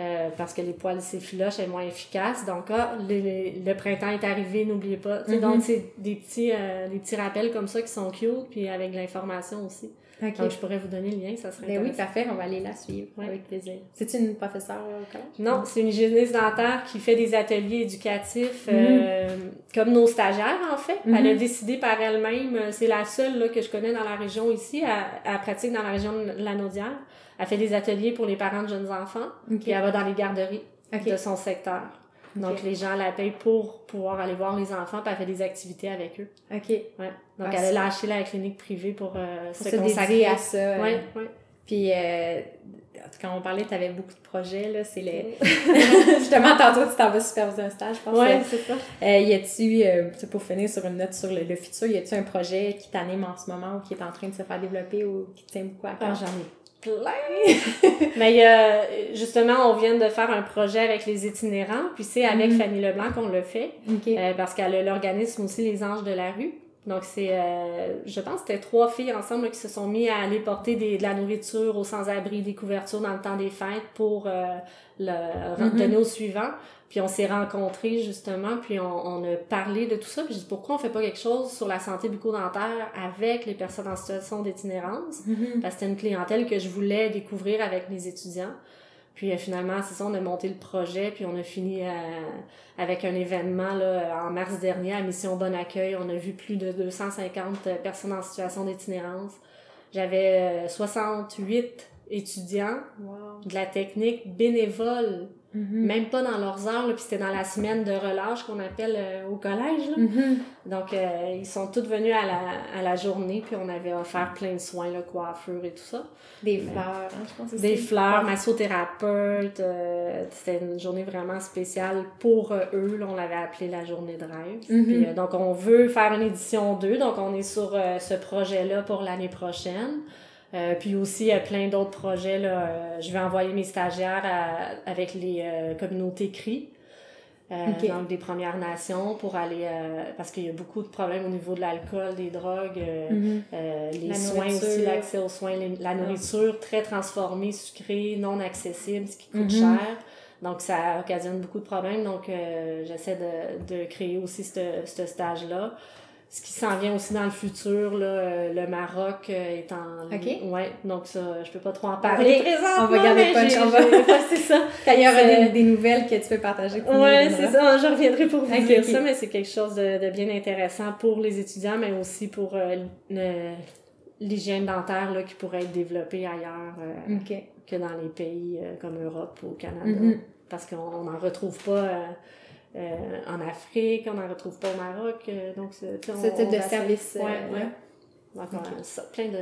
Euh, parce que les poils s'effilochent, elle est moins efficace. Donc, ah, le, le printemps est arrivé, n'oubliez pas. Tu sais, Mhm. Donc, c'est des petits, euh, des petits rappels comme ça qui sont cute, puis avec de l'information aussi. Donc, je pourrais vous donner le lien, ça serait Ben oui, parfait, on va aller la suivre Ouais. avec plaisir. C'est-tu une professeure euh, au collège? Non, c'est une hygiéniste dentaire qui fait des ateliers éducatifs Mhm. euh, comme nos stagiaires, en fait. Mhm. Elle a décidé par elle-même, c'est la seule là, que je connais dans la région ici, elle, elle pratique dans la région de la Naudière. Elle fait des ateliers pour les parents de jeunes enfants, puis elle va dans les garderies de son secteur. Donc, les gens la payent pour pouvoir aller voir les enfants, puis elle fait des activités avec eux. OK. Ouais. Donc, Ah, elle a lâché la clinique privée pour euh, Pour se se consacrer à ça. euh, Ouais, ouais. Puis, euh, quand on parlait, tu avais beaucoup de projets, là. C'est les... Justement, tantôt, tu t'en vas superviser un stage, je pense. Ouais, c'est ça. Euh, y a-tu, euh, pour finir sur une note sur le, le futur, y a-tu un projet qui t'anime en ce moment ou qui est en train de se faire développer ou qui tient beaucoup à Ah, cœur? j'en ai plein! Mais a, justement, on vient de faire un projet avec les itinérants, puis c'est avec Mhm. Fanny Leblanc qu'on le fait, OK. euh, parce qu'elle a l'organisme aussi Les Anges de la rue. Donc, c'est, euh, je pense que c'était trois filles ensemble qui se sont mis à aller porter des, de la nourriture aux sans-abri, des couvertures dans le temps des fêtes pour euh, le Mhm. donner au suivant. Puis on s'est rencontrés justement, puis on, on a parlé de tout ça. Puis j'ai dit pourquoi on fait pas quelque chose sur la santé bucco-dentaire avec les personnes en situation d'itinérance? Mhm. Parce que c'était une clientèle que je voulais découvrir avec mes étudiants. Puis euh, finalement, c'est ça, on a monté le projet, puis on a fini euh, avec un événement là, en mars dernier à Mission Bon Accueil. On a vu plus de 250 personnes en situation d'itinérance. J'avais euh, 68 étudiants Wow. de la technique Mhm. même pas dans leurs heures, puis c'était dans la semaine de relâche qu'on appelle euh, au collège. Là. Mhm. Donc, euh, ils sont tous venus à la, à la journée, puis on avait offert plein de soins, là, coiffure et tout ça. Des fleurs, hein, je pense aussi. Des fleurs, massothérapeute. euh, c'était une journée vraiment spéciale pour euh, eux. Là, on l'avait appelé la journée de rêve. Mhm. Puis, euh, donc, on veut faire une édition 2. Donc, on est sur ce projet-là pour l'année prochaine. Euh, puis aussi, il y a plein d'autres projets. Là. Euh, je vais envoyer mes stagiaires à- avec les euh, communautés CRI. Euh, Ok. donc des Premières Nations pour aller euh, parce qu'il y a beaucoup de problèmes au niveau de l'alcool, des drogues, euh, Mhm. euh, les La soins aussi, l'accès aux soins, les- la nourriture très transformée, sucrée, non accessible, ce qui coûte Mhm. cher. Donc, ça occasionne beaucoup de problèmes. Donc, euh, j'essaie de, de créer aussi ce ce stage-là. Ce qui s'en vient aussi dans le futur, là, euh, le Maroc euh, est en... Ok. Ouais, donc ça, je peux pas trop en parler. On va garder punch, on va- c'est ça. Quand il y aura des, des nouvelles que tu peux partager. nous Ouais, c'est ça. Je reviendrai pour vous dire ça, mais c'est quelque chose de, de bien intéressant pour les étudiants, mais aussi pour euh, le- l'hygiène dentaire là, qui pourrait être développée ailleurs euh, que dans les pays euh, comme Europe ou Canada. Mhm. Parce qu'on n'en retrouve pas euh, en Afrique, on n'en retrouve pas au Maroc. euh, donc, c'est- tu sais, Ce on- type on de service. euh, Ouais, ouais. Donc, on a ça, plein de...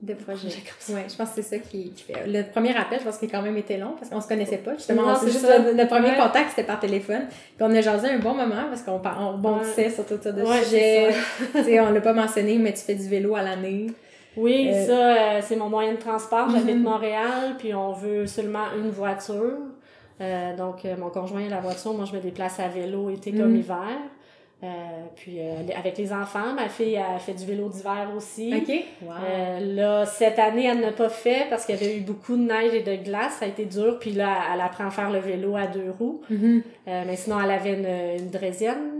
De projets. projets comme ça. Ouais, je pense que c'est ça qui, qui fait. Le premier appel, je pense qu'il a quand même été long parce qu'on se connaissait pas. Justement, Non, juste le, le premier Ouais. contact, c'était par téléphone. Puis on a jasé un bon moment parce qu'on on rebondissait sur tout ça de Ouais, sujets. c'est Tu sais, on l'a pas mentionné, mais tu fais du vélo à l'année. Oui, ça, c'est mon moyen de transport. J'habite Mhm. Montréal, puis on veut seulement une voiture. Euh, donc, euh, mon conjoint a la voiture. Moi, je me déplace à vélo été comme Mhm. hiver. Euh, puis, euh, avec les enfants, ma fille a fait du vélo d'hiver aussi. OK? Wow. Euh, là, cette année, elle n'a pas fait parce qu'il y avait eu beaucoup de neige et de glace. Ça a été dur. Puis là, elle apprend à faire le vélo à deux roues. Mhm. Euh, mais sinon, elle avait une, une draisienne.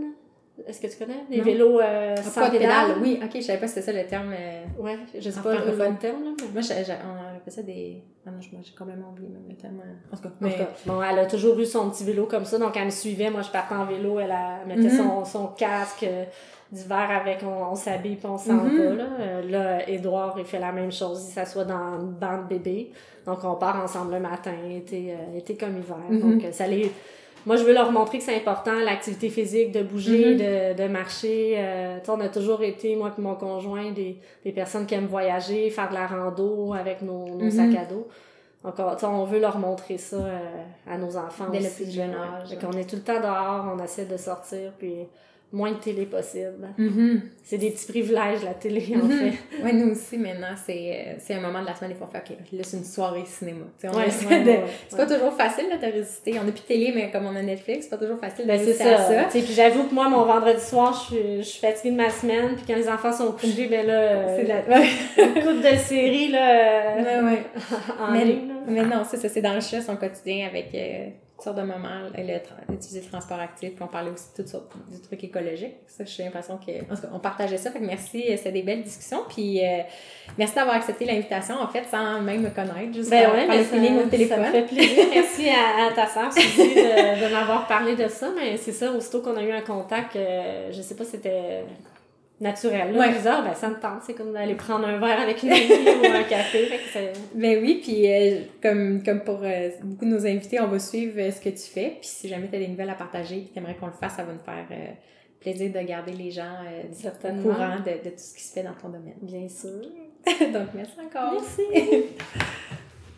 Est-ce que tu connais? Les Non. vélos euh, sans pas de pédale? pédale. Oui, OK, je savais pas si c'était ça le terme. euh, Ouais, je sais En pas le bon terme, là. mais- Moi, j'ai- j'ai- on appelle ça des. Ah non, j'ai complètement oublié même le terme. euh, En tout cas, En tout cas, bon, elle a toujours eu son petit vélo comme ça, donc elle me suivait. Moi, je partais en vélo, elle, a- mettait Mhm. son, son casque euh, d'hiver avec, on, on s'habille puis on s'en Mhm. va. Là, Euh, là Edouard, il fait la même chose. Il s'assoit dans une bande bébé. Donc, on part ensemble le matin, été, euh, été comme hiver. Mhm. Donc, ça les... Moi, je veux leur montrer que c'est important, l'activité physique, de bouger, Mhm. de, de marcher. Euh, on a toujours été, moi et mon conjoint, des, des personnes qui aiment voyager, faire de la rando avec nos, nos Mhm. sacs à dos. Donc, on, on veut leur montrer ça euh, à nos enfants Dès le plus jeune âge, ouais. qu'on est tout le temps dehors, on essaie de sortir, puis moins de télé possible. Mhm. C'est des petits privilèges, la télé, en Mhm. fait. Ouais, nous aussi, maintenant, c'est euh, c'est un moment de la semaine, fois, on fait, OK, là, c'est une soirée cinéma. Ouais, ouais, C'est pas toujours facile là, de résister. On n'a plus de télé, mais comme on a Netflix, c'est pas toujours facile de Ben, résister ça. à ça. Puis j'avoue que moi, mon vendredi soir, je suis, je suis fatiguée de ma semaine. Puis quand les enfants sont couchés, ben là, euh, C'est de la... une coupe de série là, euh, ouais, ouais. en Mais, ligne. là. mais non, c'est ça, c'est d'enrichir son quotidien avec euh, sortes de moments, le, tra- utiliser le transport actif, puis on parlait aussi de toutes sortes de trucs écologiques. Ça, j'ai l'impression que, en tout cas, on partageait ça, fait que merci, euh, c'était des belles discussions, puis euh, merci d'avoir accepté l'invitation, en fait, sans même me connaître, juste Ben ouais, par le feeling ça, au téléphone. ça me fait plaisir. Merci à, à ta sœur, Suzy, de, de m'avoir parlé de ça. Mais c'est ça, aussitôt qu'on a eu un contact, euh, je sais pas, c'était naturel. Là, Ouais. Ah, ben, ça me tente. C'est comme d'aller prendre un verre avec une amie ou un café. Fait que c'est- Ben oui, puis euh, comme, comme pour euh, beaucoup de nos invités, on va suivre euh, ce que tu fais. Puis si jamais tu as des nouvelles à partager et tu aimerais qu'on le fasse, ça va nous faire plaisir de garder les gens au courant de, de tout ce qui se fait dans ton domaine. Bien sûr. Donc merci encore. Merci.